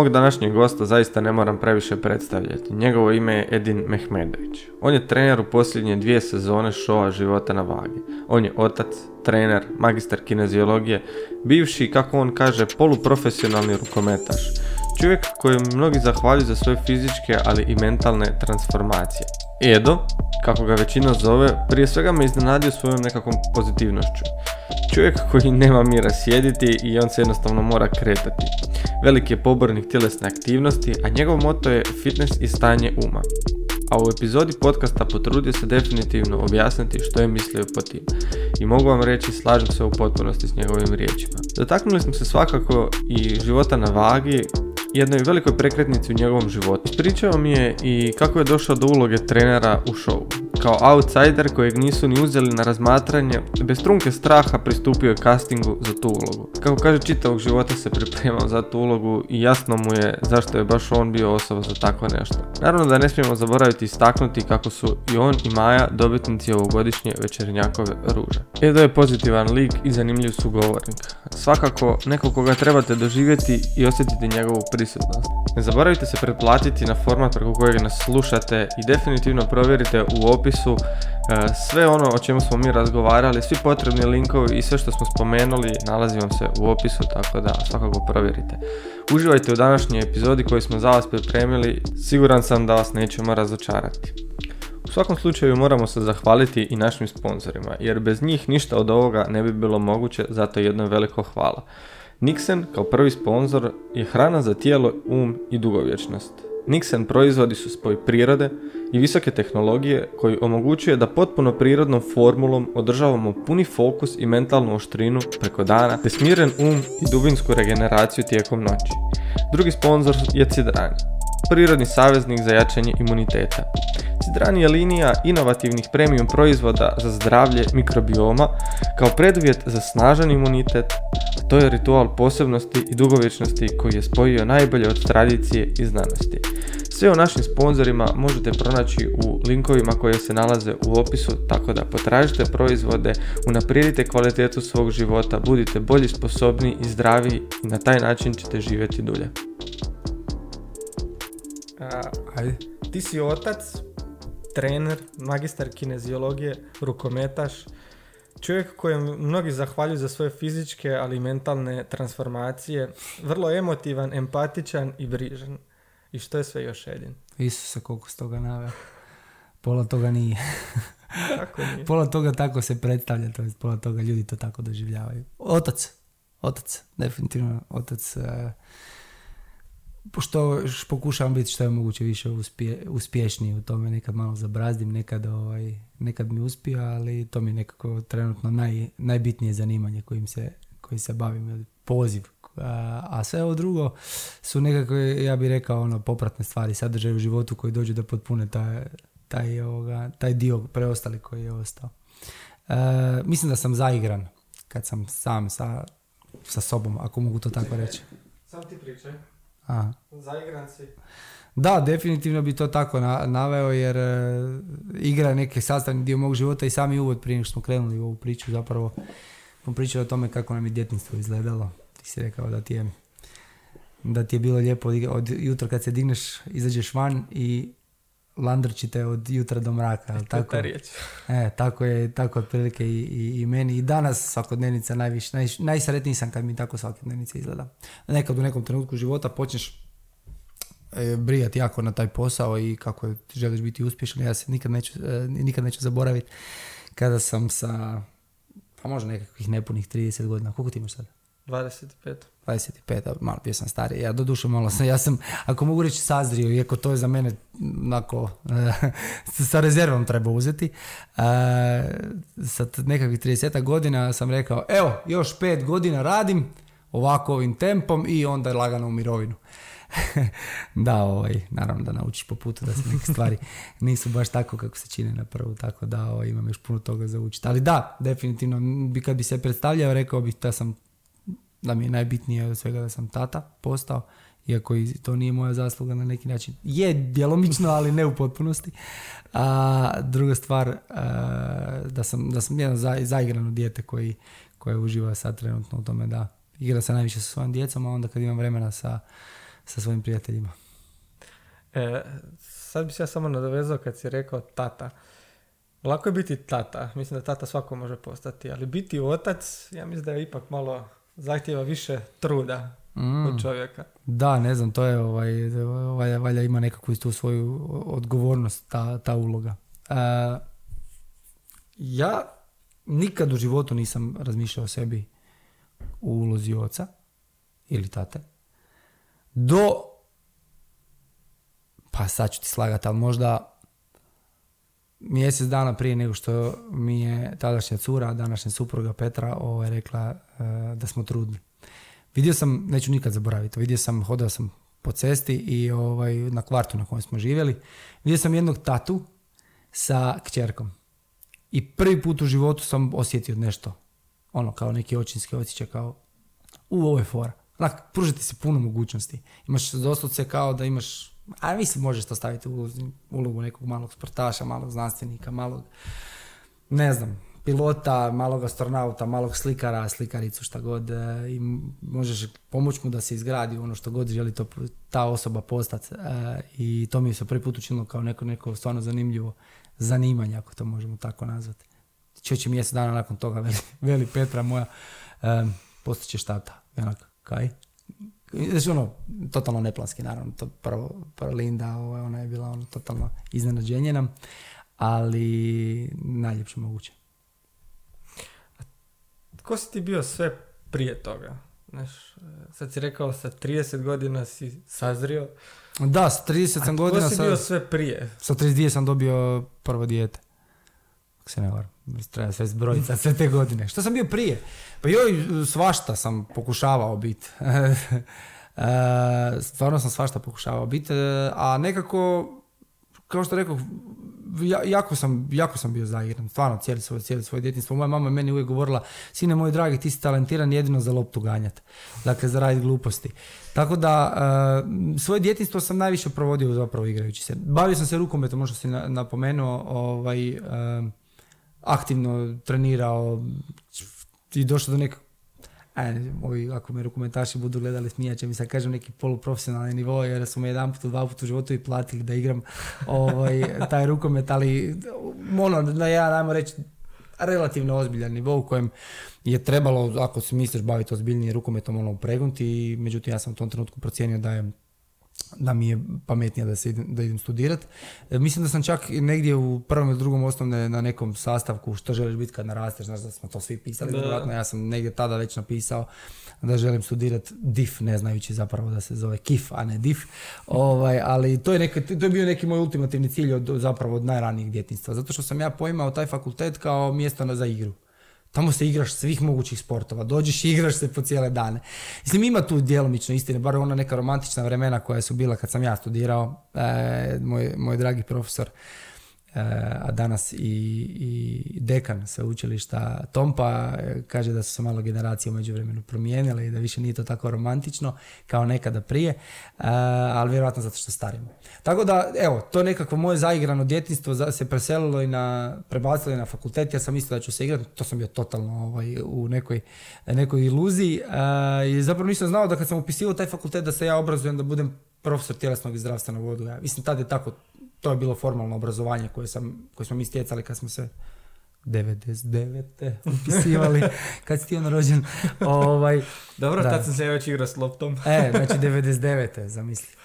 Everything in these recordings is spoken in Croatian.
Mog današnjeg gosta zaista ne moram previše predstavljati. Njegovo ime je Edin Mehmedović. On je trener u posljednje dvije sezone šova života na vagi. On je otac, trener, magistar kineziologije, bivši, kako on kaže, poluprofesionalni rukometaš. Čovjek kojem mnogi zahvaljuju za svoje fizičke, ali i mentalne transformacije. Edo, kako ga većina zove, prije svega me iznenadio svojom nekakvom pozitivnošću. Čovjek koji nema mira sjediti i on se jednostavno mora kretati. Veliki je pobornik tjelesne aktivnosti, a njegov moto je fitness i stanje uma. A u epizodi podcasta potrudio se definitivno objasniti što je mislio po tim. I mogu vam reći, slažem se u potpunosti s njegovim riječima. Dotaknuli smo se svakako i života na vagi, jednoj velikoj prekretnici u njegovom životu. Ispričao mi je i kako je došao do uloge trenera u showu. Kao outsider kojeg nisu ni uzeli na razmatranje, bez trunke straha pristupio je castingu za tu ulogu. Kako kaže, čitavog života se pripremao za tu ulogu i jasno mu je zašto je baš on bio osoba za takvo nešto. Naravno da ne smijemo zaboraviti istaknuti kako su i on i Maja dobitnici ovogodišnje večernjakove ruže. Edo je pozitivan lik i zanimljiv sugovornik. Svakako neko koga trebate doživjeti i osjetiti njegovu prisutnost. Ne zaboravite se pretplatiti na format preko kojeg nas slušate i definitivno provjerite u opisu e, sve ono o čemu smo mi razgovarali, svi potrebni linkovi i sve što smo spomenuli nalazi vam se u opisu, tako da svakako provjerite. Uživajte u današnjoj epizodi koju smo za vas pripremili, siguran sam da vas nećemo razočarati. U svakom slučaju moramo se zahvaliti i našim sponzorima, jer bez njih ništa od ovoga ne bi bilo moguće, zato jedno veliko hvala. Nixon kao prvi sponzor je hrana za tijelo, um i dugovječnost. Nixon proizvodi su spoj prirode i visoke tehnologije koji omogućuje da potpuno prirodnom formulom održavamo puni fokus i mentalnu oštrinu preko dana te smiren um i dubinsku regeneraciju tijekom noći. Drugi sponzor je Cidrani, prirodni saveznik za jačanje imuniteta. Cidrani je linija inovativnih premium proizvoda za zdravlje mikrobioma kao preduvjet za snažan imunitet, a to je ritual posebnosti i dugovječnosti koji je spojio najbolje od tradicije i znanosti. Sve o našim sponzorima možete pronaći u linkovima koje se nalaze u opisu, tako da potražite proizvode, unaprijedite kvalitetu svog života, budite bolji, sposobni i zdravi i na taj način ćete živjeti dulje. Ajde. Ti si otac, trener, magistar kineziologije, rukometaš, čovjek kojem mnogi zahvaljuju za svoje fizičke, ali i mentalne transformacije, vrlo emotivan, empatičan i brižan. I što je sve još jedin? Isuse, koliko s toga naveo. Pola toga nije. Kako nije? pola toga tako se predstavlja, to je pola toga ljudi to tako doživljavaju. Otac, otac, definitivno otac. Uh, pošto pokušavam biti što je moguće više uspje, uspješniji u tome, nekad malo zabrazdim, nekad, ovaj, nekad mi uspije, ali to mi je nekako trenutno naj, najbitnije zanimanje kojim se, kojim se bavim, poziv a sve ovo drugo su nekakve, ja bih rekao, ono, popratne stvari, sadržaj u životu koji dođe da potpune taj, taj, ovoga, taj dio preostali koji je ostao. E, mislim da sam zaigran kad sam sam sa, sa sobom, ako mogu to tako reći. Sam ti pričaj. A. Zaigran si. Da, definitivno bi to tako naveo jer e, igra je neki sastavni dio mog života i sami uvod prije što smo krenuli u ovu priču zapravo smo pričali o tome kako nam je djetinstvo izgledalo ti si rekao da ti je da ti je bilo lijepo od jutra kad se digneš, izađeš van i landrčite od jutra do mraka. E, tako? E, tako je, tako otprilike i, i, i, meni. I danas svakodnevnica najviše, naj, najsretniji sam kad mi tako svakodnevnica izgleda. Nekad u nekom trenutku života počneš e, brijati jako na taj posao i kako želiš biti uspješan. Ja se nikad neću, e, nikad neću zaboraviti kada sam sa, pa možda nekakvih nepunih 30 godina. Koliko ti imaš sada? 25. 25, malo bio sam stariji. Ja doduše malo sam, ja sam, ako mogu reći sazrio, iako to je za mene onako, sa rezervom treba uzeti. E, sa nekakvih 30 godina sam rekao, evo, još pet godina radim ovako ovim tempom i onda lagano u mirovinu. da, ovaj, naravno da naučiš po putu da se neke stvari nisu baš tako kako se čine na prvu, tako da ovaj, imam još puno toga za učiti. Ali da, definitivno, kad bi se predstavljao, rekao bih da sam da mi je najbitnije od svega da sam tata postao, iako i to nije moja zasluga na neki način. Je djelomično, ali ne u potpunosti. A druga stvar, da sam, da sam jedan za, zaigrano dijete koji, koje uživa sad trenutno u tome da igra se najviše sa svojim djecom, a onda kad imam vremena sa, sa svojim prijateljima. E, sad bi se ja samo nadovezao kad si rekao tata. Lako je biti tata, mislim da tata svako može postati, ali biti otac, ja mislim da je ipak malo zahtjeva više truda Mm. od čovjeka. Da, ne znam, to je ovaj, valjda, valjda ima nekakvu tu svoju odgovornost, ta, ta uloga. E, ja nikad u životu nisam razmišljao o sebi u ulozi oca ili tate. Do, pa sad ću ti slagati, ali možda mjesec dana prije nego što mi je tadašnja cura, današnja supruga Petra ovaj, rekla e, da smo trudni. Vidio sam, neću nikad zaboraviti, vidio sam, hodao sam po cesti i ovaj, na kvartu na kojem smo živjeli, vidio sam jednog tatu sa kćerkom. I prvi put u životu sam osjetio nešto, ono kao neki očinski osjećaj, kao u ovo je fora. Onak, pružiti se puno mogućnosti. Imaš doslovce kao da imaš, a mislim možeš to staviti u ulogu nekog malog sportaša, malog znanstvenika, malog, ne znam, pilota, malog astronauta, malog slikara, slikaricu, šta god. e, I možeš pomoći mu da se izgradi ono što god želi to, ta osoba postati. e, I to mi se prvi put učinilo kao neko, neko stvarno zanimljivo zanimanje, ako to možemo tako nazvati. Čovječe mjesec dana nakon toga veli, veli Petra moja, um, postaćeš tata. Onak, kaj? Znači ono, totalno neplanski naravno, to prvo, prvo Linda, ovaj, ona je bila ono totalno iznenađenje nam, ali najljepše moguće. Tko si ti bio sve prije toga? Znaš, e, sad si rekao sa 30 godina si sazrio. Da, s 30 sam A godina, Tko si sa, bio sve prije? sa 32 sam dobio prvo dijete. Ako se ne varam, treba sve zbrojiti sve te godine. Što sam bio prije? Pa joj, svašta sam pokušavao biti. E, stvarno sam svašta pokušavao biti, e, a nekako, kao što rekao, ja, jako, sam, jako sam bio zaigran, stvarno cijeli svoj, cijeli svoj djetinstvo. Moja mama je meni uvijek govorila, sine moj dragi, ti si talentiran jedino za loptu ganjat. Dakle, za raditi gluposti. Tako da, e, svoje djetinstvo sam najviše provodio zapravo igrajući se. Bavio sam se rukometom, možda si na- napomenuo, ovaj, aktivno trenirao i došao do nekog Ajde, ovi, ako me rukometaši budu gledali smijat će mi sad kažem neki poluprofesionalni nivo jer su me jedan put, dva put u životu i platili da igram ovaj, taj rukomet, ali ono, na jedan, ajmo reći, relativno ozbiljan nivo u kojem je trebalo, ako se misliš baviti ozbiljnije rukometom, ono upregnuti, međutim ja sam u tom trenutku procijenio da je da mi je pametnije da, se idem, da idem studirat. E, mislim da sam čak negdje u prvom ili drugom osnovne na nekom sastavku što želiš biti kad narasteš, znaš da smo to svi pisali, Da. vjerojatno ja sam negdje tada već napisao da želim studirat DIF, ne znajući zapravo da se zove KIF, a ne DIF, ovaj, ali to je, neka, to je bio neki moj ultimativni cilj od, zapravo od najranijeg djetinjstva, zato što sam ja poimao taj fakultet kao mjesto na- za igru. Tamo se igraš svih mogućih sportova, dođeš i igraš se po cijele dane. Mislim, ima tu djelomično istine, bar ona neka romantična vremena koja su bila kad sam ja studirao, e, moj, moj dragi profesor, a danas i, i dekan sveučilišta Tompa e, kaže da su se malo generacije u međuvremenu promijenile i da više nije to tako romantično kao nekada prije, e, ali vjerojatno zato što starimo. Tako da, evo, to nekako moje zaigrano djetinstvo se preselilo i na, prebacilo i na fakultet, ja sam mislio da ću se igrati, to sam bio totalno ovaj, u nekoj, nekoj iluziji i zapravo nisam znao da kad sam upisivao taj fakultet da se ja obrazujem da budem profesor tjelesnog i zdravstvenog odgoja. Mislim, tada je tako, to je bilo formalno obrazovanje koje, sam, koje smo mi stjecali kad smo se 99. upisivali, kad si ti on rođen. Ovaj, Dobro, Da. tad sam se već igrao s loptom. E, znači 99. zamisli.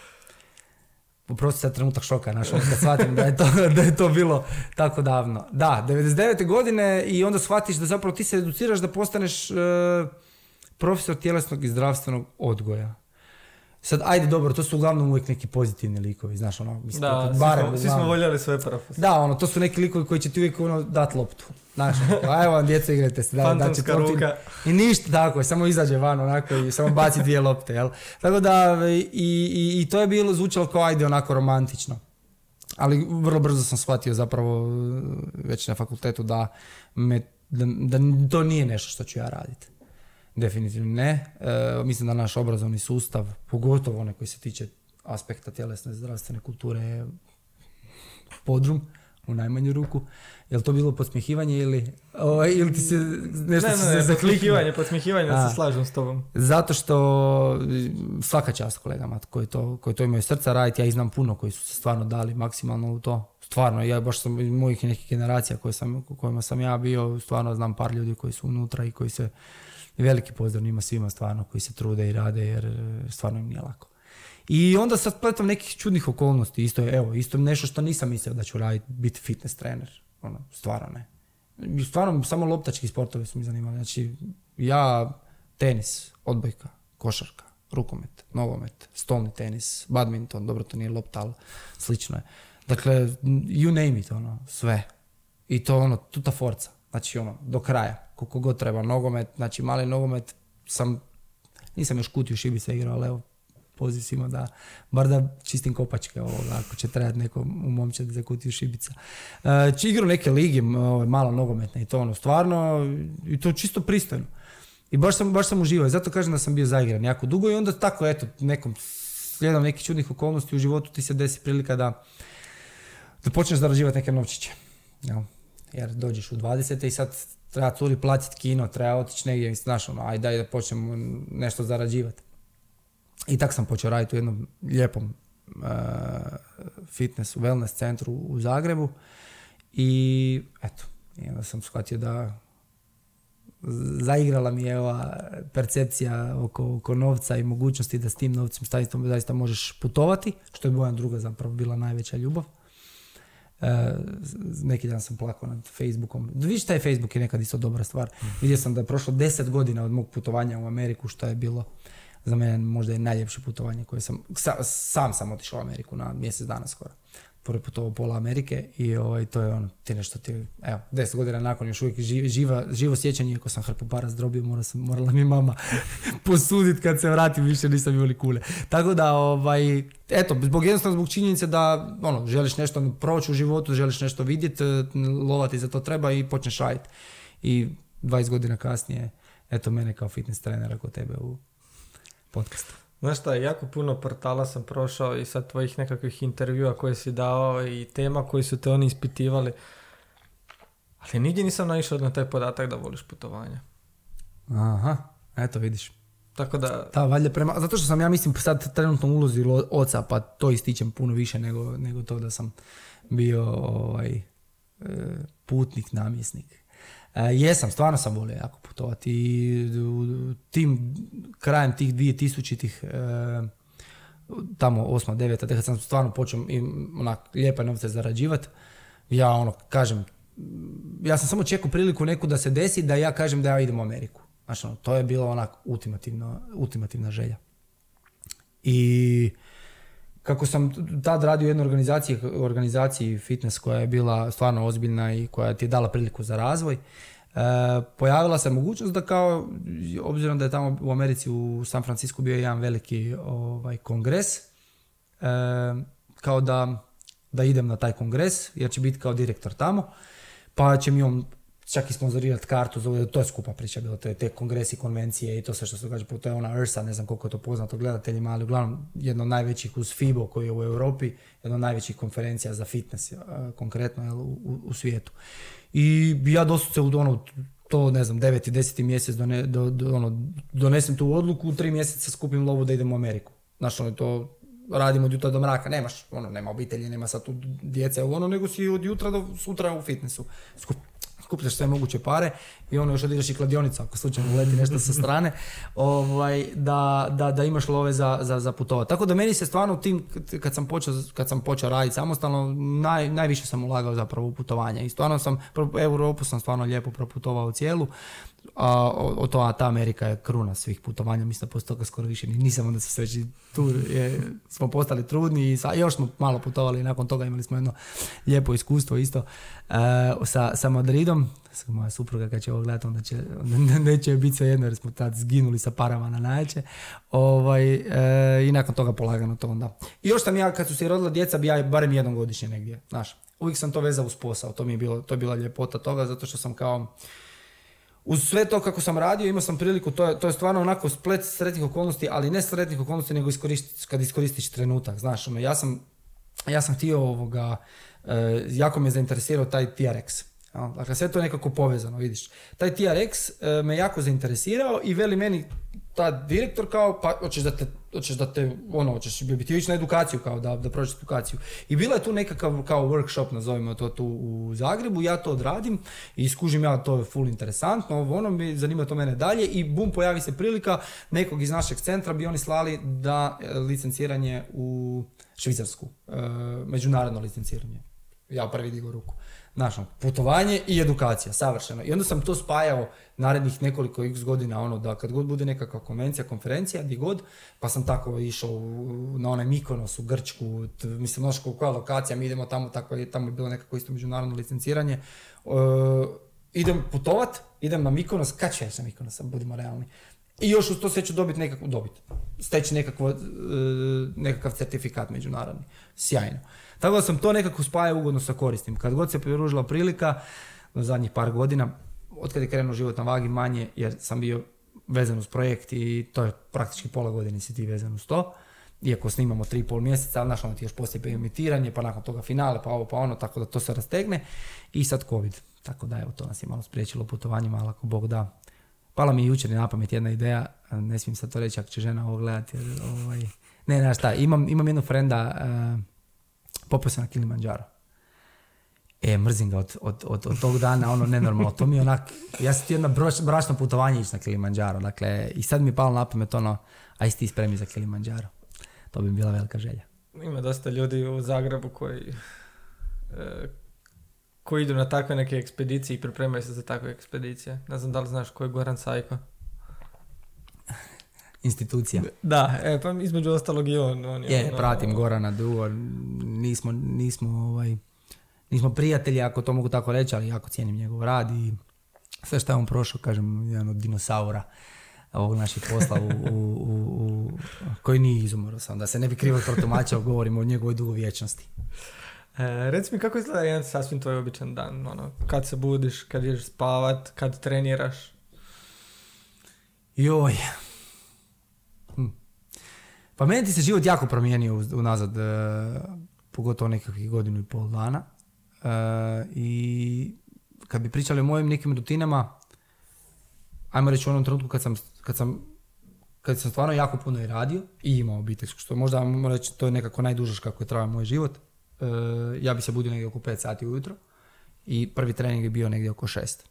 Uprosti sad trenutak šoka naš, kad shvatim da je, to, da je to bilo tako davno. Da, 99. godine i onda shvatiš da zapravo ti se educiraš da postaneš e, profesor tjelesnog i zdravstvenog odgoja. Sad, ajde, dobro, to su uglavnom uvijek neki pozitivni likovi, znaš, ono, mislim, Da, svi barem smo, svi smo voljeli svoje profesore. Da, ono, to su neki likovi koji će ti uvijek ono, dat loptu. Znaš, ono, evo vam djeco igrajte se. Da, da će ruka. I ništa tako, samo izađe van onako i samo baci dvije lopte, jel? Tako da, i, i, i to je bilo zvučalo kao ajde onako romantično. Ali vrlo brzo sam shvatio zapravo već na fakultetu da, me, da, da to nije nešto što ću ja raditi. Definitivno ne. E, mislim da naš obrazovni sustav, pogotovo onaj koji se tiče aspekta tjelesne zdravstvene kulture je podrum, u najmanju ruku. Jel to bilo podsmjehivanje ili, o, ili ti se nešto Ne, se ne, ne, podsmjehivanje, podsmjehivanje, A. se slažem s tobom. Zato što svaka čast kolegama koji to, koji to imaju srca raditi, ja ih znam puno koji su se stvarno dali maksimalno u to. Stvarno, ja baš sam iz mojih nekih generacija koje sam, kojima sam ja bio, stvarno znam par ljudi koji su unutra i koji se, i veliki pozdrav njima svima stvarno, koji se trude i rade jer e, stvarno im nije lako. I onda sa spletom nekih čudnih okolnosti, isto je, evo, isto nešto što nisam mislio da ću raditi, biti fitness trener, ono, stvarno ne. Stvarno, samo loptački sportovi su mi zanimali, znači, ja, tenis, odbojka, košarka, rukomet, nogomet, stolni tenis, badminton, dobro to nije lopta, ali slično je. Dakle, you name it, ono, sve. I to ono, tuta forca, znači ono, do kraja, koliko god treba, nogomet, znači mali nogomet sam, nisam još kutiju šibice igrao, ali evo, poziv svima da, bar da čistim kopačke ovoga, ako će trebati neko u momčad za kutiju šibica. E, či igru neke ligi, malo nogometne i to ono, stvarno, i to čisto pristojno. I baš sam, baš sam uživao, zato kažem da sam bio zaigran jako dugo i onda tako, eto, nekom slijedom nekih čudnih okolnosti u životu ti se desi prilika da, da počneš zarađivati neke novčiće. Jel? Jer dođeš u 20. i sad treba curi platiti kino, treba otići negdje i znaš ono, aj daj da počnemo nešto zarađivati. I tak sam počeo raditi u jednom lijepom uh, fitness, wellness centru u Zagrebu i eto, i onda sam shvatio da zaigrala mi je ova percepcija oko, oko novca i mogućnosti da s tim novcem zaista, možeš putovati, što je moja druga zapravo bila najveća ljubav. E, neki dan sam plakao nad Facebookom. Vidiš taj Facebook je nekad isto dobra stvar. Vidio sam da je prošlo 10 godina od mog putovanja u Ameriku, što je bilo za mene možda je najljepše putovanje koje sam, sa- sam sam otišao u Ameriku na mjesec dana skoro. Prvi putovao pola Amerike i ovaj, to je ono, ti nešto ti, evo, 10 godina nakon još uvijek živ, živa, živo sjećanje, iako sam hrpu para zdrobio, mora sam, morala mi mama posuditi kad se vratim, više nisam imali kule. Tako da, ovaj, eto, zbog jednostavno zbog činjenice da, ono, želiš nešto proći u životu, želiš nešto vidjeti, lovati za to treba i počneš raditi. I 20 godina kasnije, eto mene kao fitness trenera kod tebe u podcastu. Znaš šta, jako puno portala sam prošao i sad tvojih nekakvih intervjua koje si dao i tema koji su te oni ispitivali. Ali nigdje nisam naišao na taj podatak da voliš putovanja. Aha, eto vidiš. Tako da, Da, valjda prema, zato što sam ja mislim sad trenutno ulozi lo- oca, pa to ističem puno više nego, nego to da sam bio ovaj, e, putnik, namjesnik. E, jesam, stvarno sam volio jako putovati i tim, krajem tih 2000-ih, e, tamo 8. 9. kad sam stvarno počeo im, onak, lijepe novce zarađivati, ja ono, kažem, ja sam samo čekao priliku neku da se desi da ja kažem da ja idem u Ameriku. Znači, ono, to je bila onak ultimativna, ultimativna želja. I kako sam tad radio u jednoj organizaciji, organizaciji fitness koja je bila stvarno ozbiljna i koja ti je dala priliku za razvoj, e, pojavila se mogućnost da kao, obzirom da je tamo u Americi u San Francisco bio jedan veliki ovaj, kongres, e, kao da, da idem na taj kongres, jer će biti kao direktor tamo, pa će mi on čak i sponzorirati kartu, za, to je skupa priča bilo, to je te kongresi, konvencije i to sve što se događa, to je ona URSA, ne znam koliko je to poznato gledateljima, ali uglavnom jedno od najvećih uz FIBO koji je u Europi, jedna od najvećih konferencija za fitness, eh, konkretno jel, u, u- svijetu. I ja doslovce u ono, to ne znam, 9. 10. mjesec done, do, do- ono, donesem tu odluku, u tri mjeseca skupim lovu da idem u Ameriku. Znaš, ono, to radimo od jutra do mraka, nemaš, ono, nema obitelji, nema sad tu djece, ono, nego si od jutra do sutra u fitnessu. Skup, skupljaš sve moguće pare i ono još odigraš i kladionica ako slučajno uleti nešto sa strane, ovaj, da, da, da imaš love za, za, za putovat. Tako da meni se stvarno u tim, kad sam počeo, kad sam počeo raditi samostalno, naj, najviše sam ulagao zapravo u putovanja i stvarno sam, Europu sam stvarno lijepo proputovao cijelu, a o, to, a ta Amerika je kruna svih putovanja, mislim da poslije toga skoro više. Ni- nisam onda se već tu je, smo postali trudni i sa, još smo malo putovali i nakon toga imali smo jedno lijepo iskustvo isto e, sa, sa Madridom, moja supruga kad će ovo gledati onda će, neće biti svejedno jer smo tad zginuli sa parama na najče ovaj, e, i nakon toga polagano to onda. I još sam ja kad su se rodila djeca bi ja barem jednom godišnje negdje, znaš, uvijek sam to vezao uz posao, to mi je bilo, to je bila ljepota toga zato što sam kao uz sve to kako sam radio, imao sam priliku, to je, to je stvarno onako splet sretnih okolnosti, ali ne sretnih okolnosti, nego iskoristi, kad iskoristiš trenutak, znaš, ono, ja sam, ja sam htio ovoga, E, jako me zainteresirao taj TRX. Dakle, sve to je nekako povezano, vidiš. Taj TRX e, me jako zainteresirao i veli meni ta direktor kao, pa hoćeš da te, hoćeš da te, ono, hoćeš biti ići na edukaciju kao da, da prođeš edukaciju. I bila je tu nekakav kao workshop, nazovimo to tu u Zagrebu, ja to odradim i skužim ja, to je full interesantno, ono, mi zanima to mene dalje i bum, pojavi se prilika nekog iz našeg centra bi oni slali da e, licenciranje u Švicarsku, e, međunarodno licenciranje. Ja prvi digo ruku. Znaš, ono, putovanje i edukacija, savršeno. I onda sam to spajao narednih nekoliko x godina, ono, da kad god bude nekakva konvencija, konferencija, gdje god, pa sam tako išao na onaj Mikonos u Grčku, t- mislim, znaš koja lokacija, mi idemo tamo, tako je, tamo je bilo nekako isto međunarodno licenciranje. E, idem putovat, idem na Mikonos, kad ću ja na Mikonos, budimo realni. I još uz to sve ću dobiti nekakvu dobit. Steći nekakvo, e, nekakav certifikat međunarodni. Sjajno. Tako da sam to nekako spajao ugodno sa koristim. Kad god se pridružila prilika, u zadnjih par godina, otkad je krenuo život na vagi manje, jer sam bio vezan uz projekt i to je praktički pola godine si ti vezan uz to. Iako snimamo 3,5 mjeseca, ali znaš, ono ti još poslije emitiranje, pa nakon toga finale, pa ovo, pa ono, tako da to se rastegne. I sad COVID. Tako da evo, to nas je malo spriječilo putovanjima, ali ako Bog da. Pala mi jučer na pamet jedna ideja, ne smijem sad to reći ako će žena ovo gledati. Ovaj, ne, znaš šta, imam, imam jednog frenda, uh, popio sam na Kilimanjaro. E, mrzim ga od, od, od, od tog dana, ono nenormalno. To mi je onak, ja sam ti jedna broš, brašno putovanje ići na Kilimanjaro. Dakle, i sad mi je palo na pamet ono, aj si ti spremi za Kilimanjaro. To bi bila velika želja. Ima dosta ljudi u Zagrebu koji, e, koji idu na takve neke ekspedicije i pripremaju se za takve ekspedicije. Ne znam da li znaš ko je Goran Sajko. Institucija. Da, e, pa između ostalog i on. on je, Je, ono- pratim Gorana dugo, nismo, nismo, ovaj, nismo prijatelji, ako to mogu tako reći, ali jako cijenim njegov rad i sve što je on prošao, kažem, jedan od dinosaura ovog našeg posla u, u, u, u- koji nije izumro sam, da se ne bi krivo protumačio, govorimo o njegovoj dugovječnosti. E, reci mi kako izgleda jedan sasvim tvoj običan dan, ono, kad se budiš, kad ideš spavat, kad treniraš. Joj. Pa meni ti se život jako promijenio unazad, e, pogotovo nekakvih godinu i pol dana. E, I kad bi pričali o mojim nekim rutinama, ajmo reći u onom trenutku kad sam, kad sam, kad sam stvarno jako puno i radio i imao obiteljsku, što možda moram reći to je nekako kako je trajao moj život. E, ja bi se budio negdje oko 5 sati ujutro i prvi trening je bio negdje oko 6.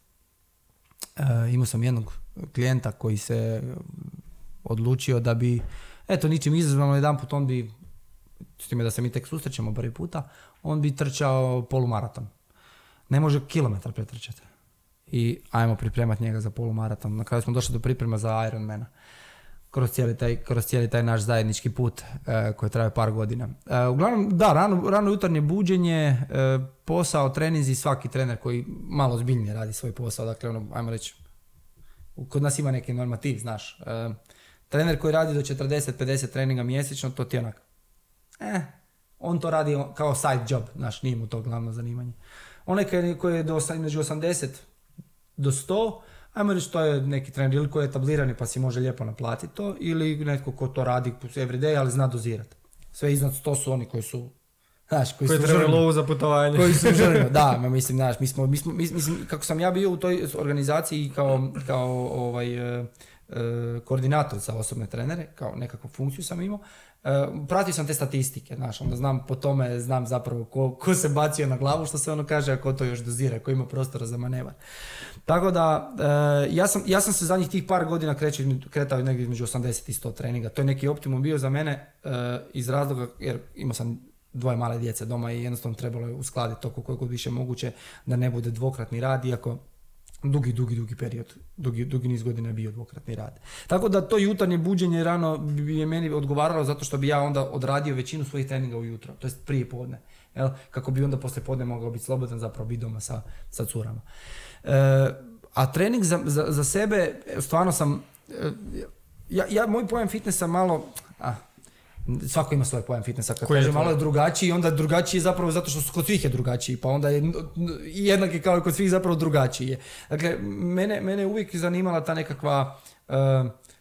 E, imao sam jednog klijenta koji se odlučio da bi, eto, ničim izazvano jedan put on bi, s time da se mi tek susrećemo prvi puta, on bi trčao polumaraton. Ne može kilometar pretrčati. I ajmo pripremati njega za polumaraton. Na kraju smo došli do priprema za Ironmana. Kroz cijeli taj, kroz cijeli taj naš zajednički put e, koji traje par godina. E, uglavnom, da, rano, rano jutarnje buđenje, e, posao, treninzi, svaki trener koji malo zbiljnije radi svoj posao, dakle, ono, ajmo reći, kod nas ima neki normativ, znaš. E, trener koji radi do 40-50 treninga mjesečno, to ti je onak, eh, on to radi kao side job, znaš, nije mu to glavno zanimanje. Onaj koji je do, između 80 do 100, ajmo reći to je neki trener ili koji je etablirani pa si može lijepo naplatiti to, ili netko ko to radi every day, ali zna dozirati. Sve iznad 100 su oni koji su, znaš, koji, Koji su žrni. lovu za putovanje. Koji su žrni, da, ma mislim, znaš, mi smo, mi smo, mi- mislim, kako sam ja bio u toj organizaciji kao, kao ovaj, e, e, koordinator za osobne trenere, kao nekakvu funkciju sam imao, e, pratio sam te statistike, znaš, onda znam po tome, znam zapravo ko, ko se bacio na glavu, što se ono kaže, a ko to još dozira, ko ima prostora za manevar. Tako da, e, ja, sam, ja sam se zadnjih tih par godina između- kretao negdje između 80 i 100 treninga. To je neki optimum bio za mene e, iz razloga, jer imao sam dvoje male djece doma i jednostavno trebalo je uskladiti to koliko više moguće da ne bude dvokratni rad, iako dugi, dugi, dugi period, dugi, dugi niz godina bio dvokratni rad. Tako da to jutarnje buđenje rano bi je meni odgovaralo zato što bi ja onda odradio većinu svojih treninga ujutro, to jest prije podne. Jel? Kako bi onda poslije podne mogao biti slobodan zapravo biti doma sa, sa curama. E, a trening za, za, za sebe, stvarno sam, e, ja, ja, moj pojam fitnessa malo, a, svako ima svoj pojam fitnessa, kad Koji kaže malo je drugačiji, onda drugačiji je zapravo zato što su- kod svih je drugačiji, pa onda je jednak je kao i kod svih zapravo drugačiji je. Dakle, mene, mene je uvijek zanimala ta nekakva e,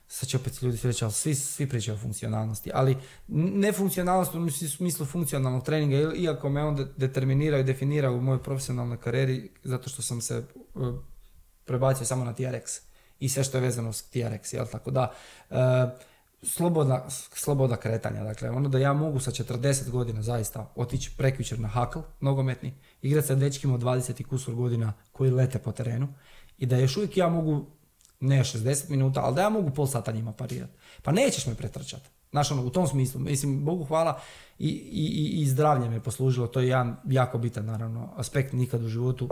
sad će opet ljudi svi reći, ali svi, svi pričaju o funkcionalnosti, ali ne funkcionalnost u smislu funkcionalnog treninga, iako me on determinira i definira u mojoj profesionalnoj karijeri, zato što sam se uh, prebacio samo na TRX i sve što je vezano s TRX, jel tako da, uh, slobodna, sloboda kretanja, dakle, ono da ja mogu sa 40 godina zaista otići prekjučer na hakl, nogometni, igrati sa dečkima od 20 i kusur godina koji lete po terenu i da još uvijek ja mogu ne 60 minuta, ali da ja mogu pol sata njima parirati. Pa nećeš me pretrčati. Znaš, ono, u tom smislu, mislim, Bogu hvala i, i, i zdravlje me poslužilo, to je jedan jako bitan, naravno, aspekt nikad u životu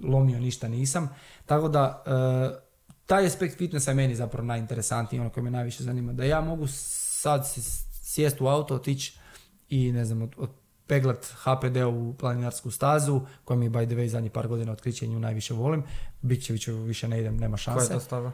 lomio ništa nisam. Tako da, e, taj aspekt fitnessa je meni zapravo najinteresantniji, ono koji me najviše zanima. Da ja mogu sad sjesti u auto, otići i ne znam, od, od peglat HPD u planinarsku stazu, koja mi by the way zadnjih par godina otkriće nju najviše volim. Bićeviću više ne idem, nema šanse. Koja je to staza?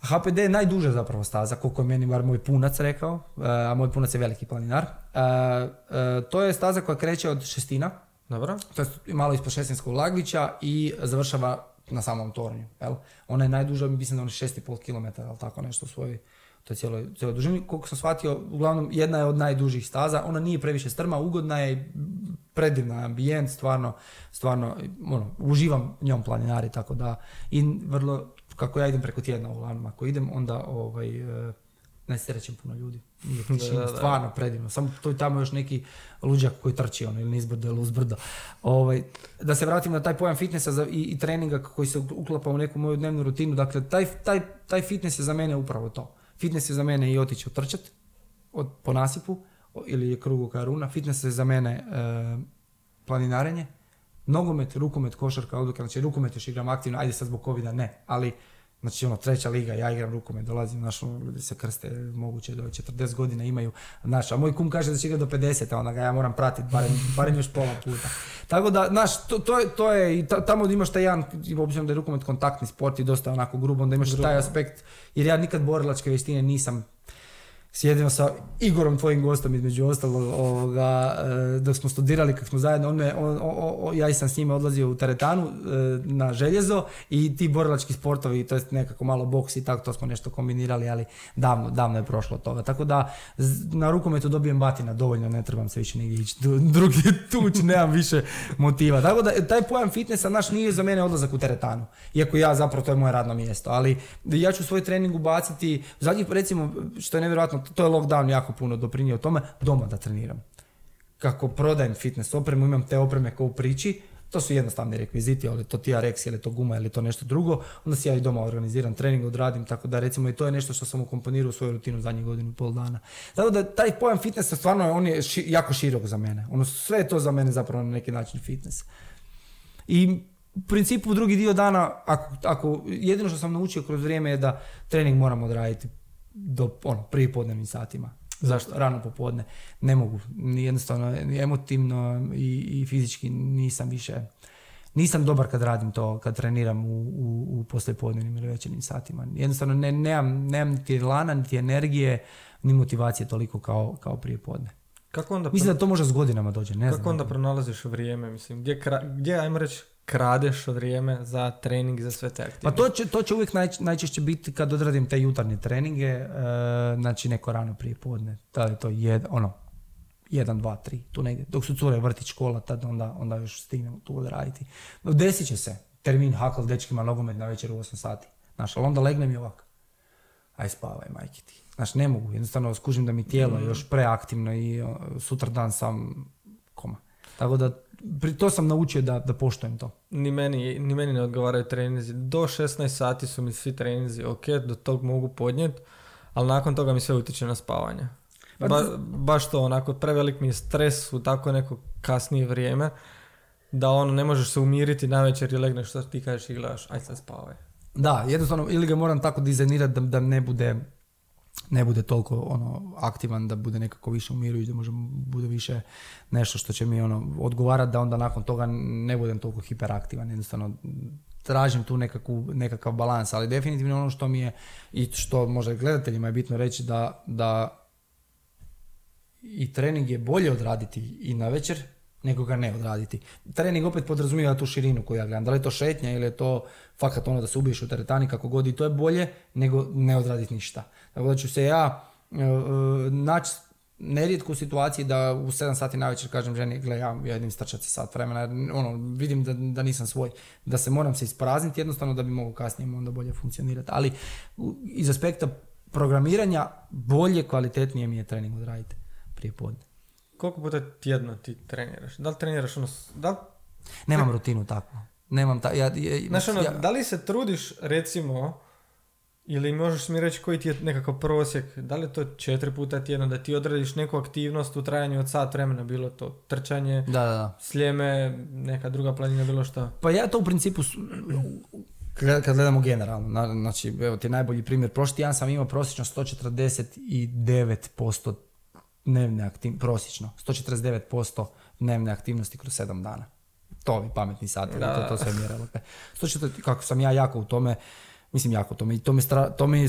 HPD je najduža zapravo staza, koliko je meni bar moj punac rekao, e, a moj punac je veliki planinar. E, e, to je staza koja kreće od šestina, Dobro. to je malo ispod šestinskog laglića i završava na samom tornju. Jel? Ona je najduža, mislim da je 6,5 km, ali tako nešto u svojoj to je cijeloj, cijeloj dužini. Koliko sam shvatio, uglavnom jedna je od najdužih staza, ona nije previše strma, ugodna je, predivna ambijent, stvarno, stvarno, ono, uživam njom planinari, tako da, i vrlo, kako ja idem preko tjedna uglavnom, ako idem, onda, ovaj, e, ne se rećem puno ljudi. Nije tišina, stvarno predivno. Samo to je tamo još neki luđak koji trči ono, ili nizbrdo ili uzbrdo. Ovaj, da se vratim na taj pojam fitnessa za, i, i treninga koji se uklapa u neku moju dnevnu rutinu. Dakle, taj, taj, taj fitness je za mene upravo to. Fitness je za mene i otići otrčat od, po nasipu ili je krugu karuna. Fitness je za mene e, planinarenje. Nogomet, rukomet, košarka, odluka. Znači, rukomet još igram aktivno, ajde sad zbog covid ne, ali Znači ono treća liga, ja igram rukomet, dolazim, znaš, ono, ljudi se krste, moguće do 40 godina imaju, znaš, a moj kum kaže da će igrati do 50, a onda ga ja moram pratiti, barem, barem još pola puta. Tako da, znaš, to, to, je, to je, i tamo imaš taj jedan, obzirom da je rukomet kontaktni sport i dosta onako grubo, onda imaš taj aspekt, jer ja nikad borilačke vještine nisam sjedio sa Igorom, tvojim gostom između ostalog, ovoga, e, dok smo studirali, kako smo zajedno, on me, on, o, ja sam s njime odlazio u teretanu e, na željezo i ti borilački sportovi, to je nekako malo boks i tako, to smo nešto kombinirali, ali davno, davno je prošlo toga. Tako da na rukometu dobijem batina dovoljno, ne trebam se više nigdje ići tuć, nemam više motiva. Tako da taj pojam fitnessa naš nije za mene odlazak u teretanu, iako ja zapravo to je moje radno mjesto, ali ja ću svoj trening ubaciti, zadnjih recimo, što je nevjerojatno, to je lockdown jako puno doprinio tome, doma da treniram. Kako prodajem fitness opremu, imam te opreme kao u priči, to su jednostavni rekviziti, ali to TRX ili to guma ili to nešto drugo, onda si ja i doma organiziram trening, odradim, tako da recimo i to je nešto što sam ukomponirao u svoju rutinu zadnjih godinu i pol dana. Tako da taj pojam fitnessa stvarno on je jako širok za mene. Ono sve je to za mene zapravo na neki način fitness. I u principu drugi dio dana, ako, ako jedino što sam naučio kroz vrijeme je da trening moram odraditi do ono, podnevnim satima. Zašto? Rano popodne. Ne mogu. Jednostavno, emotivno i, i fizički nisam više... Nisam dobar kad radim to, kad treniram u, u, u poslijepodnevnim ili večernim satima. Jednostavno, ne, nemam, nemam niti lana, niti energije, ni motivacije toliko kao, kao prije podne. Kako onda Mislim da to može s godinama dođe, ne Kako onda pronalaziš vrijeme, mislim, gdje, gdje ajmo reći, kradeš vrijeme za trening, za sve te aktivnosti? Pa to će, to će uvijek naj, najčešće biti kad odradim te jutarnje treninge, e, znači neko rano prije podne, da je to jed, ono, jedan, dva, tri, tu negdje. Dok su cure vrtić, škola, tad onda, onda još stignemo tu odraditi. Desit će se termin hakl dečkima nogomet na večer u 8 sati. Znaš, ali onda legnem i ovako. Aj spavaj, majke ti. Znaš, ne mogu, jednostavno skužim da mi tijelo je još preaktivno i sutra dan sam koma. Tako da to sam naučio da, da poštujem to. Ni meni, ni meni ne odgovaraju treninzi. Do 16 sati su mi svi treninzi ok, do tog mogu podnijeti, ali nakon toga mi sve utječe na spavanje. Pa ba, baš to, onako, prevelik mi je stres u tako neko kasnije vrijeme, da ono, ne možeš se umiriti na večer i legneš što ti kažeš i gledaš, aj sad spavaj. Da, jednostavno, ili ga moram tako dizajnirati da, da ne bude ne bude toliko ono aktivan da bude nekako više umirujući, da može bude više nešto što će mi ono odgovarati da onda nakon toga ne budem toliko hiperaktivan, jednostavno tražim tu nekakvu, nekakav balans, ali definitivno ono što mi je i što možda gledateljima je bitno reći da, da i trening je bolje odraditi i na večer nego ga ne odraditi. Trening opet podrazumijeva tu širinu koju ja gledam. Da li je to šetnja ili je to fakat ono da se ubiješ u teretani kako god i to je bolje nego ne odraditi ništa. Tako da ću se ja e, e, naći nerijetko u situaciji da u 7 sati navečer kažem ženi, gle, ja, ja idem strčati sat vremena, jer, ono, vidim da, da nisam svoj, da se moram se isprazniti jednostavno da bi mogao kasnije onda bolje funkcionirati. Ali iz aspekta programiranja bolje, kvalitetnije mi je trening odraditi prije podne. Koliko puta tjedno ti treniraš? Da li treniraš ono... Da li, Nemam rutinu takvu. Nemam ta, ja, ja, znaš ono, ja- da li se trudiš recimo ili možeš mi reći koji ti je nekakav prosjek, da li je to četiri puta tjedno, da ti odradiš neku aktivnost u trajanju od sat vremena, bilo to trčanje, da, da, da. sljeme, neka druga planina, bilo što. Pa ja to u principu, kad gledamo generalno, na- znači evo ti najbolji primjer, prošli tjedan sam imao prosječno 149% dnevne aktivnosti, prosječno, 149% dnevne aktivnosti kroz 7 dana. To ovi pametni sati, Da. to, to sve mjerilo. 140 kako sam ja jako u tome, mislim jako u tome, i to mi, stra, to mi,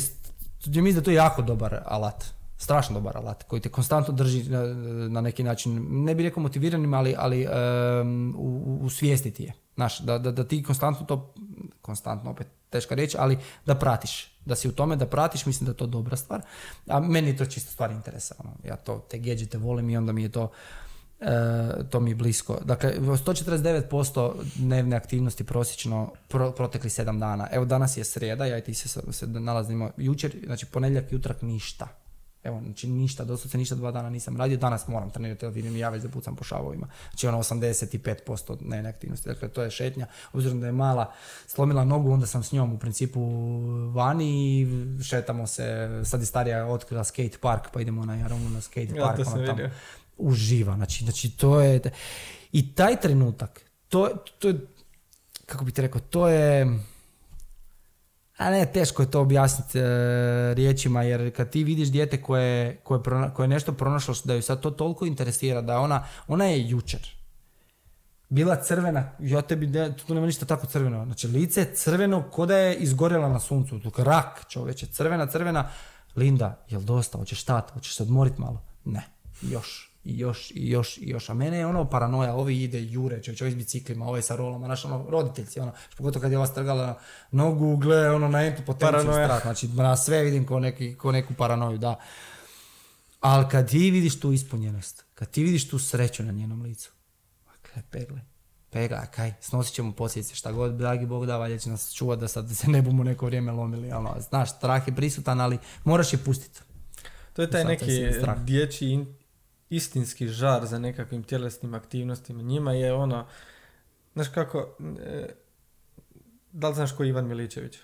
mislim da to je jako dobar alat, strašno dobar alat koji te konstantno drži na, na neki način, ne bih rekao motiviranim, ali, ali em, u, u- u svijesti ti je. Znaš, da, da, da ti konstantno to, konstantno opet teška riječ, ali da pratiš. Da si u tome, da pratiš, mislim da je to dobra stvar. A meni je to čisto stvar interesa. Ono. Ja to, te gadgete volim i onda mi je to, e, to mi blisko. Dakle, 149% dnevne aktivnosti prosječno pro, protekli 7 dana. Evo danas je srijeda, ja i ti se, se nalazimo jučer, znači ponedjeljak i ništa. Evo, znači ništa, doslovce ništa dva dana nisam radio, danas moram trenirati, jer vidim ja već da pucam po šavovima. Znači ono 85% dnevne aktivnosti, dakle to je šetnja. Obzirom da je mala slomila nogu, onda sam s njom u principu vani i šetamo se, sad je starija otkrila skate park, pa idemo na Jaronu na skate Ja, park. sam tamo uživa. Znači, znači to je... I taj trenutak, to, to je, kako bi ti rekao, to je... A ne, teško je to objasniti e, riječima, jer kad ti vidiš dijete koje, koje, koje je nešto pronašlo da ju sad to toliko interesira, da ona, ona je jučer bila crvena, ja tebi, ne, tu nema ništa tako crveno, znači lice je crveno ko da je izgorjela na suncu, rak čovječe, crvena, crvena, Linda, jel dosta, hoćeš stat, hoćeš se odmorit malo? Ne, još, i još, i još, i još, a mene je ono paranoja, ovi ide jure, čovječ, ovi s biciklima, ovaj sa rolama, znaš, ono, roditeljci, ono, pogotovo kad je ova strgala nogu, gle, ono, na entu potenciju strah, znači, na sve vidim ko, neki, ko neku paranoju, da. Ali kad ti vidiš tu ispunjenost, kad ti vidiš tu sreću na njenom licu, ma kaj pegle, pegla, kaj, snosit ćemo posljedice, šta god, dragi Bog da, valjda će nas čuvat da sad se ne bumo neko vrijeme lomili, ono, znaš, strah je prisutan, ali moraš je pustiti. To je taj neki dječji istinski žar za nekakvim tjelesnim aktivnostima. Njima je ono, znaš kako, e, da li znaš ko je Ivan Miličević?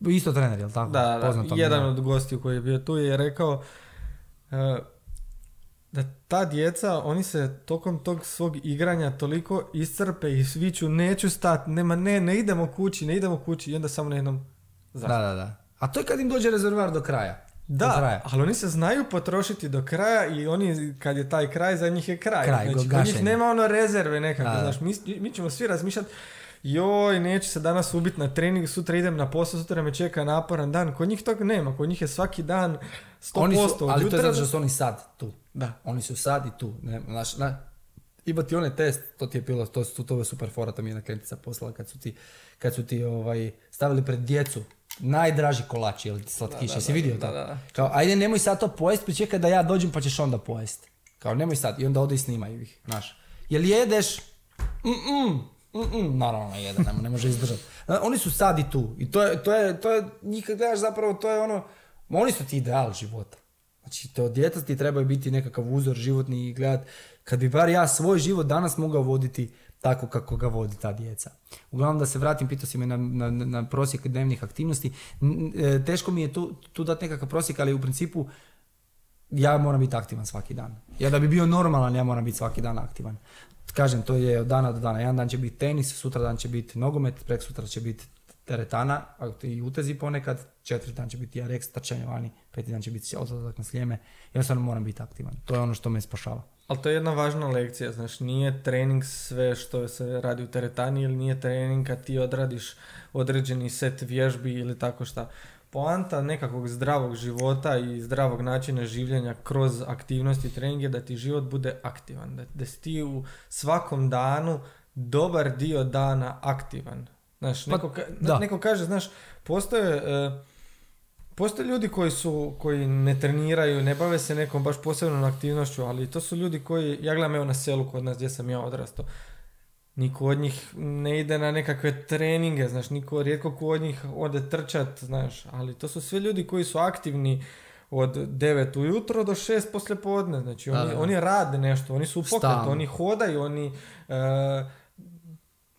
Isto trener, jel tako? Da, da, je, jedan da. od gostiju koji je bio tu je rekao e, da ta djeca, oni se tokom tog svog igranja toliko iscrpe i sviću, neću stati, nema, ne, ne idemo kući, ne idemo kući i onda samo na jednom Da, da, da. A to je kad im dođe rezervoar do kraja. Da, ali oni se znaju potrošiti do kraja i oni, kad je taj kraj, za njih je kraj. Kraj, znači, kod njih nema ono rezerve nekako, Da, znaš, mi, mi ćemo svi razmišljati joj, neću se danas ubiti na trening, sutra idem na posao, sutra me čeka naporan dan. Kod njih toga nema, kod njih je svaki dan 100% Oni su, ali to je jutra zato što su oni sad tu. Da. Oni su sad i tu. Ne, znaš, na, ima ti onaj test, to ti je bilo, to, to, to je super fora, to mi je jedna klijentica poslala kad su ti, kad su ti ovaj, stavili pred djecu najdraži kolač ili slatkiš, jesi vidio to? da, da. Kao, ajde nemoj sad to pojesti, pričekaj da ja dođem pa ćeš onda pojesti. Kao, nemoj sad, i onda ode i snimaju ih, znaš. Jel jedeš? Mm-mm, mm-mm, naravno jede, ne, ne može izdržati. Znaš, Oni su sad i tu, i to je, to je, to je, njih kad gledaš zapravo, to je ono, oni su ti ideal života. Znači, to djeca ti trebaju biti nekakav uzor životni i gledat, kad bi bar ja svoj život danas mogao voditi tako kako ga vodi ta djeca. Uglavnom da se vratim, pitao si me na, na, na prosjek dnevnih aktivnosti. E, Teško mi je tu, tu dati nekakav prosjek, ali u principu ja moram biti aktivan svaki dan. Ja da bi bio normalan, ja moram biti svaki dan aktivan. Kažem, to je od dana do dana. Jedan dan će biti tenis, sutra dan će biti nogomet, prek sutra će biti teretana, i utezi ponekad, četvrti dan će biti RX, trčanje vani, peti dan će biti odlazak na slijeme. Jednostavno moram biti aktivan. To je ono što me spašava. Ali to je jedna važna lekcija, znaš, nije trening sve što se radi u teretani ili nije trening kad ti odradiš određeni set vježbi ili tako šta. poanta nekakvog zdravog života i zdravog načina življenja kroz aktivnosti i treninge da ti život bude aktivan, da, da si ti u svakom danu dobar dio dana aktivan. Znaš, Pa, neko, ka- da. neko kaže, znaš, postoje, e, postoje ljudi koji su, koji ne treniraju, ne bave se nekom baš posebnom aktivnošću, ali to su ljudi koji, ja gledam evo na selu kod nas gdje sam ja odrastao, niko od njih ne ide na nekakve treninge, znaš, niko, rijetko ko od njih ode trčat, znaš, ali to su sve ljudi koji su aktivni od 9 ujutro do 6 poslje podne, znači oni, da. oni rade nešto, oni su u pokretu, oni hodaju, oni e,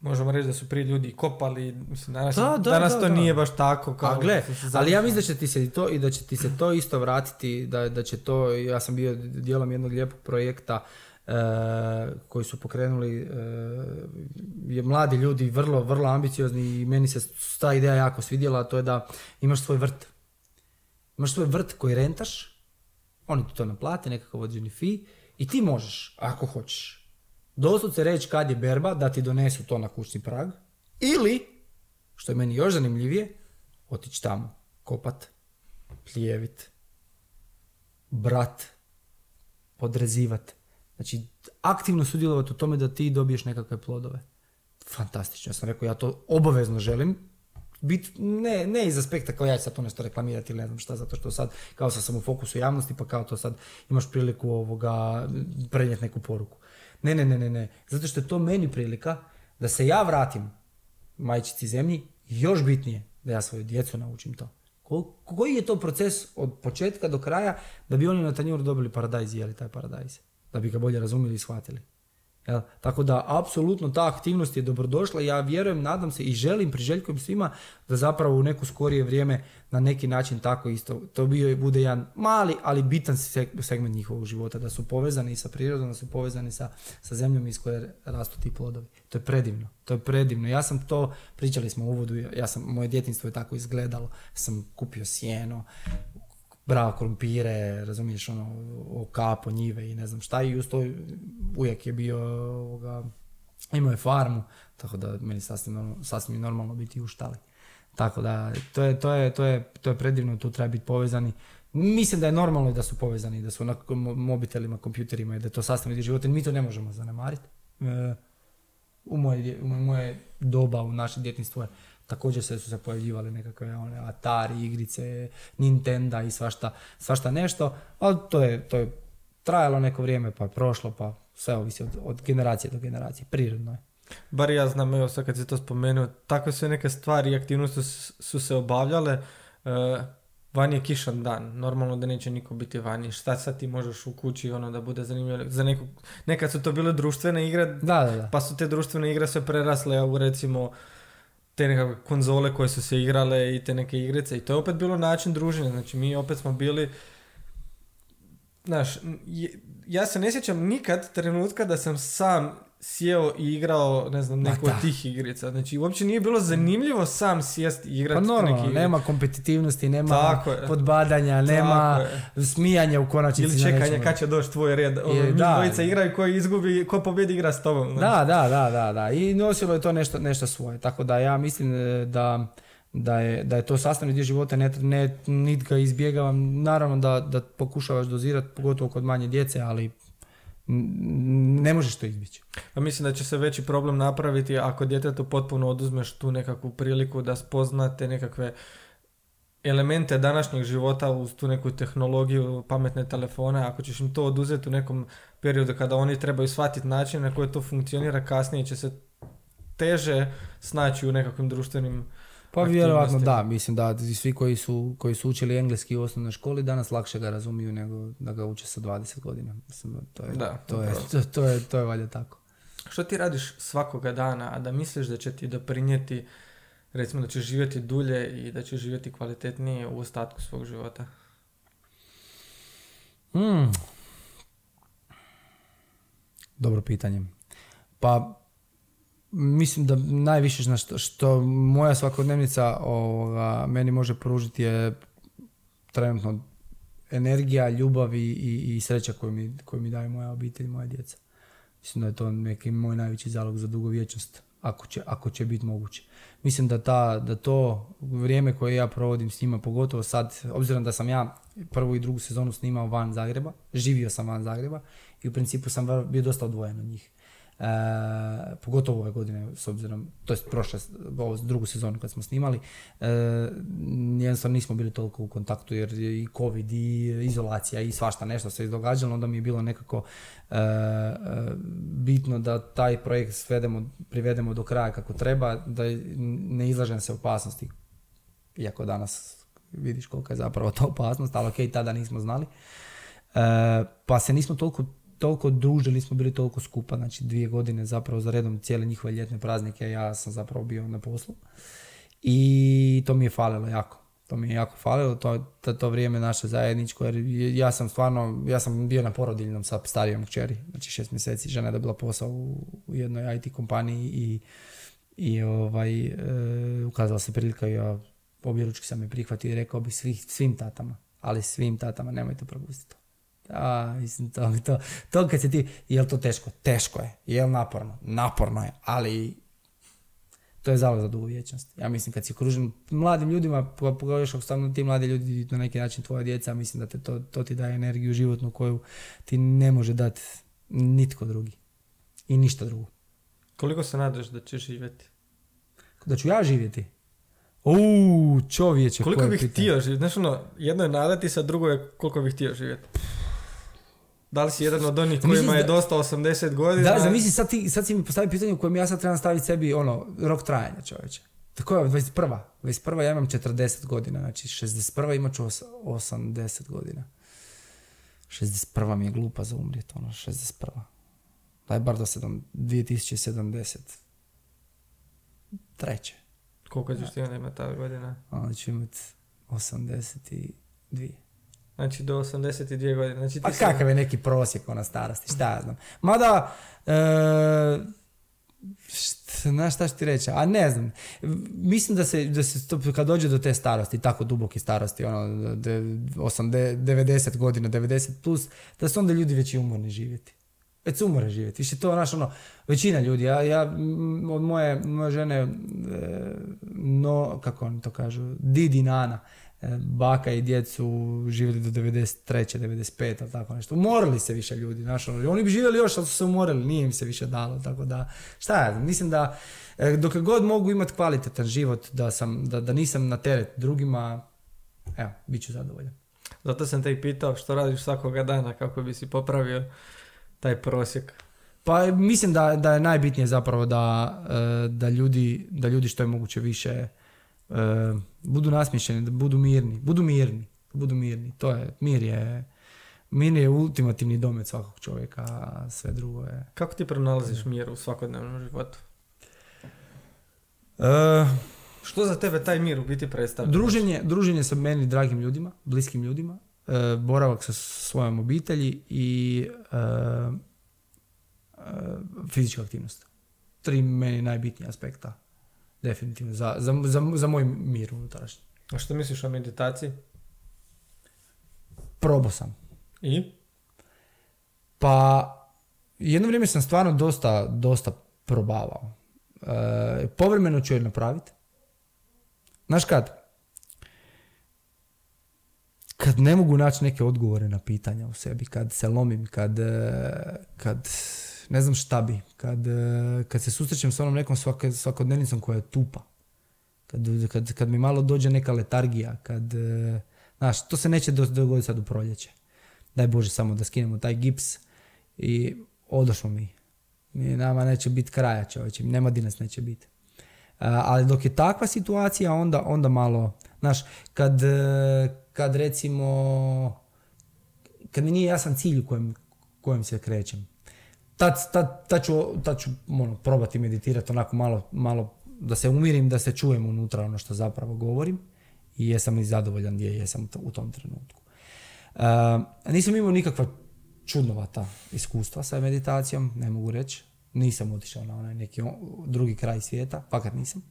možemo reći da su prije ljudi kopali, mislim, danas, Da, da, danas da, to da. nije baš tako kao A gle, ali ja mislim da će ti se i to i da će ti se to isto vratiti, da, da će to, ja sam bio dijelom jednog lijepog projekta e, koji su pokrenuli e, je mladi ljudi, vrlo, vrlo ambiciozni i meni se ta ideja jako svidjela, a to je da imaš svoj vrt. Imaš svoj vrt koji rentaš, oni ti to naplate, nekakav određeni fee i ti možeš, ako hoćeš, doslovce reći kad je berba, da ti donesu to na kućni prag, ili, što je meni još zanimljivije, otići tamo, kopat, plijevit, brat, podrezivat. Znači, aktivno sudjelovati u tome da ti dobiješ nekakve plodove. Fantastično. Ja sam rekao, ja to obavezno želim. Bit, ne, ne iz aspekta kao ja ću sad to nešto reklamirati ili ne znam šta, zato što sad kao sam u fokusu javnosti pa kao to sad imaš priliku ovoga prenijeti neku poruku. Ne, ne, ne, ne, ne. Zato što je to meni prilika da se ja vratim majčici zemlji još bitnije da ja svoju djecu naučim to. Ko- Koji je to proces od početka do kraja da bi oni na tanjuru dobili paradajz i jeli taj paradajz? Da bi ga bolje razumjeli i shvatili. Jel? Tako da, apsolutno ta aktivnost je dobrodošla. Ja vjerujem, nadam se i želim, priželjkujem svima da zapravo u neko skorije vrijeme na neki način tako isto, to bio bude jedan mali, ali bitan seg- segment njihovog života, da su povezani sa prirodom, da su povezani sa, sa zemljom iz koje rastu ti plodovi. To je predivno, to je predivno. Ja sam to, pričali smo u uvodu, ja sam, moje djetinstvo je tako izgledalo, sam kupio sjeno, brao krumpire, razumiješ, ono, okapo, njive i ne znam šta i uz to ujak je bio, ovoga, imao je farmu, tako da meni sasvim, normalno- sasvim normalno biti u štali. Tako da, to je, to je, to je, to je predivno, tu treba biti povezani. Mislim da je normalno da su povezani, da su na mo- mobitelima, kompjuterima i da je to sastavni dio života. Mi to ne možemo zanemariti. E, u moje, u moje doba, u naše djetinstvo je također se su se pojavljivale nekakve one Atari igrice, Nintendo i svašta, svašta nešto, ali to je, to je trajalo neko vrijeme pa je prošlo pa sve ovisi od, od generacije do generacije, prirodno je. Bar ja znam, evo sad kad si to spomenuo, takve sve neke stvari i aktivnosti su, su se obavljale. Uh, van je kišan dan, normalno da neće niko biti vani. Šta sad ti možeš u kući ono da bude zanimljivo? Za nekog, nekad su to bile društvene igre, Da, da, da. pa su te društvene igre sve prerasle u recimo te nekakve konzole koje su se igrale i te neke igrice. I to je opet bilo način druženja, znači mi opet smo bili znaš, ja se ne sjećam nikad trenutka da sam sam sjeo i igrao, ne znam, neku od tih igrica. Znači, uopće nije bilo zanimljivo sam sjest i Pa igrati te normalno, nema kompetitivnosti, nema Tako je. podbadanja, nema je. smijanja u konačnici. Ili nečemu. kad će doći tvoj red. Ono, Je, njih da. dvojica igraju, ko izgubi, ko pobjedi igra s tobom. znaš. Da, da, da, da, da. I nosilo je to nešto, nešto svoje. Tako da ja mislim e, da, da, je, da je to sastavni dio života, ne, ne, nit ga izbjegavam. Naravno da, da pokušavaš dozirati, pogotovo kod manje djece, ali ne možeš to izbjeći. Pa mislim da će se veći problem napraviti ako djetetu potpuno oduzmeš tu nekakvu priliku da spoznate nekakve elemente današnjeg života uz tu neku tehnologiju, pametne telefone, ako ćeš im to oduzeti u nekom periodu kada oni trebaju shvatiti način na koji to funkcionira, kasnije će se teže snaći u nekakvim društvenim Pa vjerojatno da, mislim da svi koji su, koji su učili engleski u osnovnoj školi danas lakše ga razumiju nego da ga uče sa 20 godina. Mislim, to je, Da, to, je, to, to je, to je valjda tako. Što ti radiš svakoga dana, a da misliš da će ti doprinijeti, recimo da ćeš živjeti dulje i da ćeš živjeti kvalitetnije u ostatku svog života? Hmm. Dobro pitanje. Pa mislim da najviše na što, što moja svakodnevnica ovoga, meni može pružiti je trenutno energija, ljubav i, i, i sreća koju mi, koju mi daje moja obitelj i moja djeca. Mislim da je to neki moj najveći zalog za dugovječnost ako će, ako će biti moguće. Mislim da, ta, da to vrijeme koje ja provodim s njima, pogotovo sad, obzirom da sam ja prvu i drugu sezonu snimao van Zagreba, živio sam van Zagreba i u principu sam bio dosta odvojen od njih. E, pogotovo ove godine s obzirom, to je prošle, ovo drugu sezonu kad smo snimali, e, jednostavno nismo bili toliko u kontaktu jer i covid i izolacija i svašta nešto se izdogađalo, onda mi je bilo nekako e, e, bitno da taj projekt svedemo, privedemo do kraja kako treba, da ne izlažem se opasnosti, iako danas vidiš kolika je zapravo ta opasnost, ali ok, tada nismo znali. E, pa se nismo toliko toliko družili smo bili toliko skupa, znači dvije godine zapravo za redom cijele njihove ljetne praznike ja sam zapravo bio na poslu. I to mi je falilo jako. To mi je jako falilo, to, to, to vrijeme naše zajedničko, jer ja sam stvarno, ja sam bio na porodiljnom sa starijom kćeri, znači šest mjeseci, žena je dobila posao u, u jednoj IT kompaniji i, i ovaj, e, ukazala se prilika i ja objeručki sam je prihvatio i rekao bi svih, svim tatama, ali svim tatama nemojte propustiti a, mislim, to, to, to kad se ti, je to teško? Teško je. Je naporno? Naporno je, ali to je zalog za dugu vječnost. Ja mislim kad si okružen mladim ljudima, još ako stanu ti mladi ljudi na neki način tvoja djeca, mislim da te to, to ti daje energiju životnu koju ti ne može dati nitko drugi. I ništa drugo. Koliko se nadaš da ćeš živjeti? Da ću ja živjeti? Uuu, čovječe. Koliko bih htio živjeti? Znaš ono, jedno je nadati se, a drugo je koliko bih htio živjeti. Da li si jedan od onih kojima je dosta 80 godina? Da, zamisli, sad, ti, sad si mi postavio pitanje u kojem ja sad trebam staviti sebi ono, rok trajanja čovječe. Tako je, 21. 21. ja imam 40 godina, znači 61. imat ću 80 godina. 61. mi je glupa za umrijeti, ono, 61. Daj bar do 2070. Treće. Koliko ćeš ti onda imati ta godina? Onda ću imati 82. Znači do 82 godine. Znači, ti A kakav je neki prosjek ona starosti, šta ja znam. Mada, e, znaš šta ću ti reći, a ne znam. Mislim da se, da se to, kad dođe do te starosti, tako duboke starosti, ono, 90 godina, 90 plus, da su onda ljudi već i umorni živjeti. Već su umore živjeti. Više to, znaš, ono, većina ljudi, ja, ja od moje, moje žene, e, no, kako oni to kažu, Didi Nana, baka i djecu živjeli do 93. 95. tako nešto. Umorili se više ljudi, znaš, ono, oni bi živjeli još, ali su se umorili, nije im se više dalo, tako da, šta ja mislim da e, dok god mogu imati kvalitetan život, da, sam, da, da nisam na teret drugima, evo, bit ću zadovoljan. Zato sam te i pitao što radiš svakoga dana kako bi si popravio taj prosjek. Pa mislim da, da je najbitnije zapravo da, e, da, ljudi, da ljudi što je moguće više E, budu nasmišljeni, da budu mirni, budu mirni, budu mirni. To je, mir je, mir je ultimativni domet svakog čovjeka, a sve drugo je... Kako ti pronalaziš mir u svakodnevnom životu? Uh, Što za tebe taj mir u biti predstavlja? Druženje, druženje sa meni dragim ljudima, bliskim ljudima, uh, boravak sa svojom obitelji i uh, fizička aktivnost. Tri meni najbitnija aspekta definitivno, za, za, za, za moj mir unutrašnji. A što misliš o meditaciji? Probao sam. I? Pa, jedno vrijeme sam stvarno dosta, dosta probavao. E, povremeno ću je napraviti. Znaš kad? Kad ne mogu naći neke odgovore na pitanja u sebi, kad se lomim, kad, e, kad ne znam šta bi. Kad, e, kad se susrećem s onom nekom svakodnevnicom koja je tupa. Kad, kad, kad mi malo dođe neka letargija. Kad, e, znaš, to se neće dogoditi sad u proljeće. Daj Bože samo da skinemo taj gips i odošmo mi. mi nama neće biti kraja čovječe. Nema di nas neće biti. Ali dok je takva situacija, onda, onda malo, znaš, kad, e, kad recimo, kad mi nije jasan cilj u kojem, kojem se krećem, tad, tad, tad ću, tad ću ono, probati meditirati onako malo, malo da se umirim, da se čujem unutra ono što zapravo govorim i jesam i zadovoljan gdje jesam u tom trenutku. Uh, nisam imao nikakva čudnovata iskustva sa meditacijom, ne mogu reći. Nisam otišao na onaj neki drugi kraj svijeta, fakat nisam.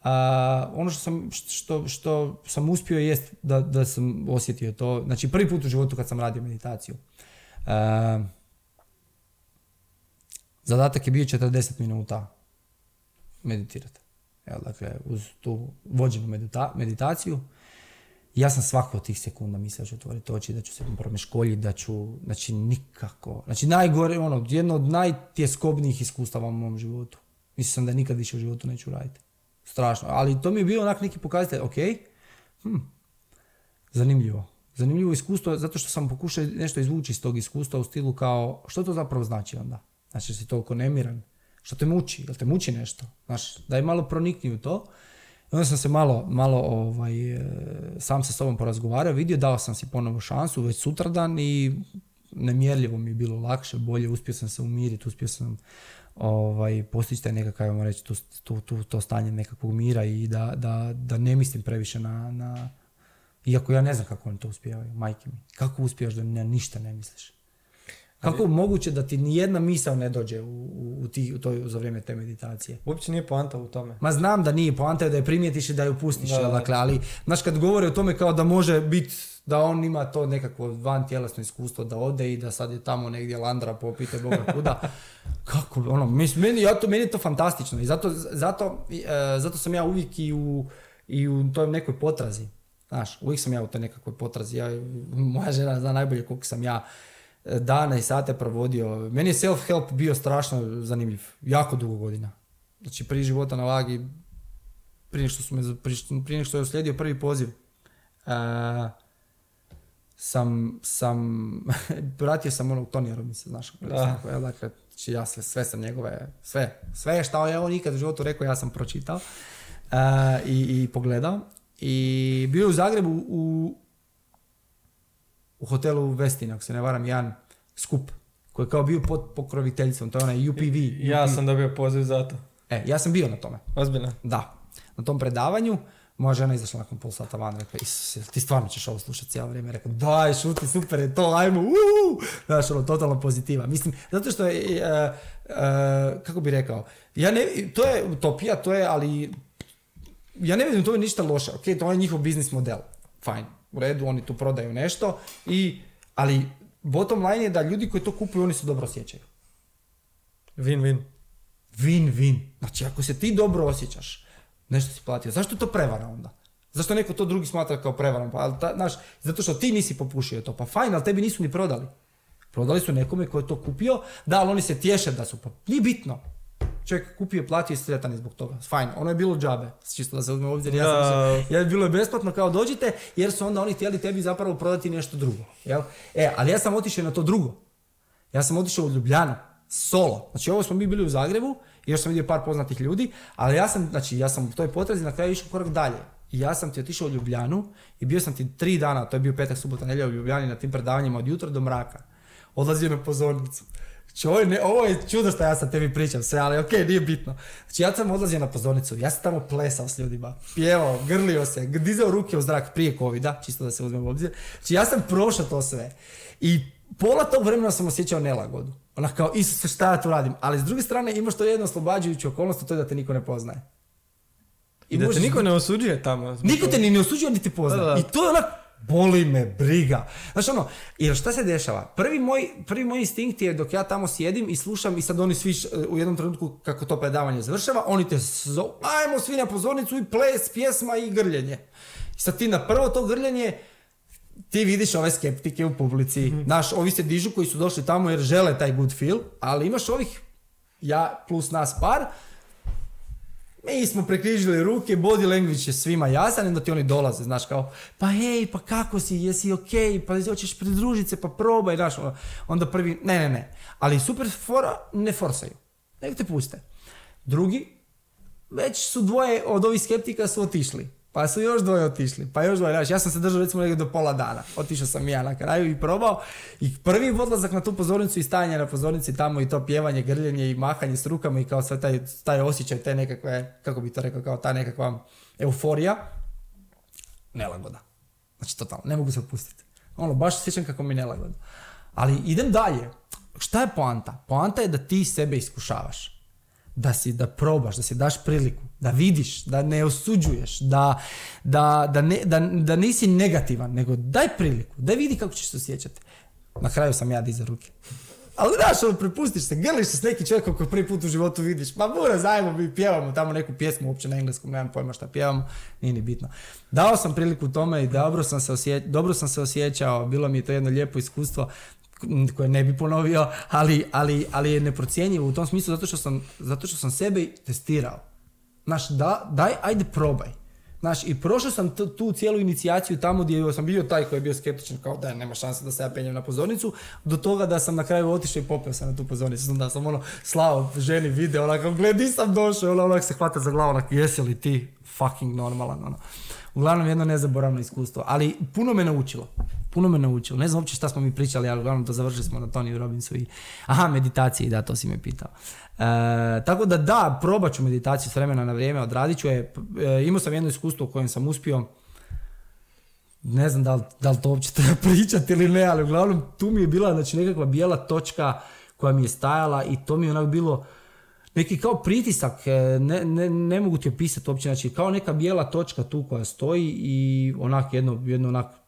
Uh, ono što sam, što, što sam uspio jest da, da sam osjetio to, znači prvi put u životu kad sam radio meditaciju. Uh, Zadatak je bio 40 minuta. meditirati. Evo, dakle, uz tu vođenu medita- meditaciju, ja sam svako od tih sekunda mislio da ću otvoriti oči, da ću se promeškoljiti, da ću, znači nikako. Znači najgore, ono, jedno od najtjeskobnijih iskustava u mom životu. Mislio sam da nikad više u životu neću raditi. Strašno. Ali to mi je bio onak neki pokazatelj, ok, hm, zanimljivo. Zanimljivo iskustvo, zato što sam pokušao nešto izvući iz tog iskustva u stilu kao, što to zapravo znači onda? Znači, si toliko nemiran, što te muči, jel te muči nešto? Znaš, daj malo pronikni u to. I onda sam se malo, malo ovaj, e, sam sa sobom porazgovarao, vidio, dao sam si ponovo šansu već sutradan i nemjerljivo mi je bilo lakše, bolje, uspio sam se umiriti, uspio sam ovaj, postići taj nekakav, ajmo reći, tu, tu, tu, to stanje nekakvog mira i da, da, da ne mislim previše na, na, iako ja ne znam kako oni to uspijevaju, majke mi. Kako uspijaš da na ništa ne misliš? Kako je moguće da ti nijedna misao ne dođe u, u, u, ti, u toj, za vrijeme te meditacije? Uopće nije poanta u tome. Ma znam da nije, poanta je da je primijetiš i da ju pustiš, Da, dakle, ali, znaš, kad govore o tome kao da može biti da on ima to nekakvo van tjelesno iskustvo da ode i da sad je tamo negdje landra popite Boga kuda. Kako, ono, mis- meni, ja to, meni je to fantastično i zato, zato, e, zato sam ja uvijek i u, i u toj nekoj potrazi. Znaš, uvijek sam ja u toj nekakvoj potrazi. Ja, moja žena zna najbolje koliko sam ja dana i sate provodio. Meni je self-help bio strašno zanimljiv. Jako dugo godina. Znači, prije života na vagi, prije što, su me, prije, što- je uslijedio prvi poziv, e, sam, sam, pratio sam onog Tonija Robinsa, znaš, Da. da. dakle, znači ja sve, sve sam njegove, sve, sve što je on ikad u životu rekao, ja sam pročitao e, i, i pogledao. I bio je u Zagrebu u, u hotelu Vestin, ako se ne varam, jedan skup koji je kao bio pod pokroviteljicom, to je onaj UPV. Ja UPV. sam dobio poziv za to. E, ja sam bio na tome. Ozbiljno. Da, na tom predavanju moja žena izašla nakon pol sata van, rekla, Isuse, ti stvarno ćeš ovo slušati cijelo vrijeme, rekao, daj, šuti, super je to, ajmo, uuu, znaš, ono, totalno pozitiva. Mislim, zato što je, e, e, kako bi rekao, ja ne, to je utopija, to je, ali, ja ne vidim tome ništa loše, ok, to je njihov biznis model, fajn, u redu, oni tu prodaju nešto, i, ali bottom line je da ljudi koji to kupuju, oni se dobro osjećaju. Win-win. Win-win. Znači, ako se ti dobro osjećaš, nešto si platio, zašto to prevara onda? Zašto neko to drugi smatra kao prevarom? Pa, ta, znaš, zato što ti nisi popušio to. Pa fajn, ali tebi nisu ni prodali. Prodali su nekome ko je to kupio, da, ali oni se tješe da su, pa nije bitno. Čovjek kupio, platio i sretan je zbog toga. Fajn, ono je bilo džabe, čisto da se uzme obzir. Ja sam se, ja, bilo je besplatno kao dođite, jer su onda oni htjeli tebi zapravo prodati nešto drugo. Jel? E, ali ja sam otišao na to drugo. Ja sam otišao u Ljubljanu, solo. Znači ovo smo mi bili u Zagrebu, još sam vidio par poznatih ljudi, ali ja sam, znači ja sam u toj potrazi na kraju išao korak dalje. I ja sam ti otišao u Ljubljanu i bio sam ti tri dana, to je bio petak, subota, nedjelja u Ljubljani na tim predavanjima od jutra do mraka. Odlazio na pozornicu. Znači, ovo, je ne, ovo je čudo što ja sad tebi pričam sve, ali okej, nije bitno. Znači, ja sam odlazio na pozornicu, ja sam tamo plesao s ljudima, pjevao, grlio se, dizao ruke u zrak prije covida, čisto da se uzmem u obzir. Znači, ja sam prošao to sve. I pola tog vremena sam osjećao nelagodu. Onak kao, Isuse, šta ja tu radim? Ali s druge strane imaš to jedno oslobađajuću okolnost, to je da te niko ne poznaje. I da te niko ne osuđuje tamo. Niko te ni ne osuđuje, ni te pozna. Da, da. I to je onak, boli me briga. Znaš ono, jer šta se dešava? Prvi moj, prvi moj instinkt je dok ja tamo sjedim i slušam i sad oni svi u jednom trenutku kako to predavanje završava, oni te zovu, ajmo svi na pozornicu i ples, pjesma i grljenje. I sad ti na prvo to grljenje ti vidiš ove skeptike u publici. Znaš, ovi se dižu koji su došli tamo jer žele taj good feel, ali imaš ovih, ja plus nas par, mi smo prekrižili ruke, body language je svima jasan, onda ti oni dolaze, znaš, kao, pa hej, pa kako si, jesi okej, pa hoćeš pridružiti se, pa probaj, znaš, ono, onda prvi, ne, ne, ne, ali super fora, ne forsaju, nek te puste. Drugi, već su dvoje od ovih skeptika su otišli. Pa su još dvoje otišli, pa još dvoje, ja sam se držao recimo negdje do pola dana. Otišao sam ja na kraju i probao. I prvi odlazak na tu pozornicu i stajanje na pozornici tamo i to pjevanje, grljenje i mahanje s rukama i kao sve taj, taj osjećaj, te nekakve, kako bi to rekao, kao ta nekakva euforija, nelagoda. Znači totalno, ne mogu se opustiti. Ono, baš sjećam kako mi nelagodno. Ali idem dalje. Šta je poanta? Poanta je da ti sebe iskušavaš. Da si, da probaš, da si daš priliku, da vidiš, da ne osuđuješ, da, da, da, ne, da, da nisi negativan, nego daj priliku, daj vidi kako ćeš se osjećati. Na kraju sam ja dizao ruke. Ali znaš, ono, prepustiš se, grliš se s nekim čovjekom koji prvi put u životu vidiš, pa bura, zajmo, mi pjevamo tamo neku pjesmu, uopće na engleskom, nemam pojma šta pjevamo, nije ni bitno. Dao sam priliku tome i dobro sam se, osje... dobro sam se osjećao, bilo mi je to jedno lijepo iskustvo koje ne bi ponovio, ali, ali, ali je neprocjenjivo u tom smislu zato što sam, zato što sam sebe testirao. Znaš, da, daj, ajde probaj. Znaš, i prošao sam tu, cijelu inicijaciju tamo gdje sam bio taj koji je bio skeptičan, kao da nema šanse da se ja penjem na pozornicu, do toga da sam na kraju otišao i popeo sam na tu pozornicu. Da sam ono slao ženi video, onako, gledi sam došao, ona onak se hvata za glavu, onak, jesi li ti fucking normalan, ono. Uglavnom jedno nezaboravno iskustvo, ali puno me naučilo. Puno me naučilo. Ne znam uopće šta smo mi pričali, ali uglavnom to završili smo na Tony Robbinsu i... Aha, meditaciji, da, to si me pitao. E, tako da da, probat ću meditaciju s vremena na vrijeme, odradit ću je. E, imao sam jedno iskustvo u kojem sam uspio, ne znam da li, da li to uopće treba pričati ili ne, ali uglavnom tu mi je bila znači, nekakva bijela točka koja mi je stajala i to mi je onako bilo neki kao pritisak, e, ne, ne, ne mogu ti opisati uopće, znači kao neka bijela točka tu koja stoji i onak jedno, jedno onak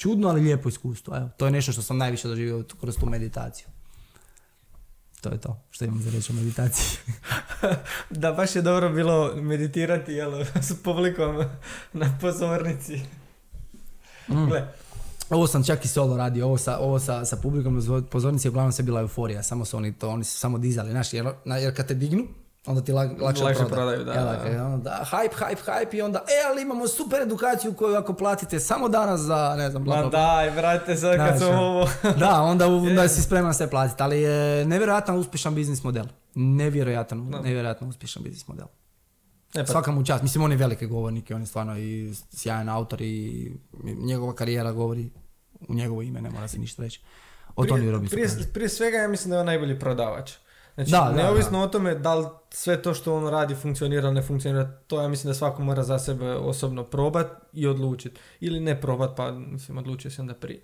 čudno ali lijepo iskustvo. Evo, to je nešto što sam najviše doživio kroz tu meditaciju. To je to što imam za reći o meditaciji. da, baš je dobro bilo meditirati jel, s publikom na pozornici. Mm. Gle. Ovo sam čak i solo radio, ovo sa, ovo sa, sa publikom na pozornici je uglavnom se bila euforija, samo su oni to, oni su samo dizali, znaš, jer, jer kad te dignu, onda ti lakše, lakše prodaju. Da, da. da, hype, hype, hype i onda, e, ali imamo super edukaciju koju ako platite samo danas za, ne znam, bla, Ma daj, vrate, sad kad sam ovo... da, onda, onda si spreman sve platiti, ali je nevjerojatan uspješan biznis model. Nevjerojatan, no. nevjerojatan uspješan biznis model. E, pa... Svaka mu čast, mislim on je velike govornike, on je stvarno i sjajan autor i njegova karijera govori u njegovo ime, ne mora se ništa reći. O prije, prije, prije svega ja mislim da je on najbolji prodavač. Znači, da, neovisno da, o tome da li sve to što on radi funkcionira ili ne funkcionira, to ja mislim da svako mora za sebe osobno probat i odlučiti. Ili ne probat, pa mislim odlučio se onda prije.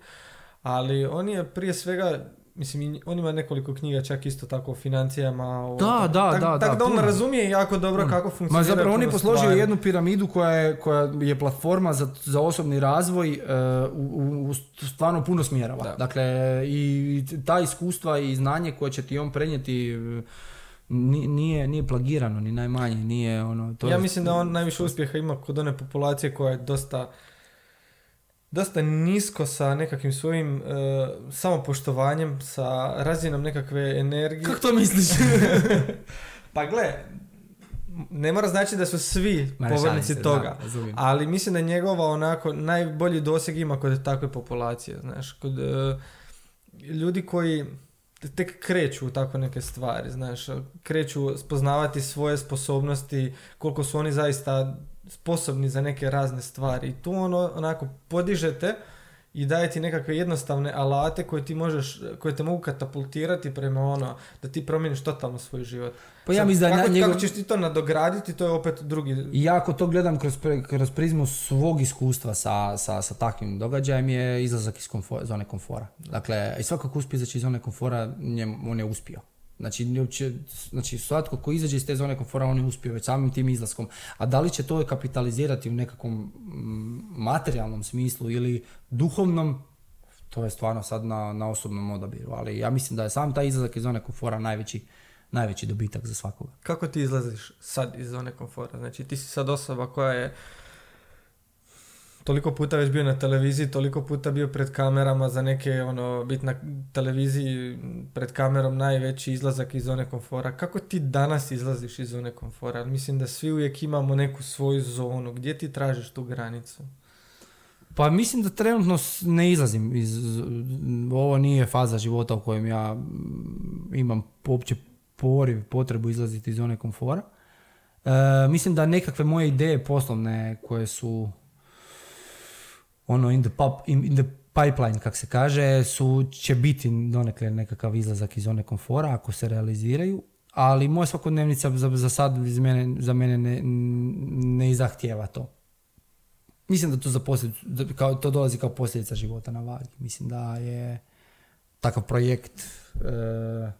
Ali on je prije svega Mislim, on ima nekoliko knjiga čak isto tako o financijama. O, da, da, tak, da. Tako da, on razumije jako dobro mm. kako funkcionira. Ma zapravo on je posložio jednu piramidu koja je, koja je platforma za, za osobni razvoj uh, u, u, stvarno puno smjerova. Da. Dakle, i ta iskustva i znanje koje će ti on prenijeti e, nije, nije plagirano, ni najmanje. Nije ono, to ja mislim da on najviše uspjeha ima kod one populacije koja je dosta dosta nisko sa nekakvim svojim uh, samopoštovanjem, sa razinom nekakve energije. Kako to misliš? pa gle, ne mora znači da su svi povrnici toga, ali mislim da njegova onako najbolji doseg ima kod takve populacije, znaš, kod uh, ljudi koji tek kreću u tako neke stvari, znaš, kreću spoznavati svoje sposobnosti, koliko su oni zaista sposobni za neke razne stvari. I tu ono, onako podižete i daje ti nekakve jednostavne alate koje ti možeš, koje te mogu katapultirati prema ono, da ti promijeniš totalno svoj život. Pa ja mislim kako, njegov... kako ćeš ti to nadograditi, to je opet drugi... I ja ako to gledam kroz, kroz prizmu svog iskustva sa, sa, sa takvim događajem je izlazak iz zone komfora. Dakle, i svako ko uspije izaći iz zone komfora, njem, on je uspio. Znači, znači svatko ko izađe iz te zone komfora, on je uspio već samim tim izlaskom. A da li će to kapitalizirati u nekakvom mm, materijalnom smislu ili duhovnom, to je stvarno sad na, na osobnom odabiru. Ali ja mislim da je sam taj izlazak iz zone komfora najveći, najveći dobitak za svakoga. Kako ti izlaziš sad iz zone komfora? Znači, ti si sad osoba koja je toliko puta već bio na televiziji, toliko puta bio pred kamerama za neke, ono, biti na televiziji pred kamerom najveći izlazak iz zone komfora. Kako ti danas izlaziš iz zone komfora? Mislim da svi uvijek imamo neku svoju zonu. Gdje ti tražiš tu granicu? Pa mislim da trenutno ne izlazim iz, ovo nije faza života u kojem ja imam uopće poriv, potrebu izlaziti iz zone komfora. E, mislim da nekakve moje ideje poslovne koje su ono in the, in, the pipeline, kak se kaže, su, će biti donekle nekakav izlazak iz zone komfora ako se realiziraju, ali moja svakodnevnica za, za sad za mene, za mene ne, ne zahtijeva to. Mislim da to, za kao, to dolazi kao posljedica života na vagi. Mislim da je takav projekt e,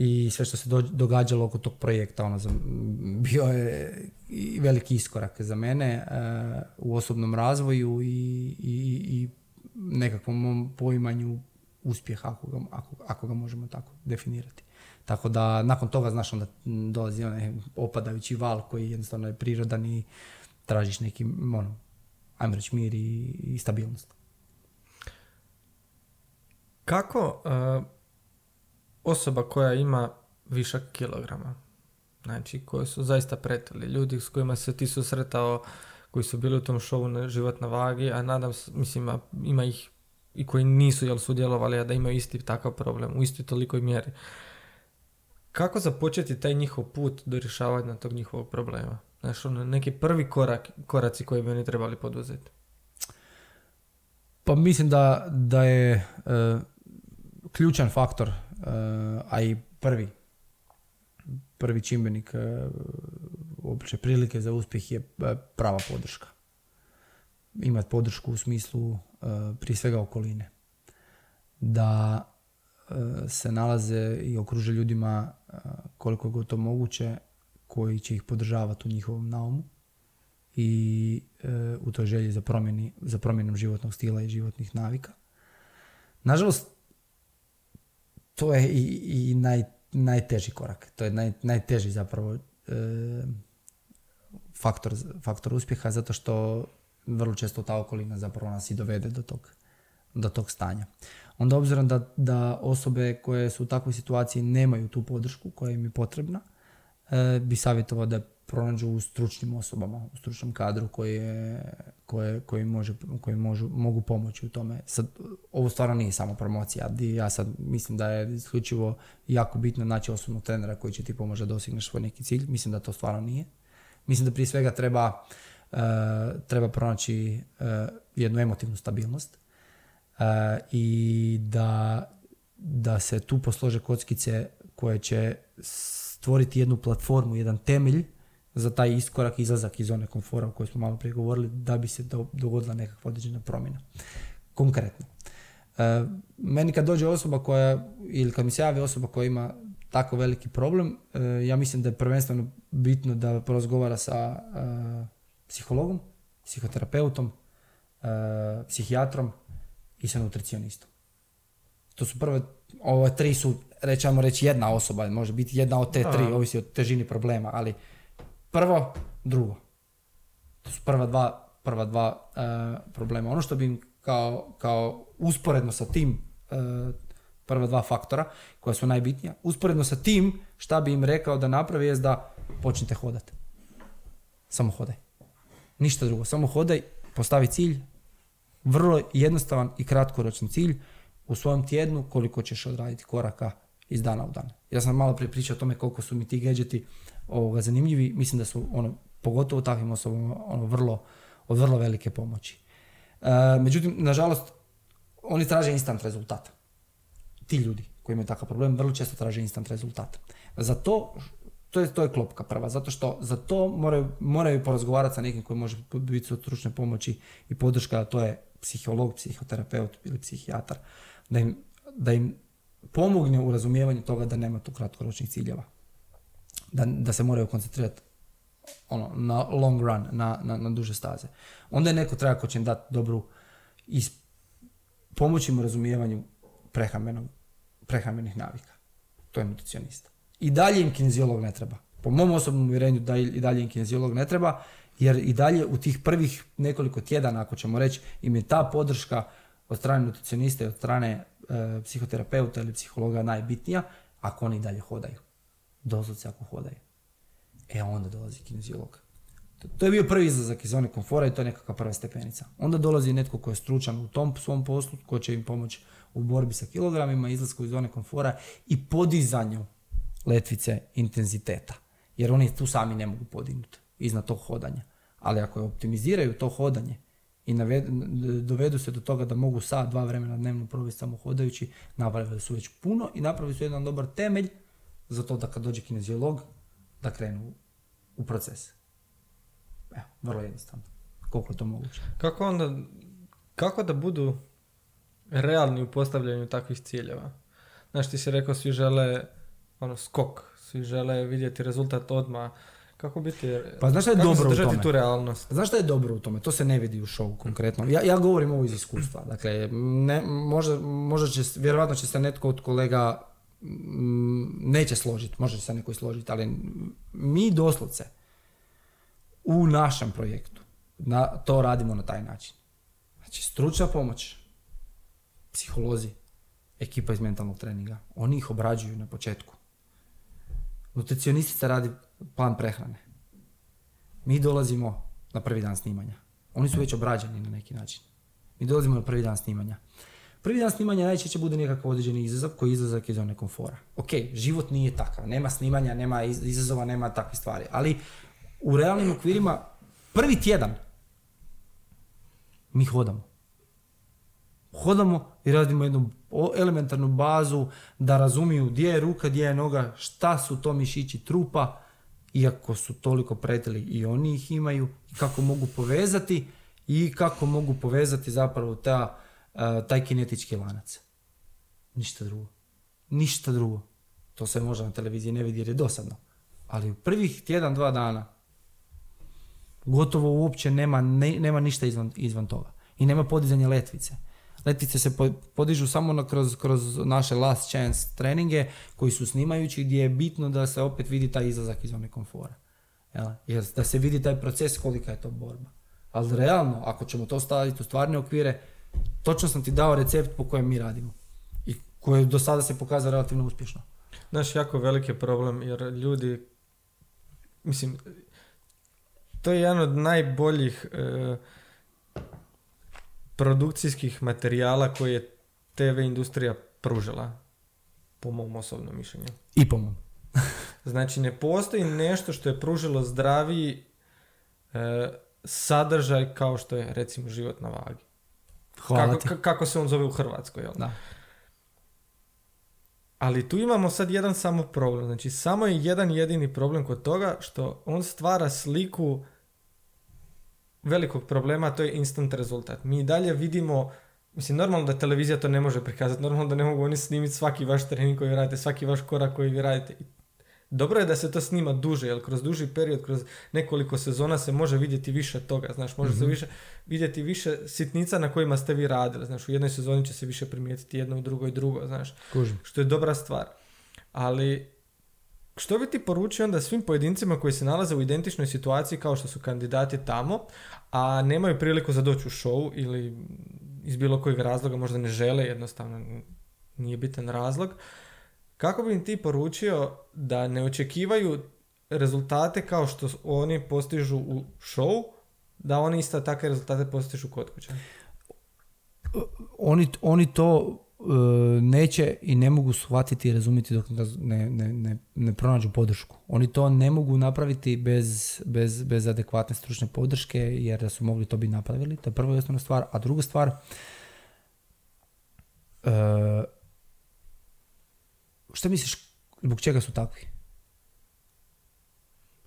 i sve što se događalo oko tog projekta ono, bio je veliki iskorak za mene e, u osobnom razvoju i, i, i nekakvom mom poimanju uspjeh ako ga, ako, ako ga možemo tako definirati. Tako da nakon toga znaš onda dolazi onaj opadajući val koji jednostavno je prirodan i tražiš neki, ono, ajmo reći mir i, i stabilnost. Kako uh, osoba koja ima višak kilograma, znači koji su zaista pretili, ljudi s kojima se ti susretao, koji su bili u tom šovu na život na vagi, a nadam se, mislim, ima, ih i koji nisu jel sudjelovali, a da imaju isti takav problem u istoj tolikoj mjeri. Kako započeti taj njihov put do rješavanja tog njihovog problema? Znaš, ono, neki prvi korak, koraci koje bi oni trebali poduzeti. Pa mislim da, da je e, ključan faktor, a i prvi, prvi čimbenik e, uopće prilike za uspjeh je prava podrška. Imati podršku u smislu prije svega okoline. Da se nalaze i okruže ljudima koliko god to moguće koji će ih podržavati u njihovom naumu i u toj želji za, promjeni, za promjenom životnog stila i životnih navika. Nažalost, to je i, i naj, najteži korak. To je naj, najteži zapravo e, faktor, faktor uspjeha zato što vrlo često ta okolina zapravo nas i dovede do tog, do tog stanja. Onda obzirom da, da osobe koje su u takvoj situaciji nemaju tu podršku koja im je potrebna, e, bi savjetovao da pronađu u stručnim osobama, u stručnom kadru koji, koje, koji, može, koji možu, mogu pomoći u tome. Sad, ovo stvarno nije samo promocija. Ja sad mislim da je isključivo jako bitno naći osobnog trenera koji će ti pomoći da dostigneš svoj neki cilj. Mislim da to stvarno nije. Mislim da prije svega treba, uh, treba pronaći uh, jednu emotivnu stabilnost uh, i da, da se tu poslože kockice koje će stvoriti jednu platformu, jedan temelj za taj iskorak, izlazak iz zone komfora o kojoj smo malo prije govorili, da bi se dogodila nekakva određena promjena. Konkretno. E, meni kad dođe osoba koja, ili kad mi se javi osoba koja ima tako veliki problem, e, ja mislim da je prvenstveno bitno da porazgovara sa e, psihologom, psihoterapeutom, psihijatrom i sa nutricionistom. To su prve, ove tri su, rećemo reći jedna osoba, može biti jedna od te tri, ovisi o težini problema, ali prvo, drugo. To su prva dva, prva dva uh, problema. Ono što bi kao, kao usporedno sa tim uh, prva dva faktora koja su najbitnija, usporedno sa tim šta bi im rekao da napravi je da počnite hodati. Samo hodaj. Ništa drugo. Samo hodaj, postavi cilj, vrlo jednostavan i kratkoročni cilj u svojem tjednu koliko ćeš odraditi koraka iz dana u dan. Ja sam malo prije pričao o tome koliko su mi ti gadgeti ovoga, zanimljivi, mislim da su ono, pogotovo takvim osobama ono, vrlo, od vrlo velike pomoći. E, međutim, nažalost, oni traže instant rezultat. Ti ljudi koji imaju takav problem vrlo često traže instant rezultat. Za to, to je, to je klopka prva, zato što za to moraju, moraju porazgovarati sa nekim koji može biti od stručne pomoći i podrška, a to je psiholog, psihoterapeut ili psihijatar, da im, da im pomogne u razumijevanju toga da nema tu kratkoročnih ciljeva da, da se moraju koncentrirati ono, na long run, na, na, na duže staze. Onda je neko treba ko će im dati dobru i pomoći mu razumijevanju prehrambenih navika. To je nutricionista. I dalje im kineziolog ne treba. Po mom osobnom uvjerenju da i dalje im kineziolog ne treba, jer i dalje u tih prvih nekoliko tjedana, ako ćemo reći, im je ta podrška od strane nutricionista i od strane e, psihoterapeuta ili psihologa najbitnija, ako oni dalje hodaju doslovce ako hodaju. E onda dolazi kineziolog. To je bio prvi izlazak iz zone komfora i to je nekakva prva stepenica. Onda dolazi netko ko je stručan u tom svom poslu, ko će im pomoći u borbi sa kilogramima, izlasku iz zone komfora i podizanju letvice intenziteta. Jer oni tu sami ne mogu podignuti iznad tog hodanja. Ali ako optimiziraju to hodanje i dovedu se do toga da mogu sat, dva vremena dnevno provesti samo hodajući, napravili su već puno i napravili su jedan dobar temelj za to da kad dođe kineziolog, da krenu u proces. Evo, vrlo jednostavno. Koliko je to moguće. Kako onda, kako da budu realni u postavljanju takvih ciljeva? Znaš, ti si rekao, svi žele ono, skok, svi žele vidjeti rezultat odmah. Kako biti... Pa znaš šta je kako dobro u tome? tu realnost? Znaš šta je dobro u tome? To se ne vidi u showu konkretno. Ja, ja govorim ovo iz iskustva. Dakle, ne, možda, možda će, vjerojatno će se netko od kolega neće složiti, možda će se neko složiti, ali mi doslovce u našem projektu na, to radimo na taj način. Znači, stručna pomoć, psiholozi, ekipa iz mentalnog treninga, oni ih obrađuju na početku. Nutricionistica radi plan prehrane. Mi dolazimo na prvi dan snimanja. Oni su već obrađeni na neki način. Mi dolazimo na prvi dan snimanja. Prvi dan snimanja najčešće bude nekakav određeni izazov koji je izlazak iz zone. Ok, život nije takav, nema snimanja, nema iz- izazova, nema takvih stvari. Ali u realnim okvirima prvi tjedan mi hodamo. Hodamo i radimo jednu elementarnu bazu da razumiju gdje je ruka, gdje je noga, šta su to mišići trupa, iako su toliko pretili i oni ih imaju, kako mogu povezati i kako mogu povezati zapravo ta, taj kinetički lanac. Ništa drugo. Ništa drugo. To se možda na televiziji ne vidi jer je dosadno. Ali u prvih tjedan, dva dana gotovo uopće nema, ne- nema ništa izvan, izvan toga. I nema podizanja letvice. Letvice se po- podižu samo na, kroz, naše last chance treninge koji su snimajući gdje je bitno da se opet vidi taj izlazak iz zone komfora. Jel? Jer da se vidi taj proces kolika je to borba. Ali realno, ako ćemo to staviti u stvarne okvire, točno sam ti dao recept po kojem mi radimo. I koji do sada se pokazao relativno uspješno. Znaš, jako veliki problem jer ljudi, mislim, to je jedan od najboljih e, produkcijskih materijala koje je TV industrija pružila, po mom osobnom mišljenju. I po mom. Znači, ne postoji nešto što je pružilo zdraviji e, sadržaj kao što je, recimo, život na vagi. Hvala kako, ti. ka- kako se on zove u Hrvatskoj, jel? Da. Ali tu imamo sad jedan samo problem. Znači, samo je jedan jedini problem kod toga što on stvara sliku velikog problema, to je instant rezultat. Mi dalje vidimo, mislim, normalno da televizija to ne može prikazati, normalno da ne mogu oni snimiti svaki vaš trening koji vi radite, svaki vaš korak koji vi radite. I Dobro je da se to snima duže, jer kroz duži period, kroz nekoliko sezona se može vidjeti više toga, znaš, može se više vidjeti više sitnica na kojima ste vi radili, znaš, u jednoj sezoni će se više primijetiti jedno, u drugoj drugo, znaš, Kužim. što je dobra stvar. Ali, što bi ti poručio onda svim pojedincima koji se nalaze u identičnoj situaciji kao što su kandidati tamo, a nemaju priliku za doći u show ili iz bilo kojeg razloga možda ne žele, jednostavno nije bitan razlog, kako bi im ti poručio da ne očekivaju rezultate kao što oni postižu u show, da oni isto takve rezultate postižu kod kuće? oni, oni to e, neće i ne mogu shvatiti i razumjeti dok ne, ne, ne, ne pronađu podršku. Oni to ne mogu napraviti bez, bez, bez adekvatne stručne podrške jer da su mogli to bi napravili. To je prva i stvar. A druga stvar, e, šta misliš, zbog čega su takvi?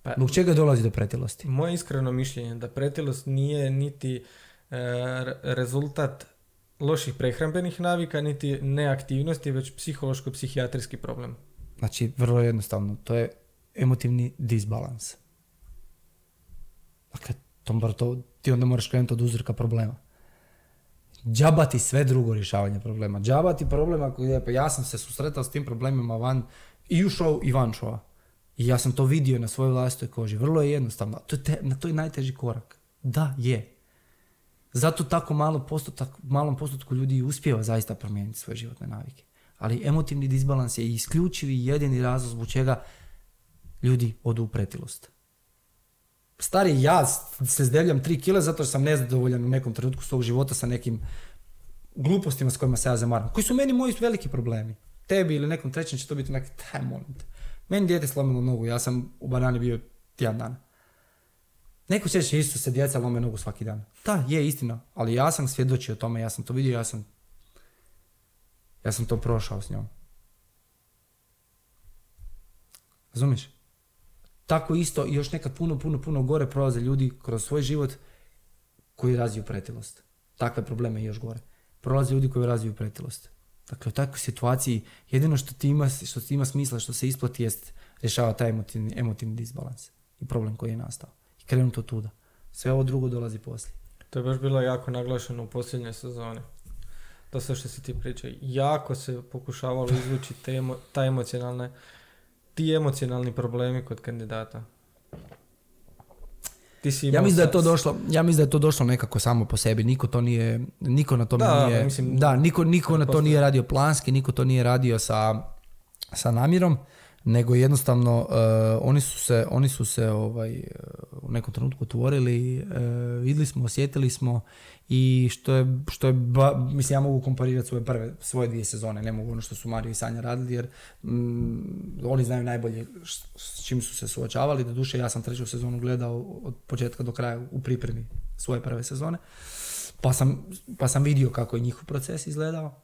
Pa, Zbog čega dolazi do pretilosti? Moje iskreno mišljenje je da pretilost nije niti e, re- rezultat loših prehrambenih navika, niti neaktivnosti, već psihološko-psihijatrijski problem. Znači, vrlo jednostavno, to je emotivni disbalans. Dakle, to, ti onda moraš krenuti od uzroka problema. Džaba ti sve drugo rješavanje problema. Džaba ti problem ako je, pa ja sam se susretao s tim problemima van i u show i van showa. I ja sam to vidio na svojoj vlastitoj koži. Vrlo je jednostavno. To je, te, na to je najteži korak. Da, je. Zato tako malo postotak, malom postotku ljudi uspijeva zaista promijeniti svoje životne navike. Ali emotivni disbalans je isključivi jedini razlog zbog čega ljudi odu u pretilost. Stari, ja se zdevljam 3 kile zato što sam nezadovoljan u nekom trenutku svog života sa nekim glupostima s kojima se ja zamaram. Koji su meni moji veliki problemi. Tebi ili nekom trećem će to biti neki, taj te. Meni dijete slomilo nogu, ja sam u banani bio tjedan dana. Neko će isto se djeca lome nogu svaki dan. Da, je istina, ali ja sam svjedočio tome, ja sam to vidio, ja sam ja sam to prošao s njom. Razumiješ? Tako isto još nekad puno, puno, puno gore prolaze ljudi kroz svoj život koji razviju pretilost. Takve probleme i još gore. Prolaze ljudi koji razviju pretilost. Dakle, u takvoj situaciji jedino što ti ima, što ti ima smisla, što se isplati jest rješava taj emotivni, emotivni disbalans. i problem koji je nastao. I krenuti od tuda. Sve ovo drugo dolazi poslije. To je baš bilo jako naglašeno u posljednjoj sezoni. To sve što si ti pričao. Jako se pokušavalo izvući te emo, ta emocionalne, ti emocionalni problemi kod kandidata. Ti si Ja mislim da je to došlo, ja mislim da je to došlo nekako samo po sebi. Niko to nije, niko na tome Da, nije, mislim, da, niko, niko na to nije radio planski, niko to nije radio sa, sa namjerom, nego jednostavno eh, oni su se, oni su se ovaj, eh, u nekom trenutku otvorili, eh, vidjeli smo, osjetili smo i što je, što je ba- mislim ja mogu komparirati svoje prve, svoje dvije sezone, ne mogu ono što su Mario i Sanja radili jer mm, oni znaju najbolje š- s čim su se suočavali, doduše ja sam treću sezonu gledao od početka do kraja u pripremi svoje prve sezone, pa sam, pa sam vidio kako je njihov proces izgledao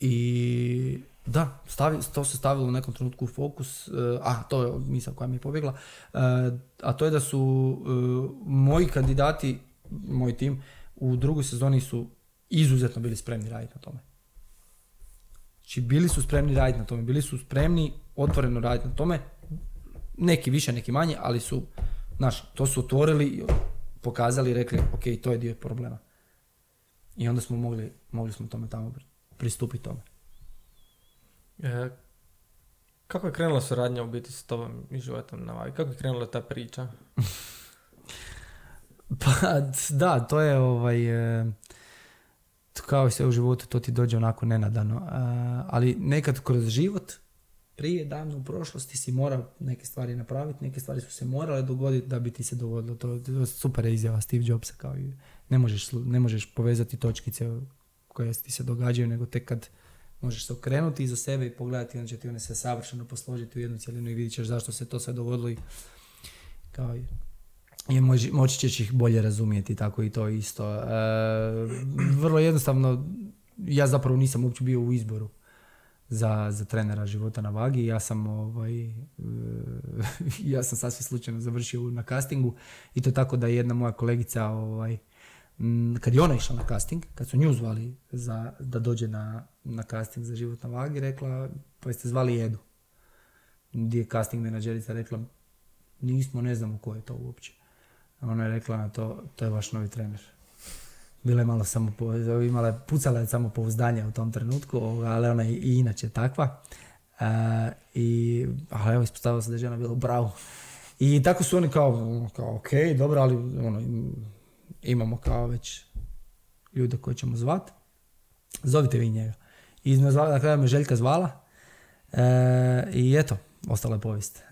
i da, stavi, to se stavilo u nekom trenutku u fokus, eh, a to je misao koja mi je pobjegla, eh, a to je da su eh, moji kandidati, moj tim, u drugoj sezoni su izuzetno bili spremni raditi na tome. Znači bili su spremni raditi na tome, bili su spremni otvoreno raditi na tome, neki više, neki manje, ali su, znaš, to su otvorili, pokazali i rekli, ok, to je dio problema. I onda smo mogli, mogli smo tome tamo pristupiti tome. E, kako je krenula suradnja u biti s tobom i životom na Vagi? Kako je krenula ta priča? Pa da, to je ovaj, e, kao sve u životu, to ti dođe onako nenadano. E, ali nekad kroz život, prije, davno u prošlosti si morao neke stvari napraviti, neke stvari su se morale dogoditi da bi ti se dogodilo. To, je super izjava Steve Jobsa, kao i ne možeš, ne možeš povezati točkice koje ti se događaju, nego tek kad možeš se okrenuti iza sebe i pogledati, onda će ti one se savršeno posložiti u jednu cjelinu i vidjet ćeš zašto se to sve dogodilo i kao i i moći, moći ćeš ih bolje razumjeti, tako i to isto. E, vrlo jednostavno, ja zapravo nisam uopće bio u izboru za, za trenera života na vagi. Ja sam, ovaj, e, ja sam sasvim slučajno završio na castingu i to tako da je jedna moja kolegica, ovaj, kad je ona išla na casting, kad su nju zvali za, da dođe na, na casting za život na vagi, rekla, pa jeste zvali Edu. Gdje je casting menadžerica rekla, nismo, ne znamo ko je to uopće. A Ona je rekla na to, to je vaš novi trener. Bila je malo samo, imala je, pucala je samo pouzdanje u tom trenutku, ovoga, ali ona je i inače takva. E, I, ali evo, ispostavilo se da je žena bila u pravu. I tako su oni kao, kao ok, dobro, ali ono, im- imamo kao već ljude koje ćemo zvat. Zovite vi njega. I nazvala, na kraju me Željka zvala. E, I eto, ostala je povijest.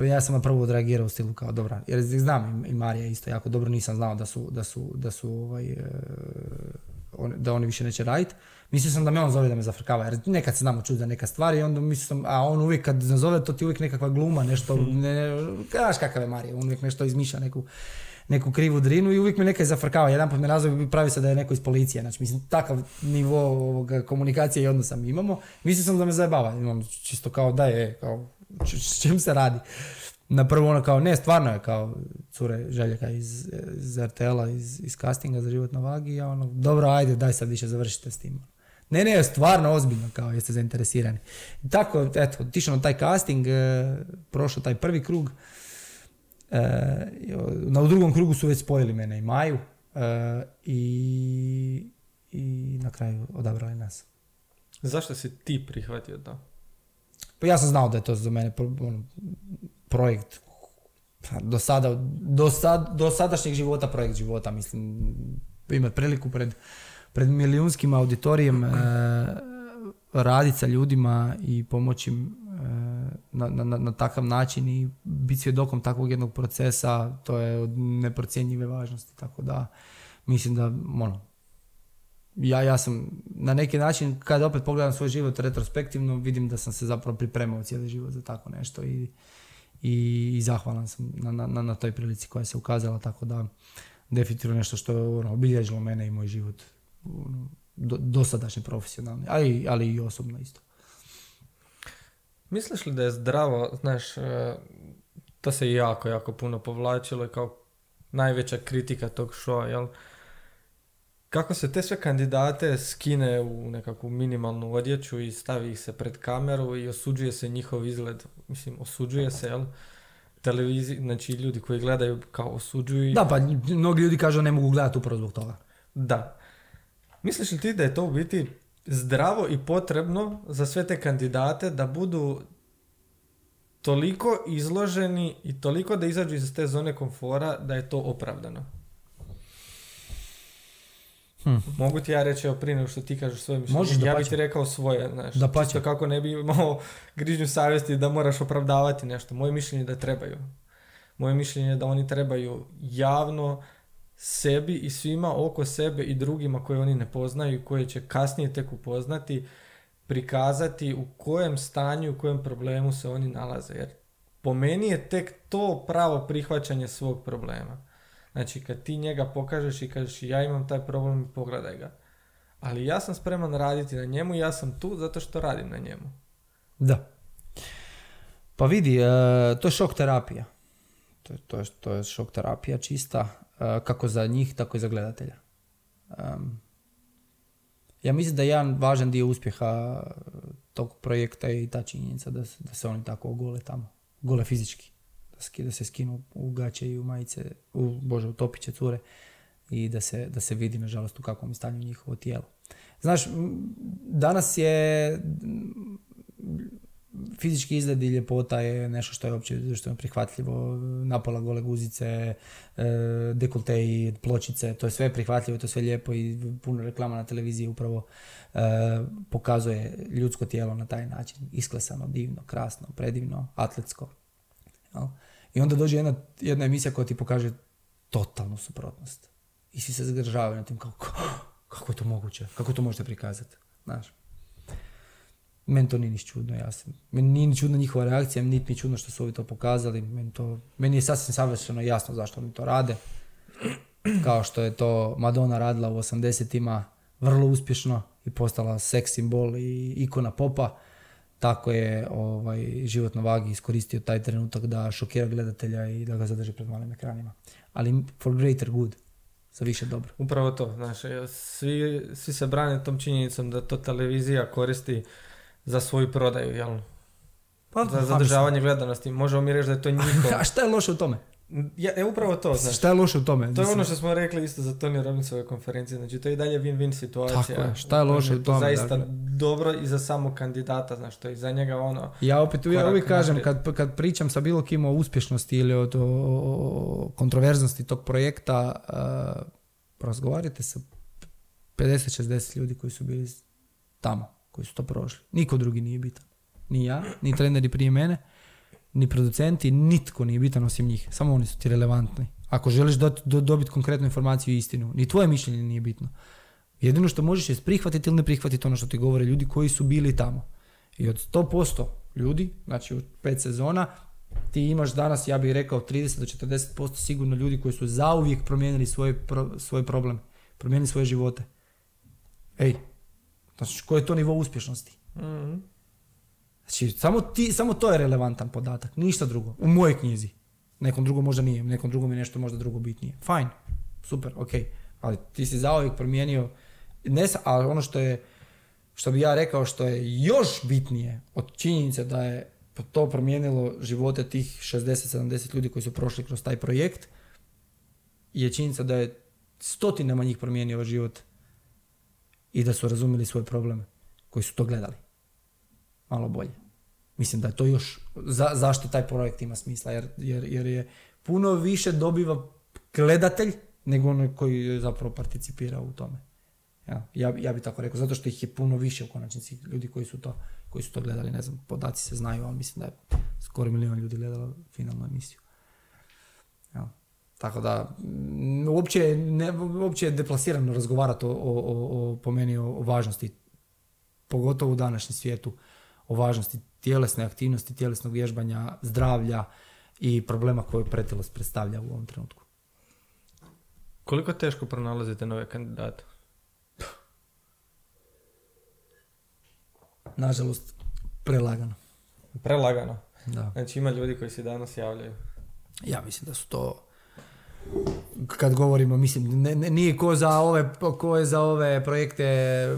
E, ja sam prvo odreagirao u stilu kao dobra, jer znam i- Marija isto jako dobro, nisam znao da su, da su, da su ovaj, e, on- da oni više neće raditi. Mislio sam da me on zove da me zafrkava, jer nekad se znamo čuti za neka stvar i onda mislio sam, a on uvijek kad nazove to ti uvijek nekakva gluma, nešto, ne, ne, znaš kakav je Marija, on uvijek nešto izmišlja, neku, neku krivu drinu i uvijek me neka zafrkava. Jedan put me nazove i pravi se da je neko iz policije. Znači, mislim, takav nivo ovoga, komunikacije i odnosa mi imamo. Mislio sam da me zajebava. Imam čisto kao da je, kao, s čim se radi. Na prvo ono kao, ne, stvarno je kao cure Željeka iz, iz RTL-a, iz, iz castinga za život na vagi. Ja ono, dobro, ajde, daj sad više završite s tim. Ne, ne, stvarno ozbiljno, kao jeste zainteresirani. Tako, eto, otišao na taj casting, e, prošao taj prvi krug, na u drugom krugu su već spojili mene i Maju e, i, i na kraju odabrali nas. Zašto si ti prihvatio to? Pa ja sam znao da je to za mene ono, projekt pa, do sada, do, sad, do sadašnjeg života projekt života, mislim, imat priliku pred, pred milijunskim auditorijem e, raditi sa ljudima i pomoći im na, na, na, takav način i biti svjedokom takvog jednog procesa, to je od neprocjenjive važnosti, tako da mislim da, ono, ja, ja sam na neki način, kad opet pogledam svoj život retrospektivno, vidim da sam se zapravo pripremao cijeli život za tako nešto i, i, i zahvalan sam na, na, na toj prilici koja se ukazala, tako da definitivno nešto što je ono, obilježilo mene i moj život ono, do, dosadašnji profesionalni, ali, ali i osobno isto. Misliš li da je zdravo, znaš, e, to se jako, jako puno povlačilo i kao najveća kritika tog showa, jel? Kako se te sve kandidate skine u nekakvu minimalnu odjeću i stavi ih se pred kameru i osuđuje se njihov izgled, mislim, osuđuje se, jel? televiziji, znači ljudi koji gledaju kao osuđuju. Da, pa mnogi ljudi kažu ne mogu gledati upravo zbog toga. Da. Misliš li ti da je to u biti zdravo i potrebno za sve te kandidate da budu toliko izloženi i toliko da izađu iz te zone komfora da je to opravdano? Hm. Mogu ti ja reći, evo prije nego što ti kažeš svoje mišljenje, Možeš, ja bih ti rekao svoje, znaš, Dapače. čisto kako ne bi imao grižnju savjesti da moraš opravdavati nešto. Moje mišljenje je da trebaju. Moje mišljenje je da oni trebaju javno sebi i svima oko sebe i drugima koje oni ne poznaju i koje će kasnije tek upoznati prikazati u kojem stanju, u kojem problemu se oni nalaze. Jer po meni je tek to pravo prihvaćanje svog problema. Znači kad ti njega pokažeš i kažeš ja imam taj problem, pogledaj ga. Ali ja sam spreman raditi na njemu i ja sam tu zato što radim na njemu. Da. Pa vidi, e, to je šok terapija. To, je- to, je, to je šok terapija čista, kako za njih, tako i za gledatelja. Em, ja mislim da je jedan važan dio uspjeha tog projekta je i ta činjenica da, se- da se oni tako ogole tamo. Gole fizički. Da, ski- da se skinu u gaće i u majice, u, bože, u topiće cure i da se, da se vidi, nažalost, u kakvom je stanju njihovo tijelo. Znaš, danas je fizički izgled i ljepota je nešto što je opće društveno prihvatljivo. Napola gole guzice, e, dekolteji, pločice, to je sve prihvatljivo, to je sve lijepo i puno reklama na televiziji upravo e, pokazuje ljudsko tijelo na taj način. Isklesano, divno, krasno, predivno, atletsko. I onda dođe jedna, jedna emisija koja ti pokaže totalnu suprotnost. I svi se zgražavaju na tim kako, kako je to moguće, kako to možete prikazati. Znaš. Meni to nije niš čudno, ja sam. Meni nije ni čudna njihova reakcija, niti mi je čudno što su ovi to pokazali. Meni, to, meni je sasvim savršeno jasno zašto oni to rade. Kao što je to Madonna radila u 80-ima vrlo uspješno i postala seks simbol i ikona popa. Tako je ovaj, život na vagi iskoristio taj trenutak da šokira gledatelja i da ga zadrži pred malim ekranima. Ali for greater good, za više dobro. Upravo to, znaš, e, svi, svi se brane tom činjenicom da to televizija koristi za svoju prodaju, jel? Pa, Za zadržavanje gledanosti. Možemo mi reći da je to njihov. A šta je loše u tome? Ja, e, upravo to, znaš. Šta je loše u tome? To je ono što smo rekli isto za Tony Robbinsove konferencije, znači to je i dalje win-win situacija. Tako je, šta je loše u To tome, zaista dakle? dobro i za samog kandidata, znaš, to je i za njega ono... Ja opet ja uvijek kažem, kad, kad pričam sa bilo kim o uspješnosti ili o, to, o kontroverznosti tog projekta, uh, razgovarajte sa 50-60 ljudi koji su bili tamo, koji su to prošli. Niko drugi nije bitan. Ni ja, ni treneri prije mene, ni producenti, nitko nije bitan osim njih. Samo oni su ti relevantni. Ako želiš dot- do, dobiti konkretnu informaciju i istinu, ni tvoje mišljenje nije bitno. Jedino što možeš je prihvatiti ili ne prihvatiti ono što ti govore ljudi koji su bili tamo. I od 100% ljudi, znači u pet sezona, ti imaš danas, ja bih rekao, 30 do 40% sigurno ljudi koji su zauvijek promijenili svoj, pro, svoj problem, promijenili svoje živote. Ej, znači koji je to nivo uspješnosti? Mhm. Znači, samo, ti, samo to je relevantan podatak, ništa drugo. U mojoj knjizi. Nekom drugom možda nije, nekom drugom je nešto možda drugo bitnije. Fajn, super, ok. Ali ti si zauvijek promijenio, ne, a ono što je, što bi ja rekao što je još bitnije od činjenice da je to promijenilo živote tih 60-70 ljudi koji su prošli kroz taj projekt, je činjenica da je stotinama njih promijenio život i da su razumjeli svoj problem koji su to gledali malo bolje. Mislim da je to još, za, zašto taj projekt ima smisla, jer, jer, jer je puno više dobiva gledatelj nego onaj koji je zapravo participira u tome. Ja, ja, ja bi tako rekao, zato što ih je puno više u konačnici ljudi koji su to, koji su to gledali, ne znam, podaci se znaju, ali mislim da je skoro milijun ljudi gledalo finalnu emisiju. Tako da, uopće, ne, uopće je deplasirano razgovarati o, o, o, o- po meni o, o važnosti pogotovo u današnjem svijetu, o važnosti tjelesne aktivnosti, tjelesnog vježbanja, zdravlja i problema koje pretilost predstavlja u ovom trenutku. Koliko teško pronalazite nove kandidate? Nažalost, prelagano. Prelagano. Da. Znači ima ljudi koji se danas javljaju. Ja mislim da su to kad govorimo, mislim, ne, ne- nije ko za ove, ko je za ove projekte e,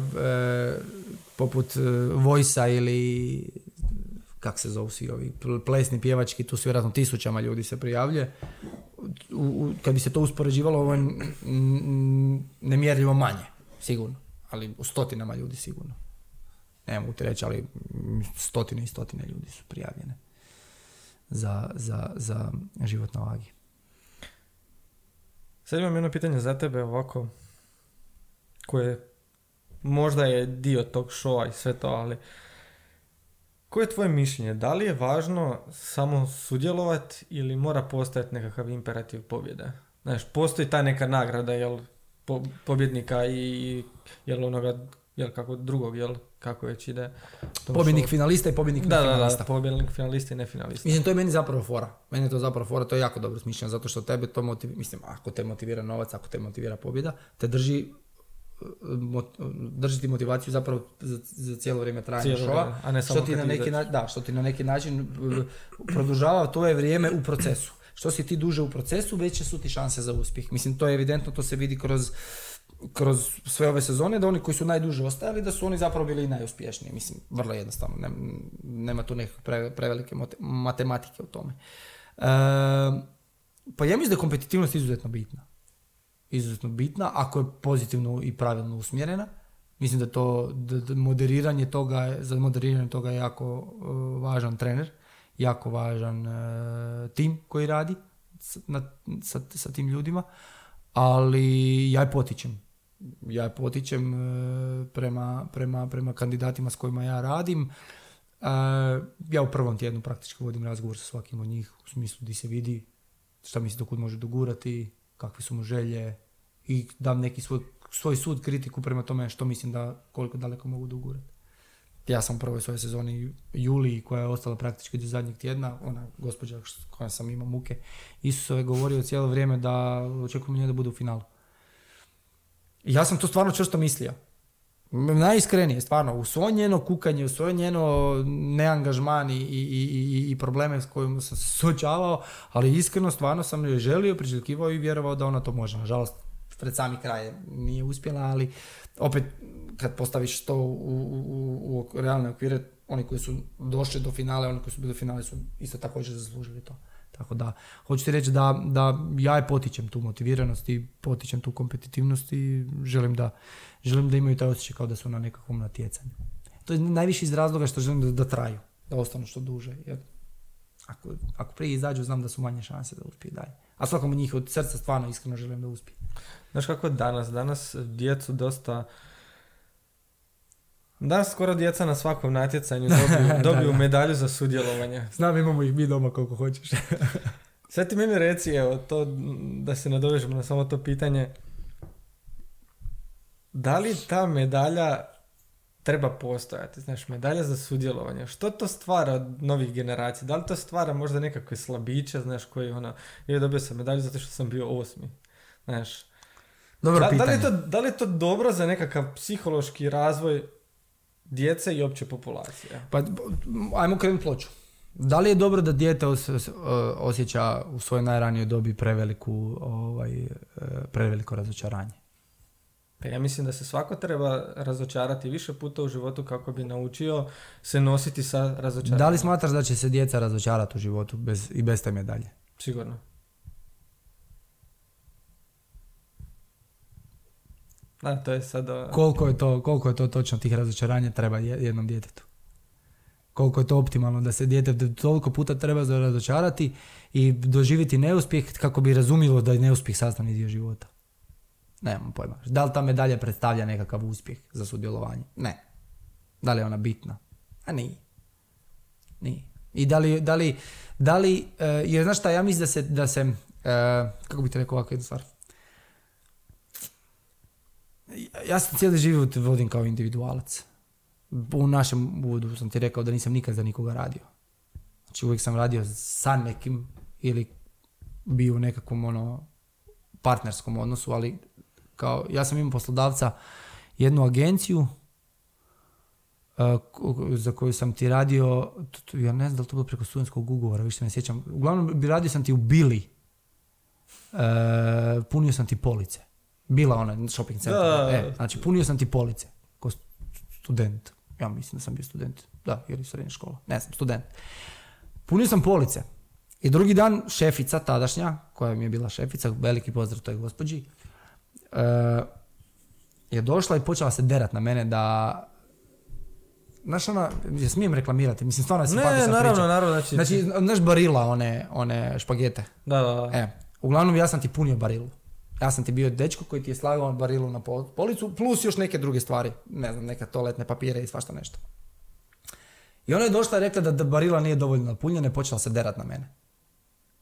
poput e, Voice-a ili kak se zovu svi ovi pl- plesni, pjevački, tu su vjerojatno tisućama ljudi se prijavljuje. U, u, kad bi se to uspoređivalo, ovo je nemjerljivo manje, sigurno. Ali u stotinama ljudi sigurno. Ne mogu ti reći, ali stotine i stotine ljudi su prijavljene za, za, za život na vagi. Sad imam jedno pitanje za tebe ovako, koje možda je dio tog showa i sve to, ali koje je tvoje mišljenje? Da li je važno samo sudjelovati ili mora postojati nekakav imperativ pobjede? Znaš, postoji ta neka nagrada, jel, po, pobjednika i jel onoga, jel kako drugog, jel, kako već ide. Pobjednik showu. finalista i pobjednik Da, da, da, finalista. pobjednik finalista i ne finalista. Mislim, to je meni zapravo fora. Meni je to zapravo fora, to je jako dobro smišljeno, zato što tebe to motivira, mislim, ako te motivira novac, ako te motivira pobjeda, te drži mot- drži ti motivaciju zapravo za, za cijelo vrijeme trajanja šova, a ne samo što ti na neki način, da, što ti na neki način uh, produžava tvoje vrijeme u procesu. Što si ti duže u procesu, veće su ti šanse za uspjeh. Mislim, to je evidentno, to se vidi kroz kroz sve ove sezone, da oni koji su najduže ostajali, da su oni zapravo bili i najuspješniji. Mislim, vrlo jednostavno, nem- nema tu nekakve pre, prevelike matematike u tome. E, pa ja mislim da je kompetitivnost izuzetno bitna. Izuzetno bitna, ako je pozitivno i pravilno usmjerena. Mislim da to, da, moderiranje toga, za moderiranje toga je jako e, važan trener, jako važan e, tim koji radi s- na, sa, sa tim ljudima, ali ja je potičem. Ja potičem e, prema, prema, prema kandidatima s kojima ja radim. E, ja u prvom tjednu praktički vodim razgovor sa svakim od njih u smislu di se vidi šta misli do kud može dogurati, kakve su mu želje i dam neki svoj, svoj sud, kritiku prema tome što mislim da koliko daleko mogu dogurati. Ja sam u prvoj svojoj sezoni Juli koja je ostala praktički do zadnjeg tjedna, ona gospođa s kojom sam imao muke, Isusove govorio cijelo vrijeme da očekujem nje da bude u finalu. Ja sam to stvarno čvrsto mislio. Najiskrenije, stvarno, u svo njeno kukanje, u svo njeno neangažman i, i, i, i- probleme s kojima sam se suočavao, ali iskreno, stvarno sam joj želio, priželjkivao i vjerovao da ona to može. Nažalost, pred sami kraj nije uspjela, ali opet kad postaviš to u, u, u, u realne okvire, oni koji su došli do finale, oni koji su bili u finale su isto također zaslužili to. Tako da, hoću reći da, da ja je potičem tu motiviranost i potičem tu kompetitivnost i želim da, želim da imaju taj osjećaj kao da su na nekakvom natjecanju. To je najviše iz razloga što želim da, da traju, da ostanu što duže. Jer ako, ako prije izađu, znam da su manje šanse da uspije dalje. A svakom njih od srca stvarno iskreno želim da uspije. Znaš kako je danas? Danas djecu dosta... Danas skoro djeca na svakom natjecanju dobiju, Da, dobiju da. medalju za sudjelovanje. Znam, imamo ih mi doma koliko hoćeš. Sad ti meni reci, evo, to, da se nadovežemo na samo to pitanje. Da li ta medalja treba postojati? Znaš, medalja za sudjelovanje. Što to stvara od novih generacija? Da li to stvara možda nekakve slabiće, znaš, koji ono, je dobio sam medalju zato što sam bio osmi. Znaš, Dobro da, da, pitanje. li je to, da li je to dobro za nekakav psihološki razvoj djece i opće populacije? Pa, ajmo krenuti ploču. Da li je dobro da dijete os- os- osjeća u svojoj najranijoj dobi preveliku, ovaj, e, preveliko razočaranje? Pa ja mislim da se svako treba razočarati više puta u životu kako bi naučio se nositi sa razočaranjem. Da li smatraš da će se djeca razočarati u životu bez, i bez te medalje? Sigurno. Da, to je sad... o, Koliko je to, koliko je to točno tih razočaranja treba je- jednom djetetu? Koliko je to optimalno da se dijete toliko puta treba razočarati i doživjeti neuspjeh kako bi razumilo da je neuspjeh sastavni dio života? Nemam pojma. Da li ta medalja predstavlja nekakav uspjeh za sudjelovanje? Ne. Da li je ona bitna? A nije. Nije. I da li, da li, da li e, jer znaš šta, ja mislim da se, da se e, kako bi ti rekao ovako jednu stvar. Ja sam cijeli život vodim kao individualac. U našem uvodu sam ti rekao da nisam nikad za nikoga radio. Znači uvijek sam radio sa nekim ili bio u nekakvom ono partnerskom odnosu, ali kao ja sam imao poslodavca jednu agenciju uh, za koju sam ti radio, ja ne znam da li to bilo preko studentskog ugovora, više ne sjećam. Uglavnom radio sam ti u Bili. Uh, punio sam ti police. Bila ona shopping centar. Da. E, znači punio sam ti police st- student. Ja mislim da sam bio student. Da, ili srednja škola. Ne znam, student. Punio sam police. I drugi dan šefica tadašnja, koja mi je bila šefica, veliki pozdrav toj gospođi, e, je došla i počela se derat na mene da Znaš ona, je smijem reklamirati, mislim stvarno je Ne, simpatična naravno, priča. naravno, znači... Znači, znaš barila, one, one špagete. Da, da, da. E, uglavnom ja sam ti punio barilu. Ja sam ti bio dečko koji ti je slagao barilu na pol- policu, plus još neke druge stvari. Ne znam, neka toaletne papire i svašta nešto. I ona je došla i rekla da, barila nije dovoljno napunjena i počela se derat na mene.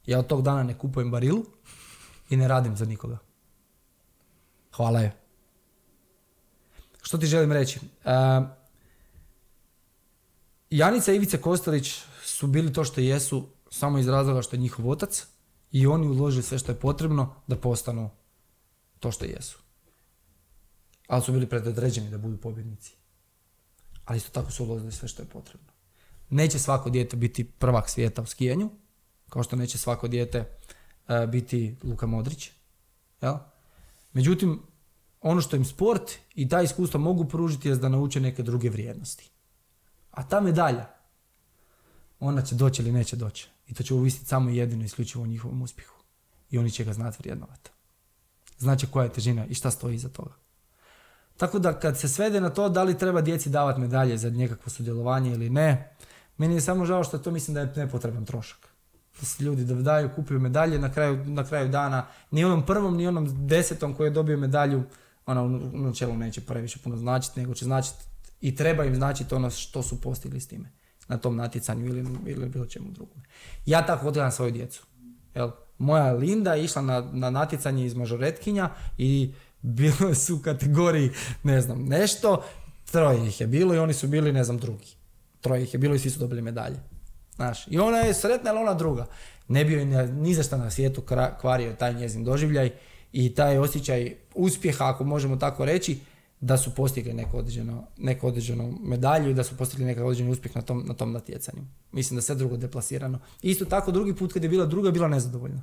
Ja od tog dana ne kupujem barilu i ne radim za nikoga. Hvala je. Što ti želim reći? E, Janica i Ivica Kostelić su bili to što jesu samo iz razloga što je njihov otac i oni uložili sve što je potrebno da postanu to što jesu. Ali su bili predodređeni da budu pobjednici. Ali isto tako su uložili sve što je potrebno. Neće svako dijete biti prvak svijeta u skijanju, kao što neće svako dijete e, biti Luka Modrić. Jel? Međutim, ono što im sport i ta iskustva mogu pružiti je da nauče neke druge vrijednosti. A ta medalja, ona će doći ili neće doći. I to će uvisiti samo jedino isključivo u njihovom uspjehu. I oni će ga znati vrijednovati. Znači koja je težina i šta stoji iza toga. Tako da kad se svede na to da li treba djeci davati medalje za nekakvo sudjelovanje ili ne, meni je samo žao što to mislim da je nepotreban trošak. Da se ljudi da daju, kupuju medalje na kraju, na kraju dana, ni onom prvom, ni onom desetom koji je dobio medalju, ona u načelu neće previše puno značiti, nego će značiti i treba im značiti ono što su postigli s time na tom natjecanju ili, ili bilo čemu drugome. Ja tako odgledam svoju djecu. Jel? Moja Linda je išla na, na natjecanje iz mažoretkinja i bilo su u kategoriji, ne znam, nešto, troje ih je bilo i oni su bili, ne znam, drugi. Troje ih je bilo i svi su dobili medalje. Znaš, i ona je sretna, ali ona druga. Ne bi joj ni- za šta na svijetu kvario taj njezin doživljaj i taj osjećaj uspjeha, ako možemo tako reći, da su postigli neku određeno, neku određenu medalju i da su postigli neki određeni uspjeh na tom, na tom natjecanju. Mislim da sve drugo deplasirano. Isto tako drugi put kad je bila druga, bila nezadovoljna.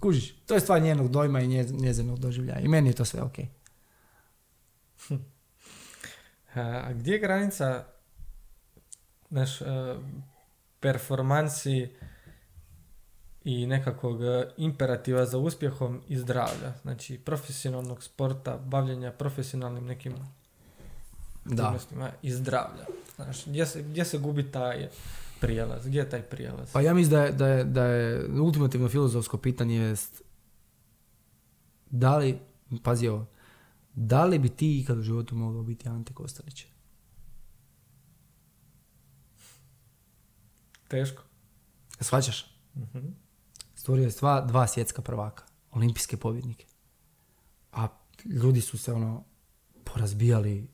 Kužiš, to je stvar njenog dojma i nje- njezinog doživljaja. I meni je to sve ok. A gdje je granica naš, e, performansi i nekakvog e, imperativa za uspjehom i zdravlja? Znači, profesionalnog sporta, bavljenja profesionalnim nekim Da. i zdravlja. Znaš, gdje se, gdje se gubi taj prijelaz? Gdje je taj prijelaz? Pa ja mislim da je, da je, da je ultimativno filozofsko pitanje jest da li, pazi ovo, da li bi ti ikad u životu mogao biti Ante Kostelić? Teško. Shvaćaš? Mhm. Stvorio je dva, dva svjetska prvaka, olimpijske pobjednike. A ljudi su se ono porazbijali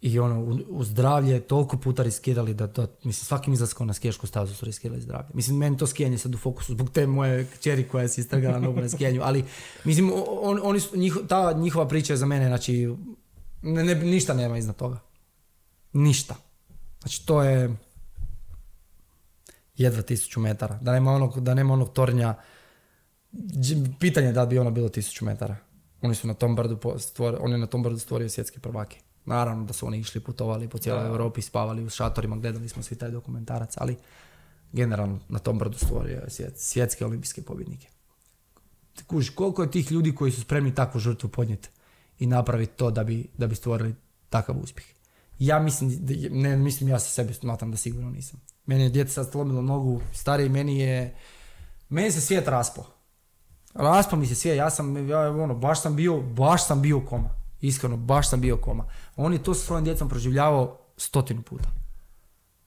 i ono u, zdravlje toliko puta riskirali da, da mislim svakim izlaskom na skijašku stazu su riskirali zdravlje. Mislim meni to skijanje sad u fokusu zbog te moje kćeri koja se istrgala nogu na skijanju, ali mislim on, oni su, njiho- ta njihova priča je za mene znači ne, ne- ništa nema iznad toga. Ništa. Znači to je jedva tisuću metara. Da nema onog, da nema onog tornja, pitanje je da bi ono bilo tisuću metara. Oni su na tom brdu, stvor, on je na tom brdu stvorio svjetske prvake. Naravno da su oni išli, putovali po cijeloj. Europi, spavali u šatorima, gledali smo svi taj dokumentarac, ali generalno na tom brdu stvorio je svjet, svjetske olimpijske pobjednike. Kužiš, koliko je tih ljudi koji su spremni takvu žrtvu podnijeti i napraviti to da bi, da bi stvorili takav uspjeh. Ja mislim, ne mislim ja sa sebi smatram da sigurno nisam. Meni je djeca sad slomilo nogu, stariji meni je, meni se svijet raspao. Raspao mi se svijet, ja sam, ja, ono, baš sam bio, baš sam bio koma. Iskreno, baš sam bio koma. On je to sa svojom djecom proživljavao stotinu puta.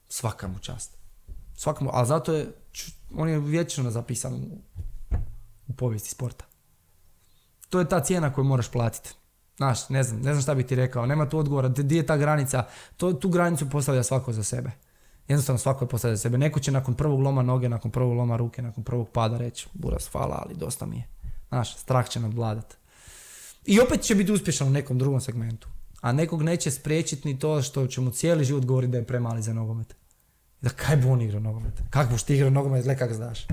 Svaka mu čast. Svaka mu, ali zato je, on je vječno zapisan u, u povijesti sporta. To je ta cijena koju moraš platiti. Znaš, ne znam, ne znam šta bi ti rekao, nema tu odgovora, gdje je ta granica, to, tu granicu postavlja svako za sebe. Jednostavno svako je postavlja za sebe. Neko će nakon prvog loma noge, nakon prvog loma ruke, nakon prvog pada reći, buras, hvala, ali dosta mi je. Znaš, strah će nadvladat. I opet će biti uspješan u nekom drugom segmentu. A nekog neće spriječiti ni to što će mu cijeli život govoriti da je premali za nogomet. Da kaj bu on igrao nogomet? Kako ti igrao nogomet, gle kak znaš.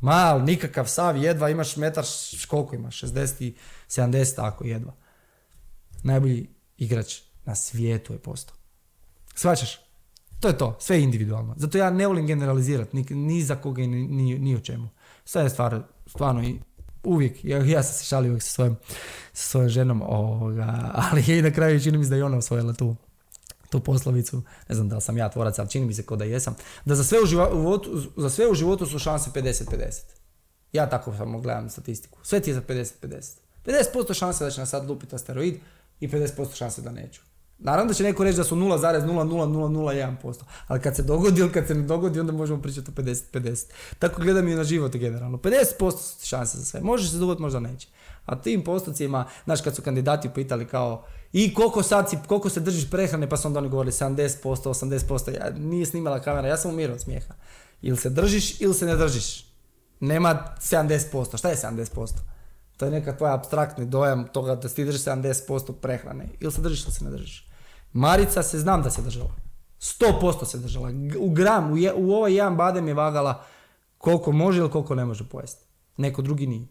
Mal, nikakav sav, jedva imaš metar, koliko imaš, 60 i 70 ako jedva. Najbolji igrač na svijetu je postao. Shvaćaš? To je to, sve je individualno. Zato ja ne volim generalizirati ni, ni za koga i ni, ni, ni o čemu. Sve je stvar, stvarno i uvijek, ja, ja sam se šalio uvijek sa svojom, sa svojom ženom, ovoga, ali je i na kraju čini mi se da je ona osvojila tu, tu poslovicu, ne znam da li sam ja tvorac, ali čini mi se kao da jesam, da za sve u, životu, za sve u životu su šanse 50-50. Ja tako samo gledam statistiku. Sve ti je za 50-50. 50% šanse da će nas sad lupiti asteroid i 50% šanse da neću. Naravno da će neko reći da su 0,00001%, ali kad se dogodi ili kad se ne dogodi, onda možemo pričati o 50-50. Tako gledam i na život generalno. 50% šanse za sve. Može se dogoditi, možda neće. A tim postocima, znaš, kad su kandidati pitali kao i koliko sad si, koliko se držiš prehrane, pa su onda oni govorili 70%, 80%, ja, nije snimala kamera, ja sam umirao od smijeha. Ili se držiš ili se ne držiš. Nema 70%. Šta je 70%? To je neka tvoja abstraktni dojam toga da ti držiš 70% prehrane. Ili se držiš ili se ne držiš. Marica se znam da se držala. 100% se držala. U gram, u, je, u ovaj jedan badem je vagala koliko može ili koliko ne može pojesti. Neko drugi nije.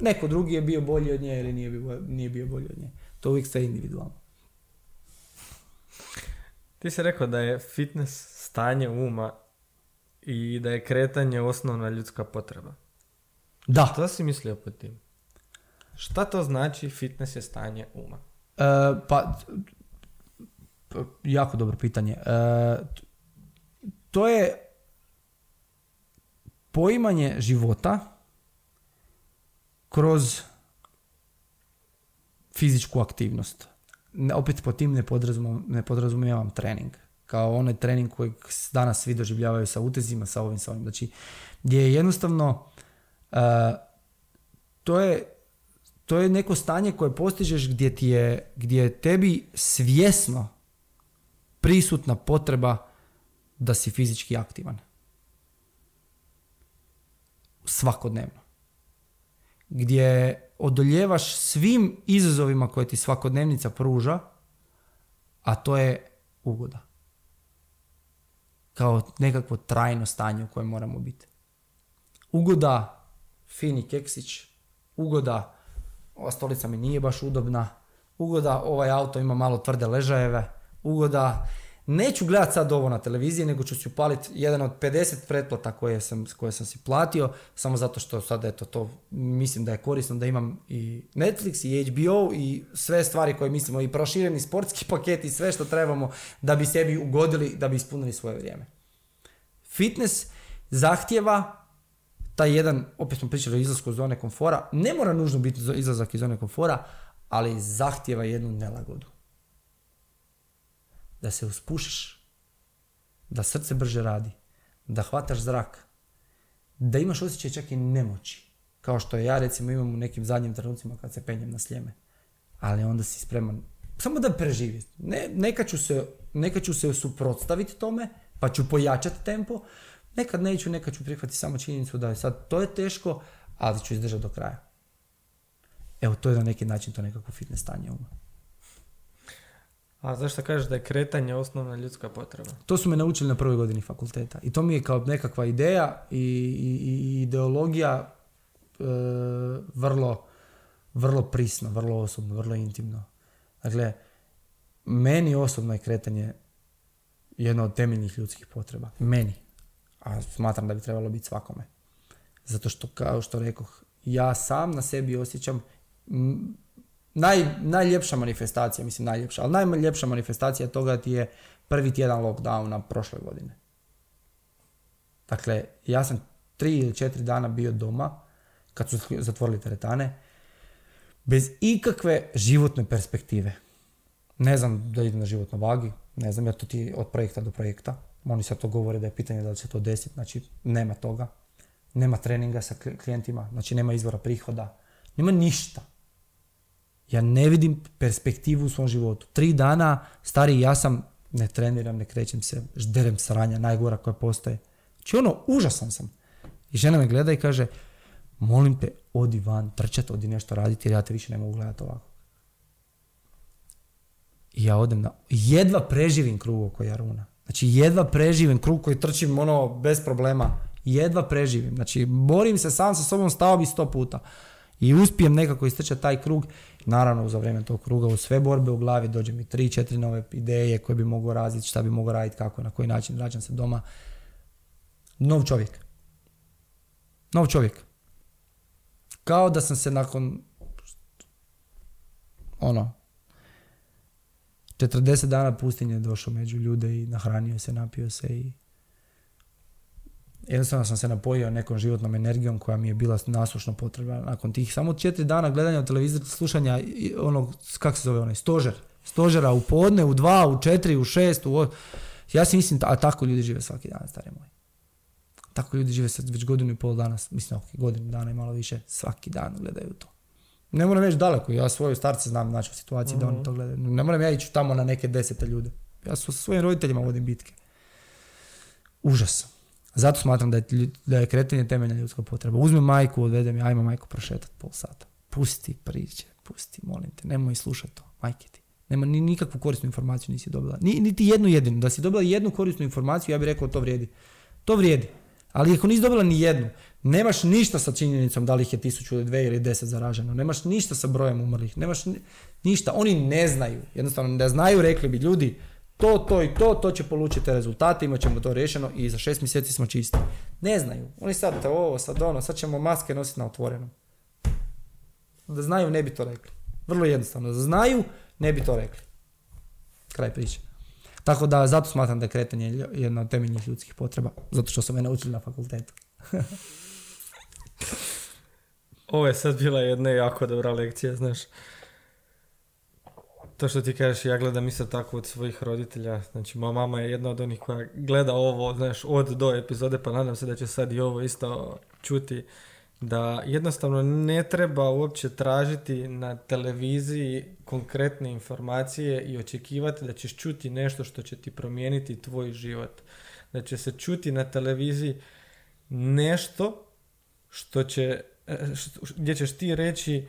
Neko drugi je bio bolji od nje ili nije bio, nije bio bolji od nje. To uvijek sve individualno. Ti si rekao da je fitness stanje uma i da je kretanje osnovna ljudska potreba. Da. Što si mislio pod tim? Šta to znači fitness je stanje uma? E, pa, jako dobro pitanje. E, to je poimanje života kroz fizičku aktivnost. Ne- Opet po tim ne, podrazum, ne podrazumijevam trening. Kao onaj trening kojeg s- danas svi doživljavaju sa utezima, sa ovim, sa ovim. Znači, gdje je jednostavno to je to je neko stanje koje postižeš gdje ti je, gdje je tebi svjesno prisutna potreba da si fizički aktivan. Svakodnevno. Gdje odoljevaš svim izazovima koje ti svakodnevnica pruža, a to je ugoda. Kao nekakvo trajno stanje u kojem moramo biti. Ugoda, fini keksić, ugoda, ova stolica mi nije baš udobna, ugoda, ovaj auto ima malo tvrde ležajeve, ugoda, neću gledat sad ovo na televiziji, nego ću si upaliti jedan od 50 pretplata koje sam, koje sam si platio, samo zato što sad eto to mislim da je korisno da imam i Netflix i HBO i sve stvari koje mislimo i prošireni sportski paket i sve što trebamo da bi sebi ugodili, da bi ispunili svoje vrijeme. Fitness zahtjeva taj jedan, opet smo pričali o izlasku iz zone komfora, ne mora nužno biti izlazak iz zone komfora, ali zahtjeva jednu nelagodu. Da se uspušiš, da srce brže radi, da hvataš zrak, da imaš osjećaj čak i nemoći, kao što ja recimo imam u nekim zadnjim trenucima kad se penjem na sljeme. Ali onda si spreman samo da preživi. Ne, neka, ću se, neka ću se suprotstaviti tome, pa ću pojačati tempo, nekad neću, nekad ću prihvatiti samo činjenicu da je sad to je teško, ali ću izdržati do kraja. Evo, to je na neki način to nekako fitness stanje uma. A zašto kažeš da je kretanje osnovna ljudska potreba? To su me naučili na prvoj godini fakulteta. I to mi je kao nekakva ideja i, i, i ideologija e, vrlo, vrlo prisno, vrlo osobno, vrlo intimno. Dakle, meni osobno je kretanje jedno od temeljnih ljudskih potreba. Meni. A smatram da bi trebalo biti svakome. Zato što, kao što rekoh, ja sam na sebi osjećam naj, najljepša manifestacija, mislim najljepša, ali najljepša manifestacija toga ti je prvi tjedan lockdowna prošle godine. Dakle, ja sam tri ili četiri dana bio doma, kad su zatvorili teretane, bez ikakve životne perspektive. Ne znam da idem na životno vagi, ne znam, ja to ti od projekta do projekta. Oni sad to govore da je pitanje da li će to desiti, znači nema toga. Nema treninga sa kli- klijentima, znači nema izvora prihoda, nema ništa. Ja ne vidim perspektivu u svom životu. Tri dana, stari, ja sam, ne treniram, ne krećem se, žderem sranja, najgora koja postoje. Znači ono, užasan sam. I žena me gleda i kaže, molim te, odi van, trčat, odi nešto raditi jer ja te više ne mogu gledati ovako. I ja odem na, jedva preživim krug oko Jaruna. Znači jedva preživim krug koji trčim ono bez problema. Jedva preživim. Znači borim se sam sa sobom, stao bi sto puta. I uspijem nekako istrčati taj krug, naravno za vrijeme tog kruga u sve borbe u glavi dođe mi tri, četiri nove ideje koje bi mogao razviti, šta bi mogao raditi, kako, na koji način, vraćam se doma. Nov čovjek. Nov čovjek. Kao da sam se nakon ono 40 dana pustinje došao među ljude i nahranio se, napio se i jednostavno sam se napojio nekom životnom energijom koja mi je bila nasušno potrebna nakon tih samo četiri dana gledanja televizije, slušanja onog, kako se zove onaj, stožer. Stožera u podne, u dva, u četiri, u šest, u... Ja si mislim, a tako ljudi žive svaki dan, stari moj. Tako ljudi žive sad već godinu i pol dana, mislim, ok, godinu dana i malo više, svaki dan gledaju to. Ne moram reći daleko, ja svoju starce znam znači u situaciji da oni to gledaju. Ne moram ja ići tamo na neke desete ljude. Ja sa svojim roditeljima vodim bitke. Užas. Zato smatram da je, da je kretanje temeljna ljudska potreba. Uzmi majku, odvede mi, ajmo majku prošetati pol sata. Pusti priče, pusti, molim te, nemoj slušati to, majke ti. Nema ni nikakvu korisnu informaciju nisi dobila. Ni, niti jednu jedinu. Da si dobila jednu korisnu informaciju, ja bih rekao to vrijedi. To vrijedi. Ali ako nisi dobila ni jednu, nemaš ništa sa činjenicom da li ih je tisuću ili dve ili deset zaraženo. Nemaš ništa sa brojem umrlih. Nemaš ništa. Oni ne znaju. Jednostavno ne znaju, rekli bi ljudi, to, to i to, to će polučiti rezultate, imat ćemo to riješeno i za šest mjeseci smo čisti. Ne znaju. Oni sad te ovo, sad ono, sad ćemo maske nositi na otvorenom. Da znaju, ne bi to rekli. Vrlo jednostavno. Da znaju, ne bi to rekli. Kraj priče. Tako da zato smatram da je kretanje jedna od temeljnih ljudskih potreba, zato što su me naučili na fakultetu. Ovo je sad bila jedna jako dobra lekcija, znaš. To što ti kažeš, ja gledam isto tako od svojih roditelja. Znači, moja mama je jedna od onih koja gleda ovo, znaš, od do epizode, pa nadam se da će sad i ovo isto čuti da jednostavno ne treba uopće tražiti na televiziji konkretne informacije i očekivati da ćeš čuti nešto što će ti promijeniti tvoj život. Da će se čuti na televiziji nešto što će, gdje ćeš ti reći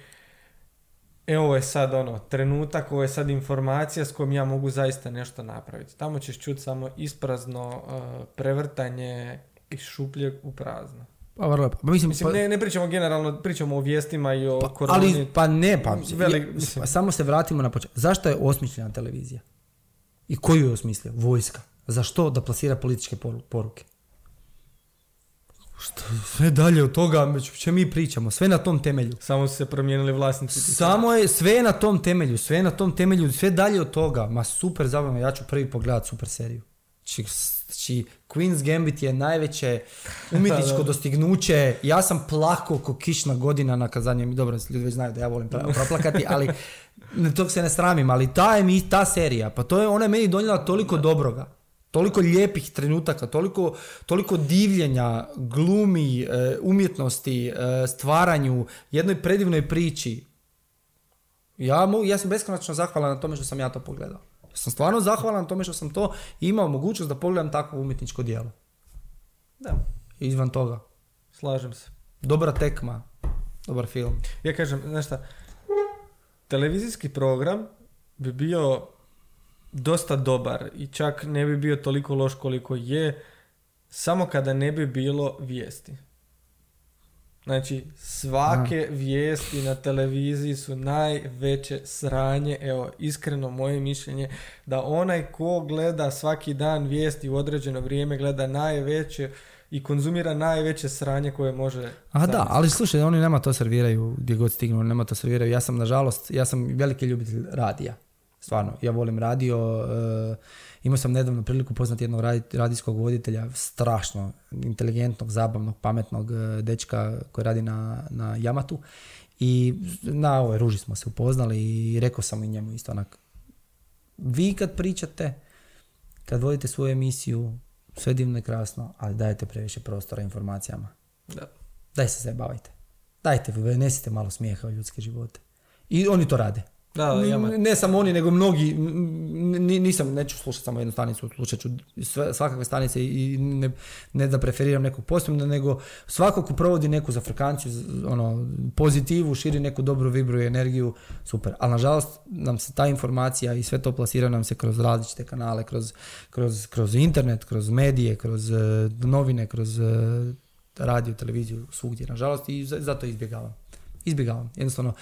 e ovo je sad ono, trenutak, ovo je sad informacija s kojom ja mogu zaista nešto napraviti. Tamo ćeš čuti samo isprazno uh, prevrtanje iz šupljeg u prazno. Pa vrlo pa, mislim, mislim pa- ne, ne pričamo generalno, pričamo o vijestima i o pa, koroni. Ali, pa ne, pa, pa samo se vratimo na početak. Zašto je osmišljena televizija? I koju je osmislio? Vojska. Zašto da plasira političke poruke? Što, sve dalje od toga, če mi pričamo, sve na tom temelju. Samo su se promijenili vlasnici. Samo je sve na tom temelju, sve na tom temelju, sve dalje od toga. Ma super zabavno, ja ću prvi pogledat super seriju. Znači, znači Queen's Gambit je najveće umjetničko dostignuće. Ja sam plako ko kišna godina na kazanju. Dobro, ljudi već znaju da ja volim proplakati, ali tog se ne sramim. Ali ta, je, ta serija, pa to je, ona je meni donijela toliko dobroga. Toliko lijepih trenutaka, toliko, toliko divljenja, glumi, e, umjetnosti, e, stvaranju, jednoj predivnoj priči. Ja, ja sam beskonačno zahvalan na tome što sam ja to pogledao sam stvarno zahvalan na tome što sam to imao mogućnost da pogledam takvo umjetničko djelo. Da. Izvan toga. Slažem se. Dobra tekma. Dobar film. Ja kažem, znaš šta, televizijski program bi bio dosta dobar i čak ne bi bio toliko loš koliko je samo kada ne bi bilo vijesti. Znači, svake vijesti na televiziji su najveće sranje, evo, iskreno moje mišljenje, da onaj ko gleda svaki dan vijesti u određeno vrijeme, gleda najveće i konzumira najveće sranje koje može... A da, ali slušaj, oni nema to serviraju gdje god stignu, nema to serviraju. Ja sam, nažalost, ja sam veliki ljubitelj radija. Stvarno, ja volim radio, uh, Imao sam nedavno priliku poznati jednog radijskog voditelja, strašno inteligentnog, zabavnog, pametnog e, dečka koji radi na, na Jamatu. I na ovoj ruži smo se upoznali i rekao sam i njemu isto onak, vi kad pričate, kad vodite svoju emisiju, sve divno i krasno, ali dajete previše prostora informacijama. Da. Daj se zabavajte. Dajte, nesite malo smijeha u ljudske živote. I oni to rade. Da, ne, ne samo oni, nego mnogi, nisam, neću slušati samo jednu stanicu, slušat ću svakakve stanice i ne, ne da preferiram nekog posebno, nego svako ko provodi neku za frekanciju, ono, pozitivu, širi neku dobru vibru i energiju, super. Ali nažalost nam se ta informacija i sve to plasira nam se kroz različite kanale, kroz, kroz, kroz internet, kroz medije, kroz uh, novine, kroz uh, radio, televiziju, svugdje, nažalost, i zato izbjegavam. Izbjegavam, jednostavno.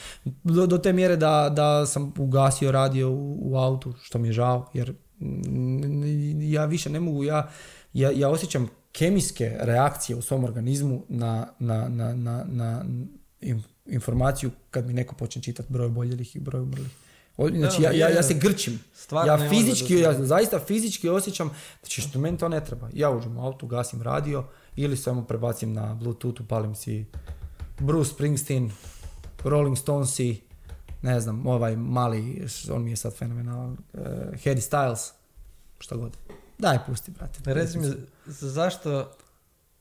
Do, do te mjere da, da sam ugasio radio u, u autu, što mi je žao, jer ja više ne mogu, ja, ja, ja osjećam kemijske reakcije u svom organizmu na, na, na, na, na in- informaciju kad mi neko počne čitati broj oboljelih i broj umrlih. Znači, ja, ja, ja se grčim. Stvarno ja fizički, ja zaista fizički osjećam, znači što meni to ne treba. Ja uđem u auto, gasim radio ili samo prebacim na Bluetooth, upalim si Bruce Springsteen, Rolling Stonesi, ne znam, ovaj mali, on mi je sad fenomenalan, uh, Harry Styles, šta god. Daj, pusti, brate. Reci mi, za- zašto,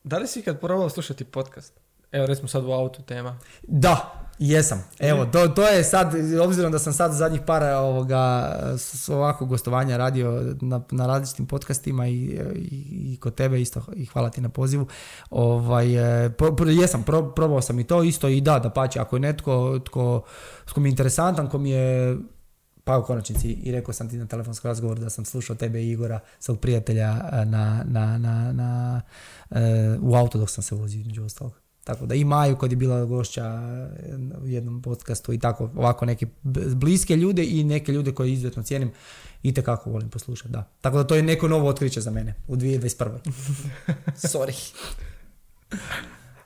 da li si ikad probao slušati podcast? Evo, recimo sad u autu tema. Da, jesam. Evo, to, to je sad, obzirom da sam sad zadnjih para ovoga, s, ovako gostovanja radio na, na različitim podcastima i, i, i kod tebe isto i hvala ti na pozivu. Ovaj, e, pro- pro- jesam, pro- probao sam i to isto i da, da pače, ako je netko tko, tko mi je interesantan, ko mi je pa u konačnici i rekao sam ti na telefonskom razgovoru da sam slušao tebe i Igora, svog prijatelja e, na, na, na, na, e, u auto dok sam se vozio između ostalog. Tako da i Maju kad je bila gošća e, u jednom podcastu i tako ovako neke bliske ljude i neke ljude koje izuzetno cijenim i tekako volim poslušati, da. Tako da to je neko novo otkriće za mene u 2021. Sorry.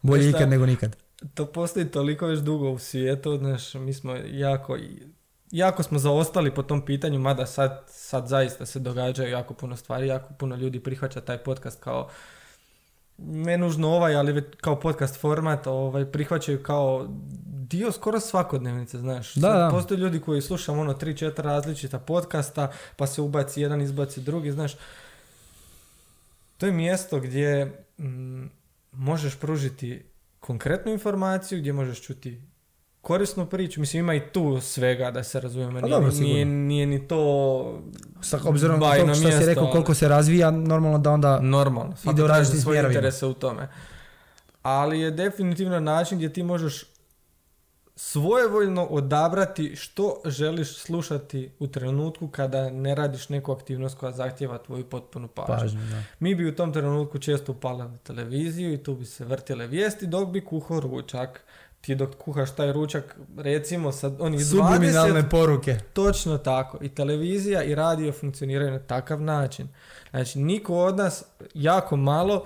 Bolje ikad nego nikad. To postoji toliko već dugo u svijetu, znaš, mi smo jako, jako smo zaostali po tom pitanju, mada sad, sad zaista se događaju jako puno stvari, jako puno ljudi prihvaća taj podcast kao ne nužno ovaj, ali kao podcast format, ovaj, prihvaćaju kao dio skoro svakodnevnice, znaš. Da, da. Postoje ljudi koji slušaju ono 3-4 različita podcasta, pa se ubaci jedan, izbaci drugi, znaš. To je mjesto gdje mm, možeš pružiti konkretnu informaciju, gdje možeš čuti korisnu priču. Mislim, ima i tu svega, da se razumijemo. Pa Nije, nije, nije ni to Sa obzirom na to što si rekao ali- koliko se razvija, normalno da onda... normalno. Ide u različitim svoje interese u tome. Ali je definitivno način gdje ti možeš svojevoljno odabrati što želiš slušati u trenutku kada ne radiš neku aktivnost koja zahtjeva tvoju potpunu pažnju. Pažnju, da. Mi bi u tom trenutku često upali na televiziju i tu bi se vrtile vijesti dok bi kuhao ručak. Ti dok kuhaš taj ručak, recimo sad onih 20 Subliminalne poruke. Točno tako. I televizija i radio funkcioniraju na takav način. Znači, niko od nas jako malo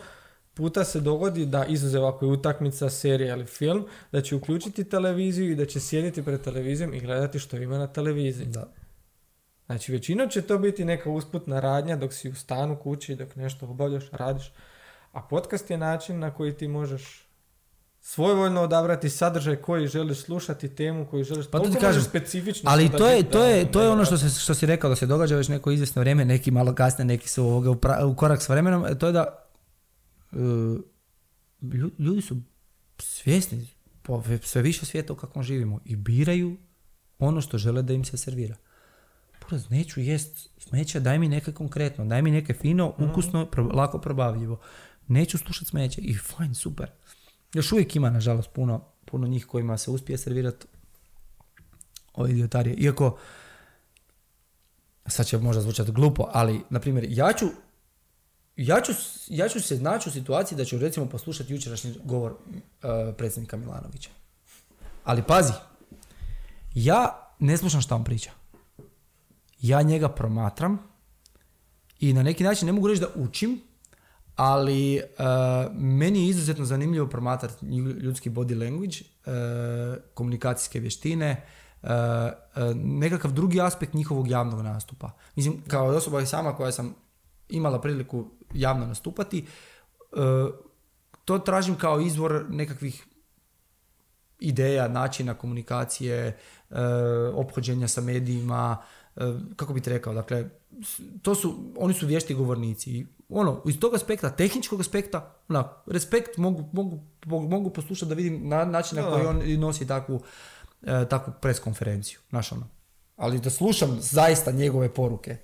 puta se dogodi da izuzev ako je utakmica, serija ili film, da će uključiti televiziju i da će sjediti pred televizijom i gledati što ima na televiziji. Da. Znači, većinom će to biti neka usputna radnja dok si u stanu, kući, dok nešto obavljaš, radiš. A podcast je način na koji ti možeš svojvoljno odabrati sadržaj koji želiš slušati, temu koju želiš. Pa to ti kažem, specifično Ali to je, to je, to je ono što, se, što si rekao da se događa već neko izvjesno vrijeme, neki malo kasnije, neki su ovoga u, pra- u korak s vremenom, to je da e, lju- ljudi su svjesni po sve više svijeta u kakvom živimo i biraju ono što žele da im se servira. Buraz, neću jest smeće, daj mi neke konkretno, daj mi neke fino, ukusno, pro- lako probavljivo. Neću slušati smeće i fajn, super. Još uvijek ima, nažalost, puno, puno njih kojima se uspije servirati ove idiotarije. Iako, sad će možda zvučati glupo, ali, na primjer, ja ću, ja ću, ja ću se naći u situaciji da ću recimo poslušati jučerašnji govor e, predsjednika Milanovića. Ali pazi, ja ne slušam šta on priča. Ja njega promatram i na neki način ne mogu reći da učim, ali e, meni je izuzetno zanimljivo promatrati lju- ljudski body language, e, komunikacijske vještine, e, nekakav drugi aspekt njihovog javnog nastupa. Mislim, kao osoba i sama koja sam imala priliku javno nastupati, to tražim kao izvor nekakvih ideja, načina komunikacije, ophođenja sa medijima, kako bi ti rekao, dakle, to su, oni su vješti govornici. I ono, iz tog aspekta, tehničkog aspekta, onak, respekt mogu, mogu, mogu, poslušati da vidim na, način na koji on nosi takvu, e, takvu pres konferenciju, znaš ono. Ali da slušam zaista njegove poruke.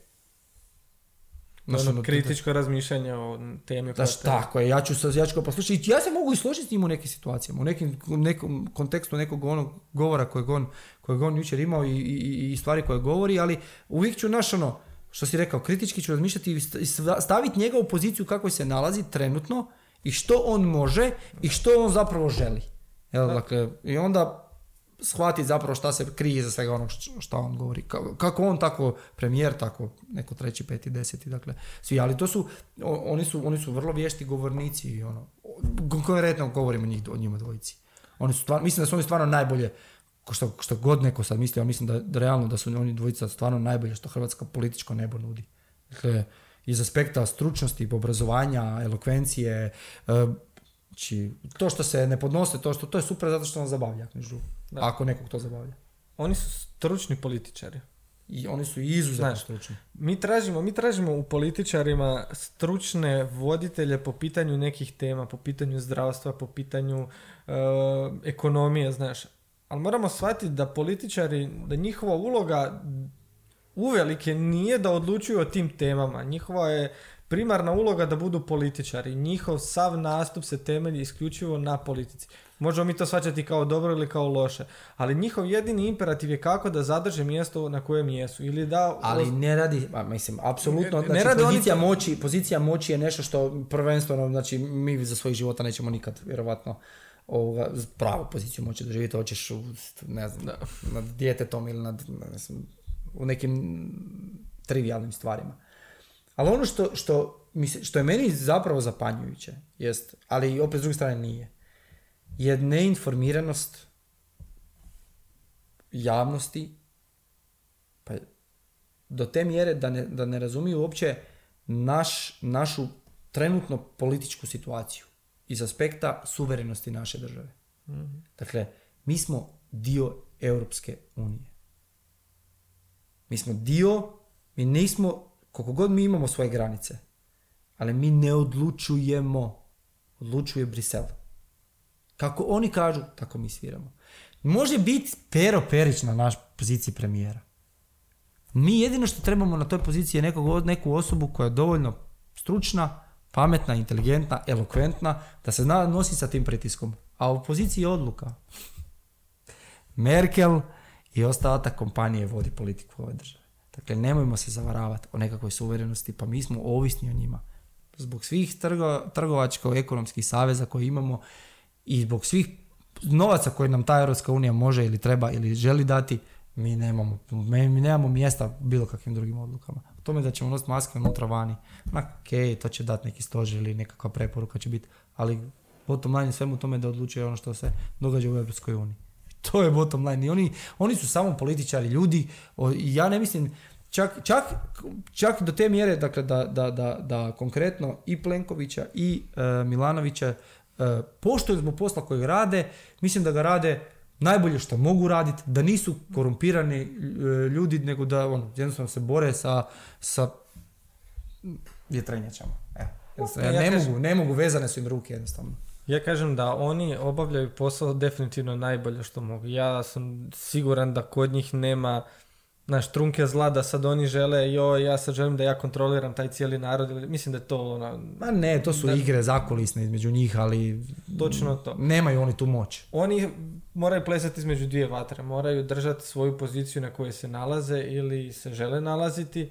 Znaš, ono, kritičko razmišljanje o temi. Znaš, te- tako je, ja ću, sa- ja ću poslušati. Ja se mogu i složiti s njim u nekim situacijama, u nekim, nekom kontekstu nekog onog govora kojeg on, kojeg on jučer imao i, i, i stvari koje govori, ali uvijek ću, naš ono, što si rekao, kritički ću razmišljati i st- i sta- staviti njega u poziciju kako se nalazi trenutno i što on može i što on zapravo želi. Jel, dakle, i onda shvatiti zapravo šta se krije za svega onog što on govori. Kako on, tako premijer, tako neko treći, peti, deseti, dakle, svi, ali to su, oni su, oni su vrlo vješti govornici i ono, konkretno govorimo njih, o njima dvojici. Oni su stvarno, mislim da su oni stvarno najbolje, što, što god neko sad misli, ja mislim da, da realno da su oni dvojica stvarno najbolje što Hrvatska političko nebo nudi. Dakle, iz aspekta stručnosti, obrazovanja, elokvencije, e, znači, to što se ne podnose, to što to je super zato što nas zabavlja, među, ako nekog to zabavlja. Oni su stručni političari. I oni su izuzetno stručni. Mi tražimo, mi tražimo u političarima stručne voditelje po pitanju nekih tema, po pitanju zdravstva, po pitanju e, ekonomije, znaš. Ali moramo shvatiti da političari, da njihova uloga uvelike nije da odlučuju o tim temama. Njihova je primarna uloga da budu političari. Njihov sav nastup se temelji isključivo na politici. Možemo mi to shvaćati kao dobro ili kao loše, ali njihov jedini imperativ je kako da zadrže mjesto na kojem jesu ili da Ali ne radi, a mislim apsolutno, znači radi pozicija moći, pozicija moći je nešto što prvenstveno znači mi za svojih života nećemo nikad vjerovatno ovoga, pravu poziciju moći doživjeti, hoćeš ne znam, nad djetetom ili nad, ne znam, u nekim trivialnim stvarima. Ali ono što, što, što je meni zapravo zapanjujuće, jest, ali opet s druge strane nije, je neinformiranost javnosti pa do te mjere da ne, da ne razumiju uopće naš, našu trenutno političku situaciju iz aspekta suverenosti naše države. mm Dakle, mi smo dio Europske unije. Mi smo dio, mi nismo, koliko god mi imamo svoje granice, ali mi ne odlučujemo. Odlučuje Brisel. Kako oni kažu, tako mi sviramo. Može biti Pero Perić na naš poziciji premijera. Mi jedino što trebamo na toj poziciji je nekog, neku osobu koja je dovoljno stručna, pametna, inteligentna, elokventna, da se nosi sa tim pritiskom. A u poziciji je odluka. Merkel i ostatak kompanije vodi politiku ove države. Dakle, nemojmo se zavaravati o nekakvoj suverenosti, pa mi smo ovisni o njima. Zbog svih trgo, trgovačko-ekonomskih saveza koje imamo i zbog svih novaca koje nam ta Europska unija može ili treba ili želi dati, mi nemamo, mi nemamo mjesta bilo kakvim drugim odlukama. O tome da ćemo nositi maske unutra vani, ok, to će dati neki stožer ili nekakva preporuka će biti, ali potom manje svemu tome da odlučuje ono što se događa u Europskoj uniji. To je bottom line. I oni, oni su samo političari, ljudi. ja ne mislim, čak, čak, čak do te mjere dakle, da, da, da, da konkretno i Plenkovića i uh, Milanovića poštuju zbog posla koji rade, mislim da ga rade najbolje što mogu raditi, da nisu korumpirani uh, ljudi, nego da on, jednostavno se bore sa, sa vjetrenjačama. Evo. ne, mogu, ne mogu, vezane su im ruke jednostavno. Ja kažem da oni obavljaju posao definitivno najbolje što mogu. Ja sam siguran da kod njih nema naš trunke zla da sad oni žele, jo, ja sad želim da ja kontroliram taj cijeli narod. Mislim da je to ono... Ma ne, to su da, igre zakulisne između njih, ali... Točno to. Nemaju oni tu moć. Oni moraju plesati između dvije vatre. Moraju držati svoju poziciju na kojoj se nalaze ili se žele nalaziti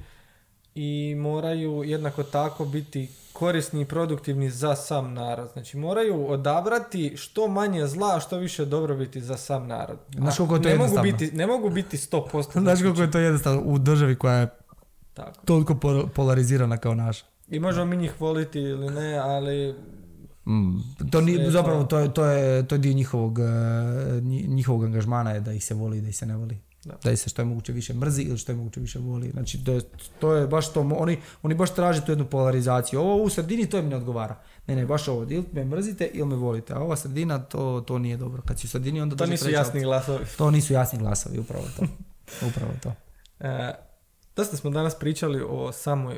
i moraju jednako tako biti korisni i produktivni za sam narod. Znači moraju odabrati što manje zla, a što više dobrobiti za sam narod. Znaš koliko je to ne mogu biti, ne mogu biti 100%. Znaš koliko je to jednostavno u državi koja je tako. toliko polarizirana kao naša. I možemo mi njih voliti ili ne, ali... Mm, to nije, zapravo to je, to, je, to je dio njihovog, eh, njihovog angažmana je da ih se voli i da ih se ne voli. Da. da se što je moguće više mrzi ili što je moguće više voli. Znači, to je, to je baš to, oni, oni baš traže tu jednu polarizaciju. Ovo u sredini to im ne odgovara. Ne, ne, baš ovo, ili me mrzite ili me volite. A ova sredina, to, to nije dobro. Kad si u sredini, onda... To nisu jasni glasovi. To nisu jasni glasovi, upravo to. upravo to. E, dosta smo danas pričali o samoj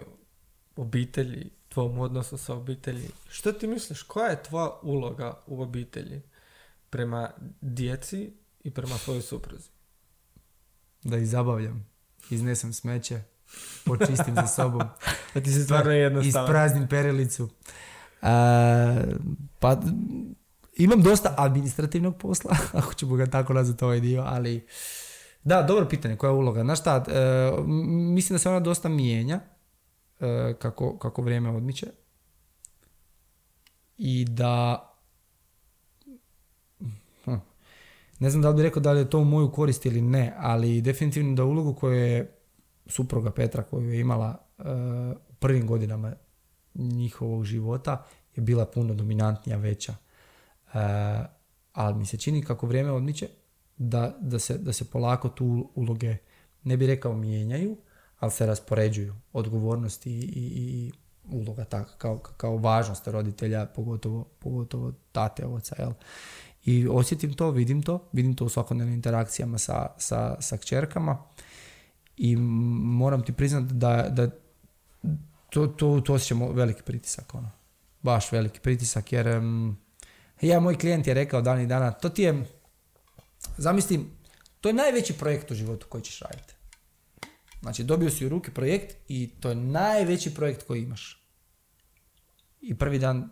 obitelji, tvom odnosu sa obitelji. Što ti misliš, koja je tvoja uloga u obitelji prema djeci i prema svojoj supruzi? Da ih zabavljam. Iznesem smeće, počistim za sobom. da ti se stvarno jednostavno. Ispraznim perilicu. pa imam dosta administrativnog posla, ako ćemo ga tako nazvati ovaj dio, ali da, dobro pitanje, koja je uloga? Znaš šta, e, mislim da se ona dosta mijenja e, kako, kako vrijeme odmiče i da hm, Ne znam da li bi rekao da li je to u moju korist ili ne, ali definitivno da ulogu koju je supruga Petra koju je imala uh, u prvim godinama njihovog života je bila puno dominantnija, veća. Uh, ali mi se čini kako vrijeme odmiče da, da, se, da se polako tu uloge, ne bi rekao mijenjaju, ali se raspoređuju odgovornosti i, i, i uloga tako, kao, kao važnost roditelja, pogotovo, pogotovo tate, oca, jel? I osjetim to, vidim to, vidim to u svakodnevnim interakcijama sa, sa, sa kćerkama i moram ti priznati da, da to, to, to osjećamo veliki pritisak, ono. Baš veliki pritisak, jer um, ja, moj klijent je rekao dan i dana, to ti je, zamislim, to je najveći projekt u životu koji ćeš raditi. Znači, dobio si u ruke projekt i to je najveći projekt koji imaš. I prvi dan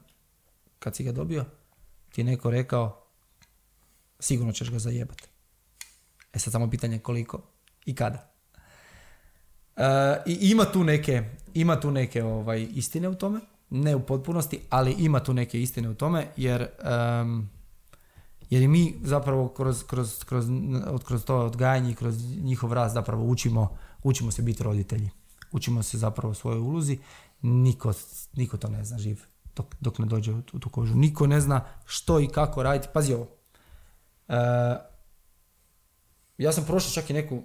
kad si ga dobio, ti je neko rekao, sigurno ćeš ga zajebati. E sad samo pitanje koliko i kada. E, I ima tu neke, ima tu neke ovaj, istine u tome, ne u potpunosti, ali ima tu neke istine u tome, jer, um, jer mi zapravo kroz, kroz, kroz, kroz to odgajanje i kroz njihov rast zapravo učimo, učimo se biti roditelji. Učimo se zapravo svojoj ulozi. Niko, niko to ne zna živ dok, dok ne dođe u tu, kožu. Niko ne zna što i kako raditi. Pazi ovo, Uh, ja sam prošao čak i neku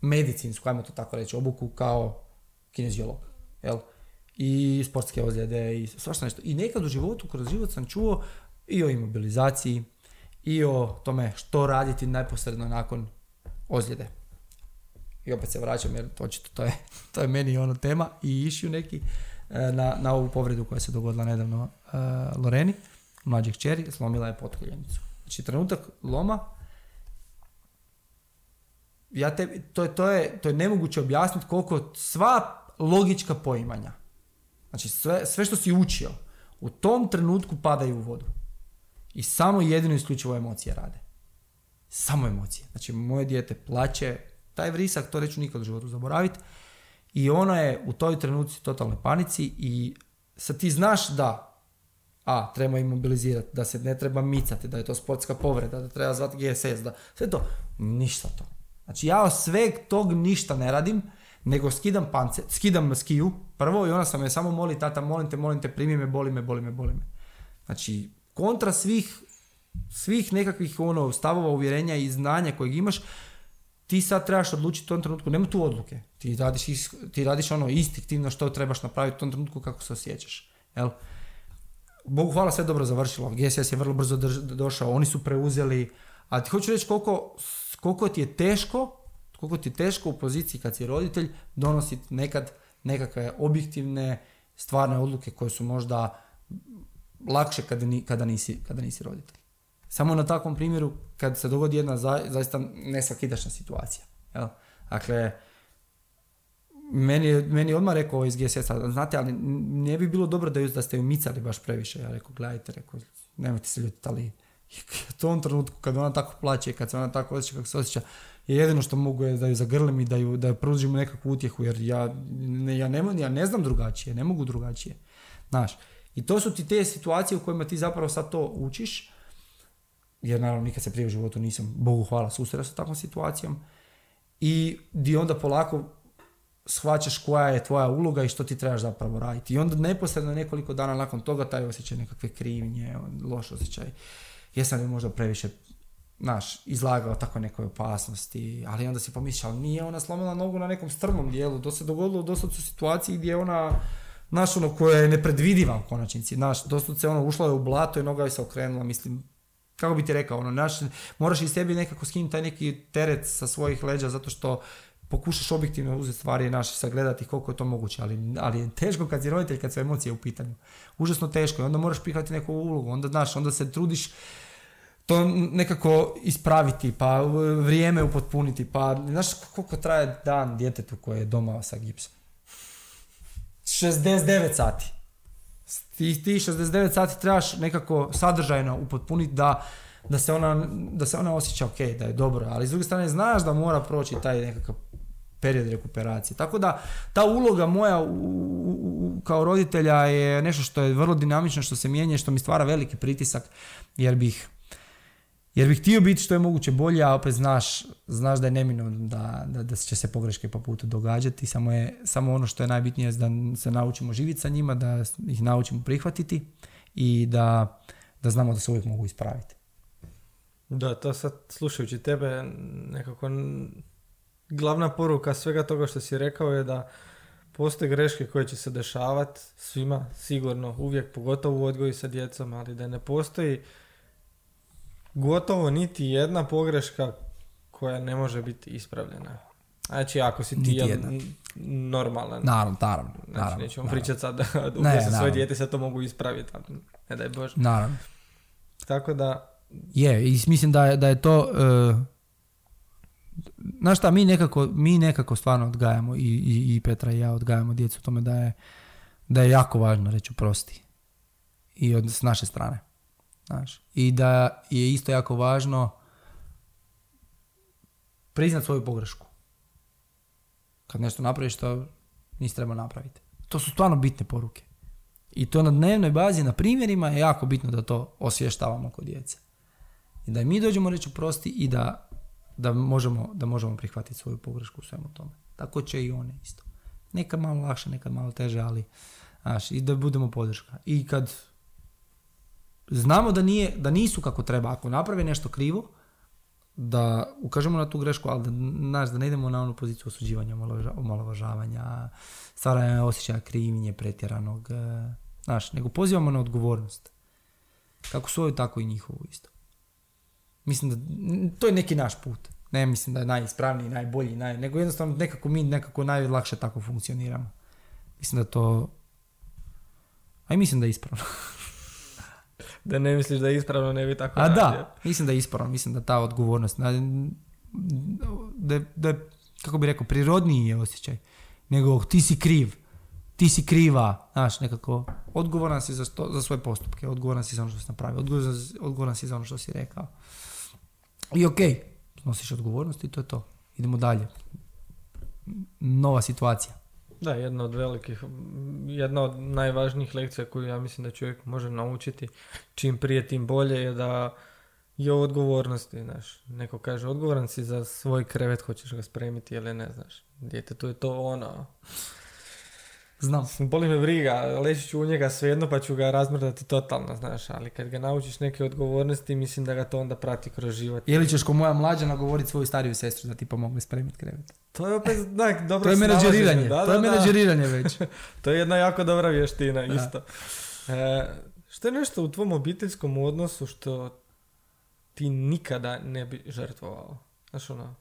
medicinsku, ajmo to tako reći, obuku kao kineziolog. Jel? I sportske ozljede i svašta nešto. I nekad u životu, kroz život sam čuo i o imobilizaciji, i o tome što raditi neposredno nakon ozljede. I opet se vraćam jer očito to je, to je meni ono tema i išiju neki e, na, na ovu povredu koja se dogodila nedavno uh, Loreni, mlađih čeri, slomila je potkoljenicu. Znači trenutak loma, ja te, to, to, je, to je nemoguće objasniti koliko sva logička poimanja, znači sve, sve što si učio, u tom trenutku padaju u vodu. I samo jedino isključivo emocije rade. Samo emocije. Znači moje dijete plaće, taj vrisak, to neću nikad u životu zaboraviti. I ono je u toj trenutci totalnoj panici i sad ti znaš da a, treba imobilizirati, da se ne treba micati, da je to sportska povreda, da treba zvati GSS, da sve to, ništa to. Znači ja sve tog ništa ne radim, nego skidam pance, skidam skiju prvo i ona sam je samo moli tata, molim te, molim te, primi me, boli me, boli me, boli me. Znači, kontra svih, svih nekakvih ono, stavova, uvjerenja i znanja kojeg imaš, ti sad trebaš odlučiti u tom trenutku, nema tu odluke. Ti radiš, ti radiš ono instiktivno što trebaš napraviti u tom trenutku kako se osjećaš. Jel? Bogu hvala sve dobro završilo. GSS je vrlo brzo došao, oni su preuzeli, a ti hoću reći koliko, koliko ti je teško, koliko ti je teško u poziciji kad si roditelj donositi nekad nekakve objektivne stvarne odluke koje su možda lakše kada, ni, kada, nisi, kada nisi roditelj. Samo na takvom primjeru kad se dogodi jedna za, zaista nesvakidačna situacija. Jel? Dakle, meni, meni odmah rekao iz GSS-a, znate, ali ne bi bilo dobro da, da ste ju micali baš previše. Ja rekao, gledajte, rekao, nemojte se ljutiti, ali u tom trenutku kad ona tako plaće, kad se ona tako osjeća kako se osjeća, je jedino što mogu je da ju zagrlim i da ju da pružim nekakvu utjehu, jer ja ne, ja, ne, ja ne znam drugačije, ne mogu drugačije. Znaš, i to su ti te situacije u kojima ti zapravo sad to učiš, jer naravno nikad se prije u životu nisam, Bogu hvala, susreo sa takvom situacijom, i di onda polako shvaćaš koja je tvoja uloga i što ti trebaš zapravo raditi. I onda neposredno nekoliko dana nakon toga taj osjećaj nekakve krivnje, loš osjećaj. Jesam li možda previše naš, izlagao tako nekoj opasnosti, ali onda si pomislio, ali nije ona slomila nogu na nekom strmom dijelu, to se dogodilo u doslovcu situaciji gdje ona, naš ono koja je nepredvidiva u konačnici, naš, doslovce ono ušla je u blato i noga je se okrenula, mislim, kako bi ti rekao, ono, naš, moraš i sebi nekako skinuti taj neki teret sa svojih leđa zato što pokušaš objektivno uzeti stvari naše sagledati koliko je to moguće, ali, ali je teško kad si roditelj, kad su emocije u pitanju. Užasno teško i onda moraš prihvatiti neku ulogu, onda znaš, onda se trudiš to nekako ispraviti, pa vrijeme upotpuniti, pa znaš koliko traje dan djetetu koje je doma sa gipsom? 69 sati. Ti, ti 69 sati trebaš nekako sadržajno upotpuniti da da se ona, da se ona osjeća ok, da je dobro, ali s druge strane znaš da mora proći taj nekakav period rekuperacije. Tako da ta uloga moja u, u, kao roditelja je nešto što je vrlo dinamično, što se mijenja, što mi stvara veliki pritisak, jer bih jer bih htio biti što je moguće bolje, a opet znaš, znaš da je neminovno da, da, da će se pogreške po putu događati. Samo, je, samo ono što je najbitnije je da se naučimo živjeti sa njima, da ih naučimo prihvatiti i da, da znamo da se uvijek mogu ispraviti. Da, to sad slušajući tebe nekako glavna poruka svega toga što si rekao je da postoje greške koje će se dešavati svima, sigurno, uvijek, pogotovo u odgoju sa djecom, ali da ne postoji gotovo niti jedna pogreška koja ne može biti ispravljena. Znači, ako si ti jedan normalan. Naravno, naravno. Znači, nećemo pričati sad da ne, svoje dijete se to mogu ispraviti, ne daj Bože. Naravno. Tako da... Je, i mislim da je, da je to... Uh, znaš šta, mi nekako, mi nekako stvarno odgajamo i, i, i Petra i ja odgajamo djecu u tome da je, da je jako važno reći prosti. I od, s naše strane. Znaš. I da je isto jako važno priznat svoju pogrešku. Kad nešto napraviš što nisi treba napraviti. To su stvarno bitne poruke. I to na dnevnoj bazi, na primjerima je jako bitno da to osvještavamo kod djece. I da mi dođemo reći prosti i da, da, možemo, da možemo prihvatiti svoju pogrešku u svemu tome. Tako će i one isto. Nekad malo lakše, nekad malo teže, ali znaš, i da budemo podrška. I kad znamo da, nije, da nisu kako treba. Ako naprave nešto krivo, da ukažemo na tu grešku, ali da, znaš, da ne idemo na onu poziciju osuđivanja, omalovažavanja, stvaranja osjećaja krivnje, pretjeranog, e, znaš, nego pozivamo na odgovornost. Kako svoju, tako i njihovu isto. Mislim da to je neki naš put. Ne mislim da je najispravniji, najbolji, naj, nego jednostavno nekako mi nekako najlakše tako funkcioniramo. Mislim da to... A i mislim da je ispravno. da ne misliš da je ispravno, ne bi tako A da, mislim da je ispravno, mislim da ta odgovornost, da, da, kako bi rekao, prirodniji je osjećaj, nego ti si kriv, ti si kriva, znaš, nekako, odgovoran si za, za svoje postupke, odgovoran si za ono što si napravio, odgovoran, si za ono što si rekao. I ok, nosiš odgovornost i to je to. Idemo dalje. Nova situacija. Da, jedna od velikih, jedna od najvažnijih lekcija koju ja mislim da čovjek može naučiti čim prije tim bolje je da je o odgovornosti, znaš. Neko kaže, odgovoran si za svoj krevet, hoćeš ga spremiti ili ne, znaš. tu je to ono, Znam. Boli me briga, leći ću u njega svejedno pa ću ga razmrdati totalno, znaš, ali kad ga naučiš neke odgovornosti, mislim da ga to onda prati kroz život. Ili ćeš ko moja mlađa nagovoriti svoju stariju sestru da ti pomogne spremiti krevet. To je opet, da, dobro To je menadžeriranje, to je menadžeriranje već. to je jedna jako dobra vještina, isto. E, što je nešto u tvom obiteljskom odnosu što ti nikada ne bi žrtvovao? Znaš ono,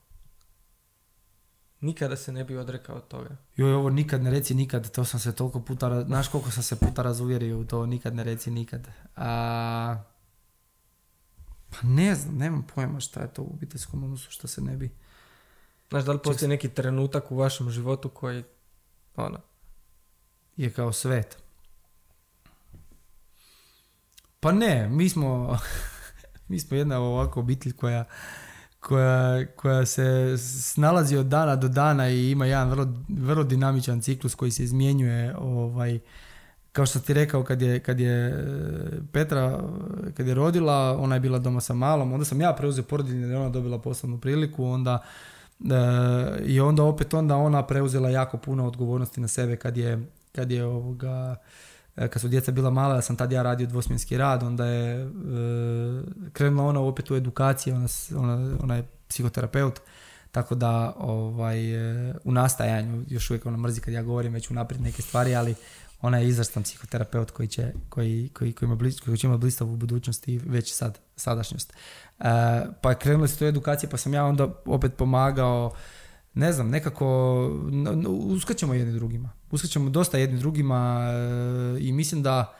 Nikada se ne bi odrekao od toga. Joj, ovo nikad ne reci nikad, to sam se toliko puta, znaš koliko sam se puta razuvjerio u to, nikad ne reci nikad. A, pa ne znam, nemam pojma šta je to u obiteljskom odnosu, što se ne bi... Znaš, da li postoji neki trenutak u vašem životu koji, ono... Je kao svet. Pa ne, mi smo, mi smo jedna ovako obitelj koja koja, koja se snalazi od dana do dana i ima jedan vrlo, vrlo dinamičan ciklus koji se izmjenjuje ovaj, kao što ti rekao kad je, kad je e, Petra kad je rodila ona je bila doma sa malom onda sam ja preuzeo porodiljni da ona dobila poslovnu priliku onda e, i onda opet onda ona preuzela jako puno odgovornosti na sebe kad je kad je ovoga kad su djeca bila mala, ja sam tad ja radio dvosmjenski rad, onda je e, krenula ona opet u edukaciji, ona, ona, ona je psihoterapeut, tako da ovaj, e, u nastajanju, još uvijek ona mrzi kad ja govorim već unaprijed neke stvari, ali ona je izvrstan psihoterapeut koji će, koji, koji, koji, ima koji će imati blistavu budućnost i već sad, sadašnjost. E, pa je krenula se to edukacije, pa sam ja onda opet pomagao ne znam, nekako uskačemo jedni drugima. Uskačemo dosta jedni drugima e, i mislim da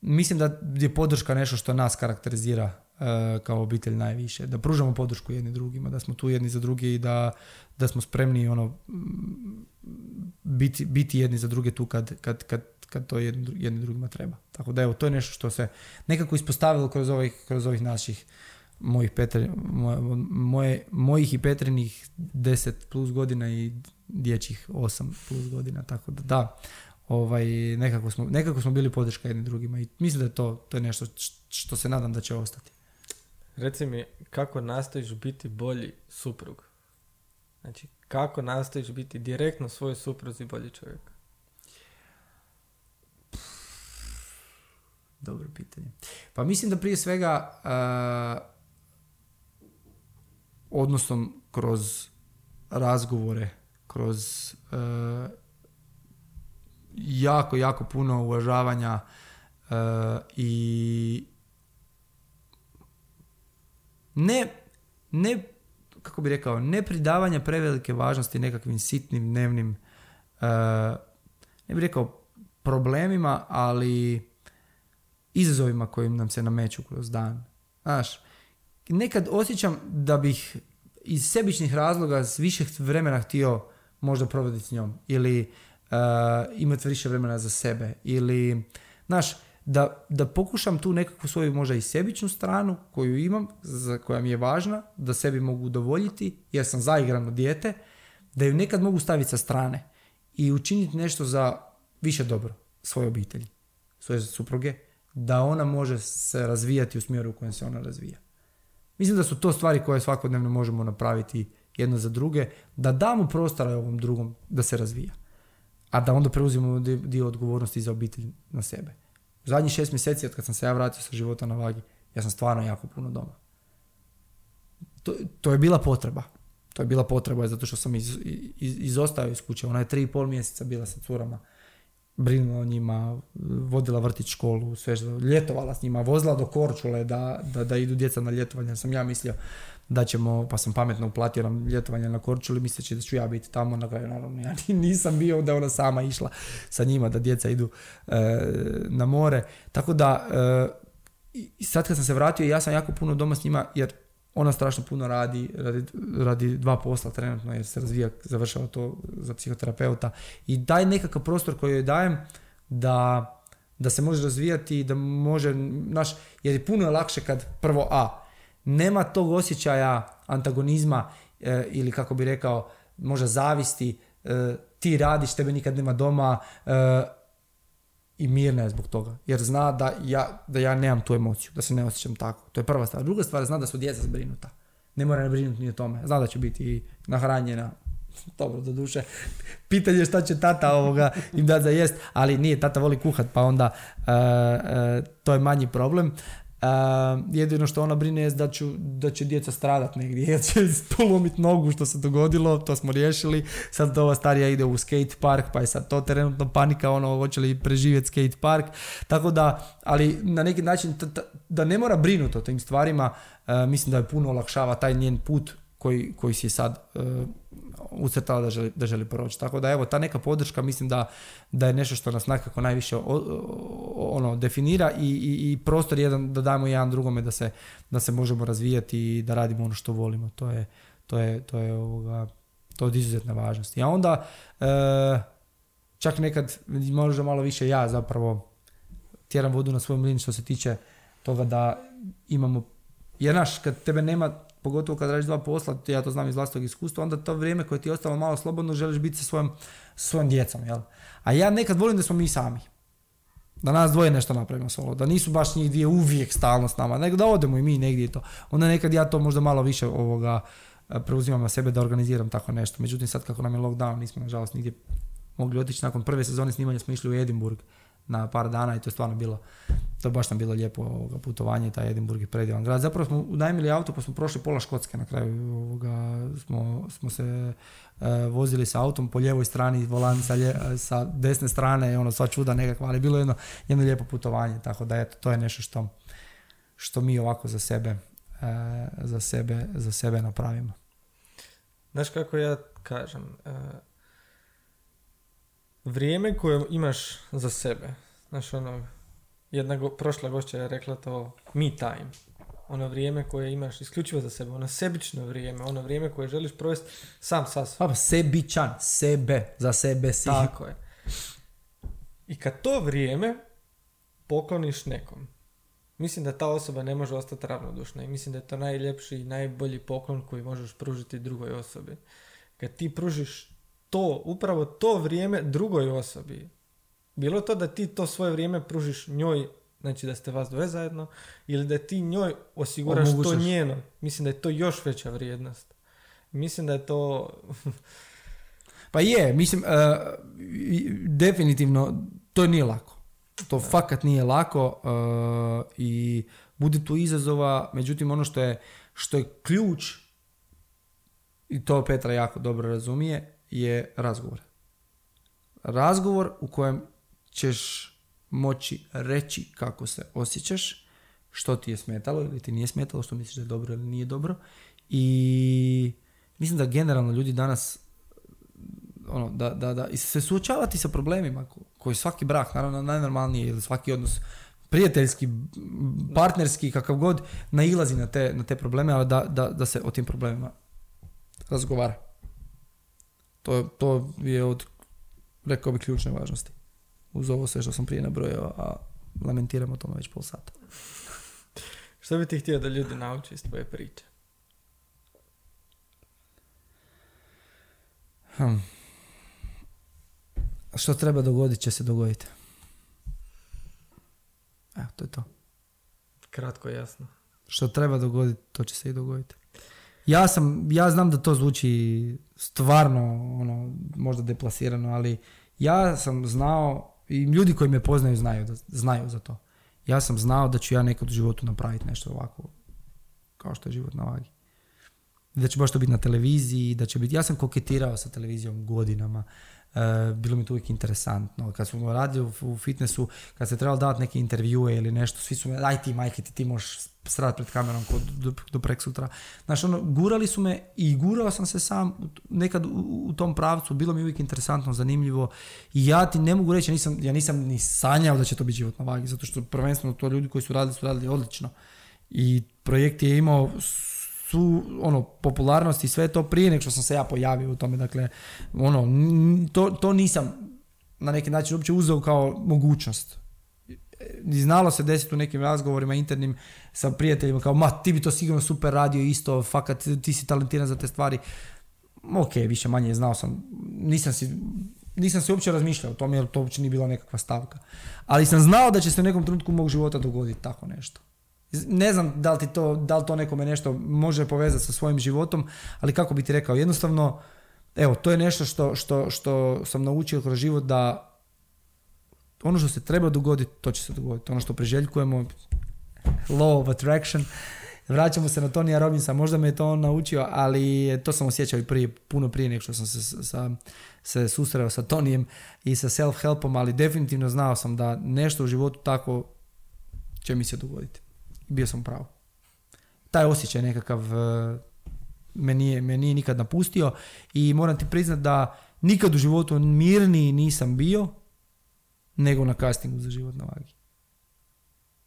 mislim da je podrška nešto što nas karakterizira e, kao obitelj najviše. Da pružamo podršku jedni drugima, da smo tu jedni za druge i da, da smo spremni ono, biti, biti jedni za druge tu kad, kad, kad, kad to jedni, jedni drugima treba. Tako da evo, to je nešto što se nekako ispostavilo kroz ovih, kroz ovih naših mojih, Petri, moje, mojih i Petrinih 10 plus godina i dječjih 8 plus godina, tako da da, ovaj, nekako, smo, nekako smo bili podrška jednim drugima i mislim da je to, to je nešto što se nadam da će ostati. Reci mi, kako nastojiš biti bolji suprug? Znači, kako nastojiš biti direktno svoj supruzi bolji čovjek? Dobro pitanje. Pa mislim da prije svega uh, odnosom kroz razgovore, kroz uh, jako, jako puno uvažavanja uh, i ne, ne, kako bi rekao, ne pridavanja prevelike važnosti nekakvim sitnim dnevnim, ne bi rekao problemima, ali izazovima kojim nam se nameću kroz dan. Znaš, nekad osjećam da bih iz sebičnih razloga s više vremena htio možda provoditi s njom ili uh, imati više vremena za sebe ili, znaš, da, da pokušam tu nekakvu svoju možda i sebičnu stranu koju imam, za, koja mi je važna, da sebi mogu udovoljiti jer sam zaigrano dijete, da ju nekad mogu staviti sa strane i učiniti nešto za više dobro svoje obitelji, svoje supruge, da ona može se razvijati u smjeru u kojem se ona razvija. Mislim da su to stvari koje svakodnevno možemo napraviti jedno za druge, da damo prostora ovom drugom da se razvija, a da onda preuzimamo dio odgovornosti za obitelj na sebe. U zadnjih šest mjeseci od kad sam se ja vratio sa života na vagi, ja sam stvarno jako puno doma. To, to je bila potreba. To je bila potreba zato što sam iz, iz, izostao iz kuće. Ona je tri i pol mjeseca bila sa curama brinula o njima, vodila vrtić školu, sve ljetovala s njima, vozila do Korčule da, da, da idu djeca na ljetovanje. Sam ja mislio da ćemo, pa sam pametno uplatio nam ljetovanje na Korčuli, misleći da ću ja biti tamo, na kraju naravno ja nisam bio da ona sama išla sa njima, da djeca idu e, na more. Tako da, e, sad kad sam se vratio, ja sam jako puno doma s njima, jer ona strašno puno radi, radi, radi dva posla trenutno jer se razvija, završava to za psihoterapeuta i daj nekakav prostor koji joj dajem da, da se može razvijati, da može, naš, jer je puno lakše kad prvo A, nema tog osjećaja antagonizma e, ili kako bi rekao, možda zavisti, e, ti radiš, tebe nikad nema doma, e, i mirna je zbog toga. Jer zna da ja, da ja nemam tu emociju, da se ne osjećam tako. To je prva stvar. Druga stvar, zna da su djeca zbrinuta. Ne mora ne brinuti ni o tome. Zna da će biti nahranjena. Dobro, do duše. Pitanje je šta će tata ovoga im dati za jest, ali nije, tata voli kuhat, pa onda uh, uh, to je manji problem. Uh, jedino što ona brine je da, ću, da će djeca stradat negdje, jer će polomit nogu što se dogodilo, to smo riješili. Sad ova starija ide u skate park, pa je sad to trenutno panika, ono, hoće li preživjeti skate park. Tako da, ali na neki način, da ne mora brinuti o tim stvarima, uh, mislim da je puno olakšava taj njen put koji, koji si je sad uh, ucrtala da želi, da želi proći. Tako da evo, ta neka podrška mislim da, da je nešto što nas nekako najviše ono, definira i, i, i prostor jedan da dajemo jedan drugome da se, da se možemo razvijati i da radimo ono što volimo. To je, to je, to je ovoga, to od izuzetne važnosti. A onda uh, čak nekad možda malo više ja zapravo tjeram vodu na svoj mlin što se tiče toga da imamo jer naš, kad tebe nema pogotovo kad radiš dva posla, ja to znam iz vlastnog iskustva, onda to vrijeme koje ti je ostalo malo slobodno želiš biti sa svojom, svojom djecom, jel? A ja nekad volim da smo mi sami. Da nas dvoje nešto napravimo solo, da nisu baš njih dvije uvijek stalno s nama, nego da odemo i mi negdje to. Onda nekad ja to možda malo više ovoga preuzimam na sebe da organiziram tako nešto. Međutim, sad kako nam je lockdown, nismo nažalost nigdje mogli otići nakon prve sezone snimanja, smo išli u Edinburgh na par dana i to je stvarno bilo, to je baš nam bilo lijepo ovoga, putovanje, taj Edinburgh je predivan grad. Zapravo smo unajmili auto pa smo prošli pola Škotske na kraju, ovoga, smo, smo se uh, vozili sa autom po lijevoj strani volan sa, sa desne strane, ono sva čuda nekakva, ali bilo jedno, jedno lijepo putovanje, tako da eto, to je nešto što, što mi ovako za sebe, uh, za sebe, za sebe napravimo. Znaš kako ja kažem, uh vrijeme koje imaš za sebe. Znaš, ono, jedna go, prošla gošća je rekla to me time. Ono vrijeme koje imaš isključivo za sebe, ono sebično vrijeme, ono vrijeme koje želiš provesti sam sa sobom. sebičan, sebe, za sebe si. Tako je. I kad to vrijeme pokloniš nekom, mislim da ta osoba ne može ostati ravnodušna i mislim da je to najljepši i najbolji poklon koji možeš pružiti drugoj osobi. Kad ti pružiš to, upravo to vrijeme drugoj osobi. Bilo to da ti to svoje vrijeme pružiš njoj znači da ste vas dvoje zajedno, ili da ti njoj osiguraš to Omogućaš. njeno. Mislim da je to još veća vrijednost. Mislim da je to... Pa je, mislim, e, definitivno to nije lako. To fakat nije lako e, i bude tu izazova, međutim ono što je, što je ključ, i to Petra jako dobro razumije, je razgovor. Razgovor u kojem ćeš moći reći kako se osjećaš, što ti je smetalo ili ti nije smetalo, što misliš da je dobro ili nije dobro. I mislim da generalno ljudi danas ono, da, da, da, se suočavati sa problemima ko- koji svaki brak, naravno najnormalnije ili svaki odnos prijateljski, partnerski, kakav god, nailazi na te, na te probleme, ali da, da, da se o tim problemima razgovara. To, to je od, rekao bi, ključne važnosti. Uz ovo sve što sam prije nabrojao, a lamentiram o tome već pol sata. Što bi ti htio da ljudi nauče iz tvoje priče? Hm. Što treba dogoditi će se dogoditi. Evo, to je to. Kratko jasno. Što treba dogoditi, to će se i dogoditi. Ja sam, ja znam da to zvuči stvarno, ono, možda deplasirano, ali ja sam znao, i ljudi koji me poznaju znaju, da, znaju za to. Ja sam znao da ću ja nekad u životu napraviti nešto ovako, kao što je život na vagi. Da će baš to biti na televiziji, da će biti, ja sam koketirao sa televizijom godinama, bilo mi to uvijek interesantno. Kad smo radili u, fitnessu, kad se trebalo davati neke intervjue ili nešto, svi su me, aj ti majke, ti, ti možeš strat pred kamerom kod, do, do prek sutra. Znaš, ono, gurali su me i gurao sam se sam nekad u, u tom pravcu, bilo mi uvijek interesantno, zanimljivo i ja ti ne mogu reći, ja nisam, ja nisam ni sanjao da će to biti život na vagi, zato što prvenstveno to ljudi koji su radili su radili odlično i projekt je imao su ono popularnost i sve to prije nego što sam se ja pojavio u tome dakle ono to, to nisam na neki način uopće uzeo kao mogućnost. I znalo se desiti u nekim razgovorima internim sa prijateljima kao ma ti bi to sigurno super radio isto fakat ti si talentiran za te stvari. Ok više manje znao sam nisam si nisam se uopće razmišljao o tome jer to uopće nije bila nekakva stavka. Ali sam znao da će se u nekom trenutku mog života dogoditi tako nešto ne znam da li, ti to, da li to nekome nešto može povezati sa svojim životom, ali kako bi ti rekao, jednostavno, evo, to je nešto što, što, što sam naučio kroz život da ono što se treba dogoditi, to će se dogoditi. Ono što priželjkujemo, law of attraction, vraćamo se na Tonija Robinsa, možda me je to on naučio, ali to sam osjećao i prije, puno prije nego što sam se, sa, se susreo sa Tonijem i sa self-helpom, ali definitivno znao sam da nešto u životu tako će mi se dogoditi. Bio sam pravo. Taj osjećaj nekakav e, me nije, me nije nikad napustio i moram ti priznat da nikad u životu mirniji nisam bio nego na castingu za život na vagi.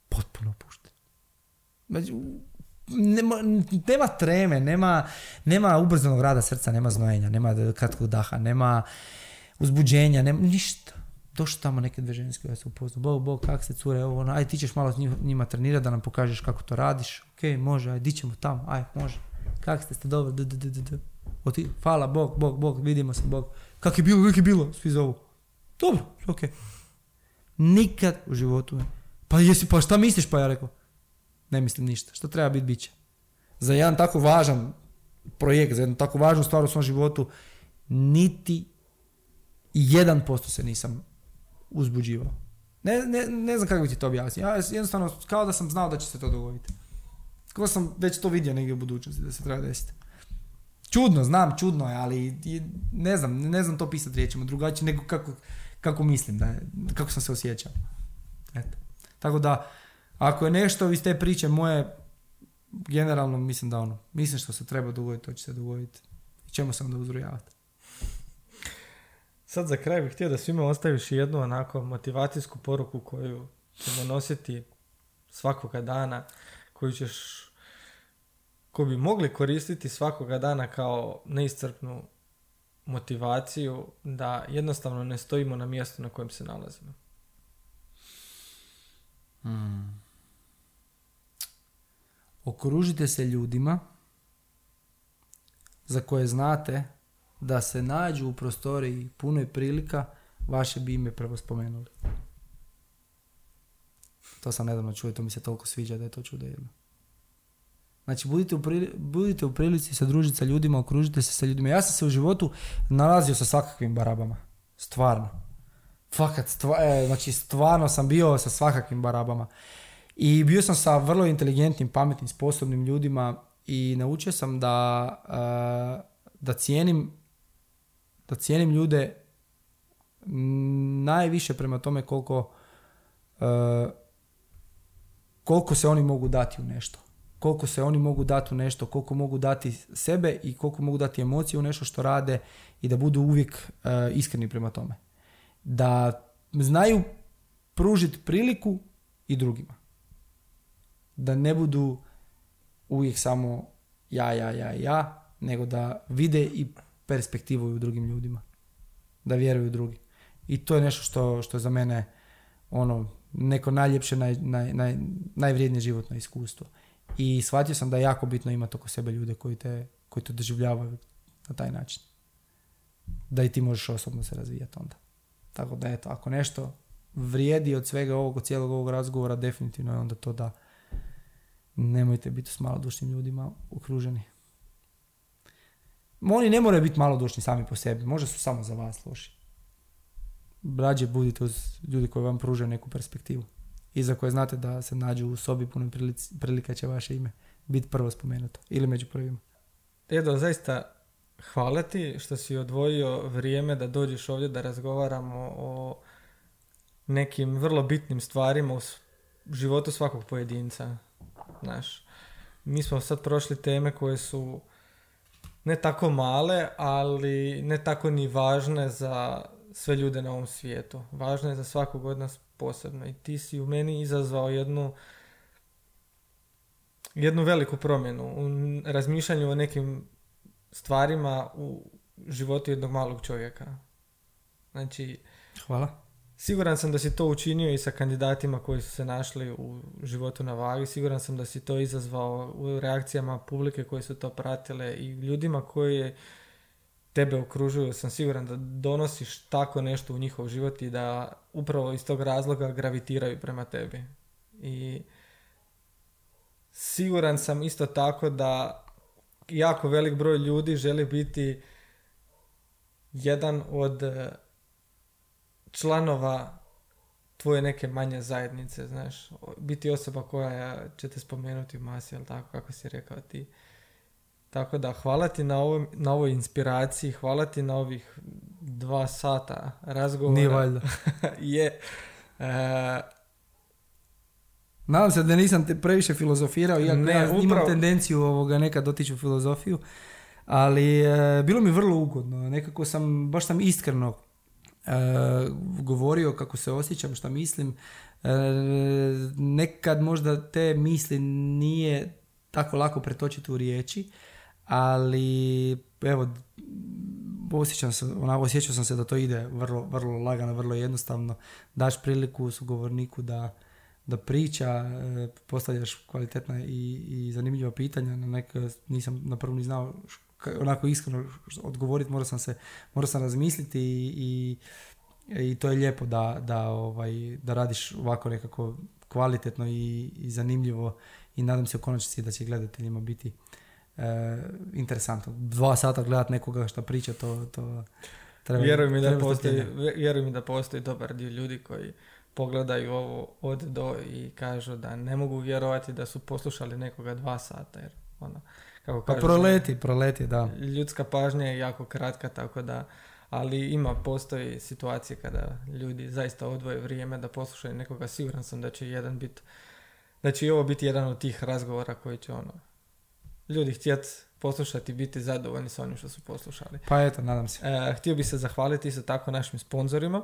Potpuno opušten. Znači, Nema, nema treme, nema, nema ubrzanog rada srca, nema znojenja, nema kratkog daha, nema uzbuđenja, nema ništa. Došli tamo neke dve ženske, ja se upoznao, bog, bog, kak ste cure, ovo, ono, aj ti ćeš malo s njima trenirati da nam pokažeš kako to radiš, ok, može, aj, di ćemo tamo, aj, može, kak ste, ste dobro, d, d, d, d. Oti, hvala, bog, bog, bog, vidimo se, bog, kak je bilo, kak je bilo, svi zovu, dobro, ok. Nikad u životu, me- pa jesi, pa šta misliš, pa ja rekao, ne mislim ništa, što treba biti, bit će. Za jedan tako važan projekt, za jednu tako važnu stvar u svom životu, niti jedan posto se nisam uzbuđivao. Ne, ne, ne znam kako bi ti to objasnio. Ja jednostavno, kao da sam znao da će se to dogoditi. Da sam već to vidio negdje u budućnosti da se treba desiti. Čudno, znam, čudno je, ali ne znam, ne znam to pisati riječima drugačije nego kako, kako mislim, da kako sam se osjećao. Eto. Tako da, ako je nešto iz te priče moje, generalno mislim da ono, mislim što se treba dogoditi, to će se dogoditi. Čemu se onda uzrujavati? Sad za kraj bih htio da svima ostaviš jednu onako motivacijsku poruku koju ćemo nositi svakoga dana, koju ćeš, koju bi mogli koristiti svakoga dana kao neiscrpnu motivaciju da jednostavno ne stojimo na mjestu na kojem se nalazimo. Okružite se ljudima za koje znate da se nađu u prostoriji punoj prilika, vaše bi ime prvo spomenuli. To sam nedavno čuo i to mi se toliko sviđa da je to čudo jedno. Znači, budite u, prili- budite u prilici se družiti sa ljudima, okružite se sa ljudima. Ja sam se u životu nalazio sa svakakvim barabama. Stvarno. Fakat, stva, e, znači stvarno sam bio sa svakakvim barabama. I bio sam sa vrlo inteligentnim, pametnim, sposobnim ljudima i naučio sam da, e, da cijenim da cijenim ljude najviše prema tome koliko e, koliko se oni mogu dati u nešto. Koliko se oni mogu dati u nešto, koliko mogu dati sebe i koliko mogu dati emocije u nešto što rade i da budu uvijek e, iskreni prema tome. Da znaju pružiti priliku i drugima. Da ne budu uvijek samo ja, ja, ja, ja, nego da vide i perspektivu u drugim ljudima. Da vjeruju drugi. I to je nešto što, što je za mene ono, neko najljepše, naj, naj, naj, najvrijednije životno iskustvo. I shvatio sam da je jako bitno imati oko sebe ljude koji te, koji te doživljavaju na taj način. Da i ti možeš osobno se razvijati onda. Tako da eto, ako nešto vrijedi od svega ovog, od cijelog ovog razgovora, definitivno je onda to da nemojte biti s malodušnim ljudima okruženi. Oni ne moraju biti malodušni sami po sebi, možda su samo za vas loši. Rađe budite uz ljudi koji vam pružaju neku perspektivu i za koje znate da se nađu u sobi prilici- prilika će vaše ime biti prvo spomenuto ili među prvima. Edo, zaista hvala ti što si odvojio vrijeme da dođeš ovdje da razgovaramo o nekim vrlo bitnim stvarima u životu svakog pojedinca. Znaš, mi smo sad prošli teme koje su ne tako male, ali ne tako ni važne za sve ljude na ovom svijetu. Važno je za svakog od nas posebno. I ti si u meni izazvao jednu jednu veliku promjenu u razmišljanju o nekim stvarima u životu jednog malog čovjeka. Znači, Hvala. Siguran sam da si to učinio i sa kandidatima koji su se našli u životu na vagi. Siguran sam da si to izazvao u reakcijama publike koje su to pratile i ljudima koji tebe okružuju. Sam siguran da donosiš tako nešto u njihov život i da upravo iz tog razloga gravitiraju prema tebi. I siguran sam isto tako da jako velik broj ljudi želi biti jedan od članova tvoje neke manje zajednice, znaš, biti osoba koja će te spomenuti u masi, jel tako, kako si rekao ti. Tako da, hvala ti na, ovoj, na ovoj inspiraciji, hvala ti na ovih dva sata razgovora. Nije valjda. je. E, Nadam se da nisam te previše filozofirao, iako Ne, ja imam upravo- tendenciju ovoga nekad otići u filozofiju, ali e, bilo mi vrlo ugodno. Nekako sam, baš sam iskreno e, govorio kako se osjećam, šta mislim. E, nekad možda te misli nije tako lako pretočiti u riječi, ali evo, osjećam se, onako, osjećao sam se da to ide vrlo, vrlo lagano, vrlo jednostavno. Daš priliku sugovorniku da, da priča, e, postavljaš kvalitetna i, i zanimljiva pitanja, na neka nisam na prvu ni znao onako iskreno odgovoriti, morao sam se, morao sam razmisliti i, i, i to je lijepo da, da, ovaj, da radiš ovako nekako kvalitetno i, i zanimljivo i nadam se u konačnici da će gledateljima biti e, interesantno. Dva sata gledat nekoga što priča, to, to treba... vjeruj mi da treba postoji, strpljenja. vje- vjeruj mi da postoji dobar dio ljudi koji pogledaju ovo od do i kažu da ne mogu vjerovati da su poslušali nekoga dva sata, jer ono, kako Pa kažeš, proleti, proleti, da. ljudska pažnja je jako kratka, tako da ali ima, postoji situacije kada ljudi zaista odvoje vrijeme da poslušaju nekoga, siguran sam da će jedan bit, da će i ovo biti jedan od tih razgovora koji će ono, ljudi htjeti poslušati i biti zadovoljni sa onim što su poslušali. Pa eto, nadam se. E, htio bih se zahvaliti isto tako našim sponzorima.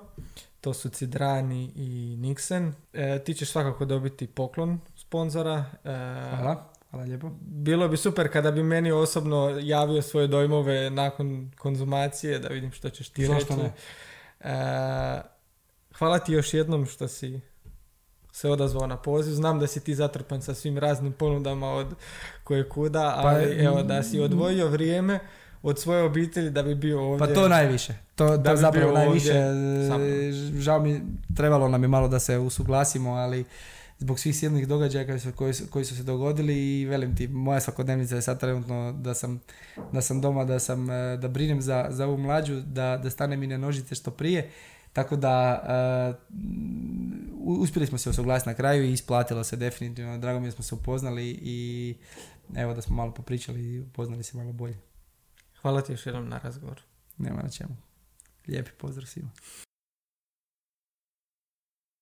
To su Cidrani i Nixon. E, ti ćeš svakako dobiti poklon sponzora. E, Hvala, hvala lijepo. Bilo bi super kada bi meni osobno javio svoje dojmove nakon konzumacije, da vidim što ćeš ti reći. ne? E, hvala ti još jednom što si se odazvao na poziv. Znam da si ti zatrpan sa svim raznim ponudama od koje kuda, Pa, ali evo da si odvojio vrijeme od svoje obitelji da bi bio ovdje. Pa to najviše. To, Da to bi zapravo najviše. Žao mi, trebalo nam je malo da se usuglasimo, ali zbog svih silnih događaja koji su, koji, su, koji su se dogodili i velim ti, moja svakodnevnica je sad trenutno da sam, da sam doma, da, sam, e, da brinem za, za ovu mlađu, da, da stane mi na nožice što prije. Tako da uh, uspjeli smo se usuglasiti na kraju i isplatilo se definitivno. Drago mi je da smo se upoznali i evo da smo malo popričali i upoznali se malo bolje. Hvala ti još jednom na razgovor. Nema na čemu. Lijepi pozdrav svima.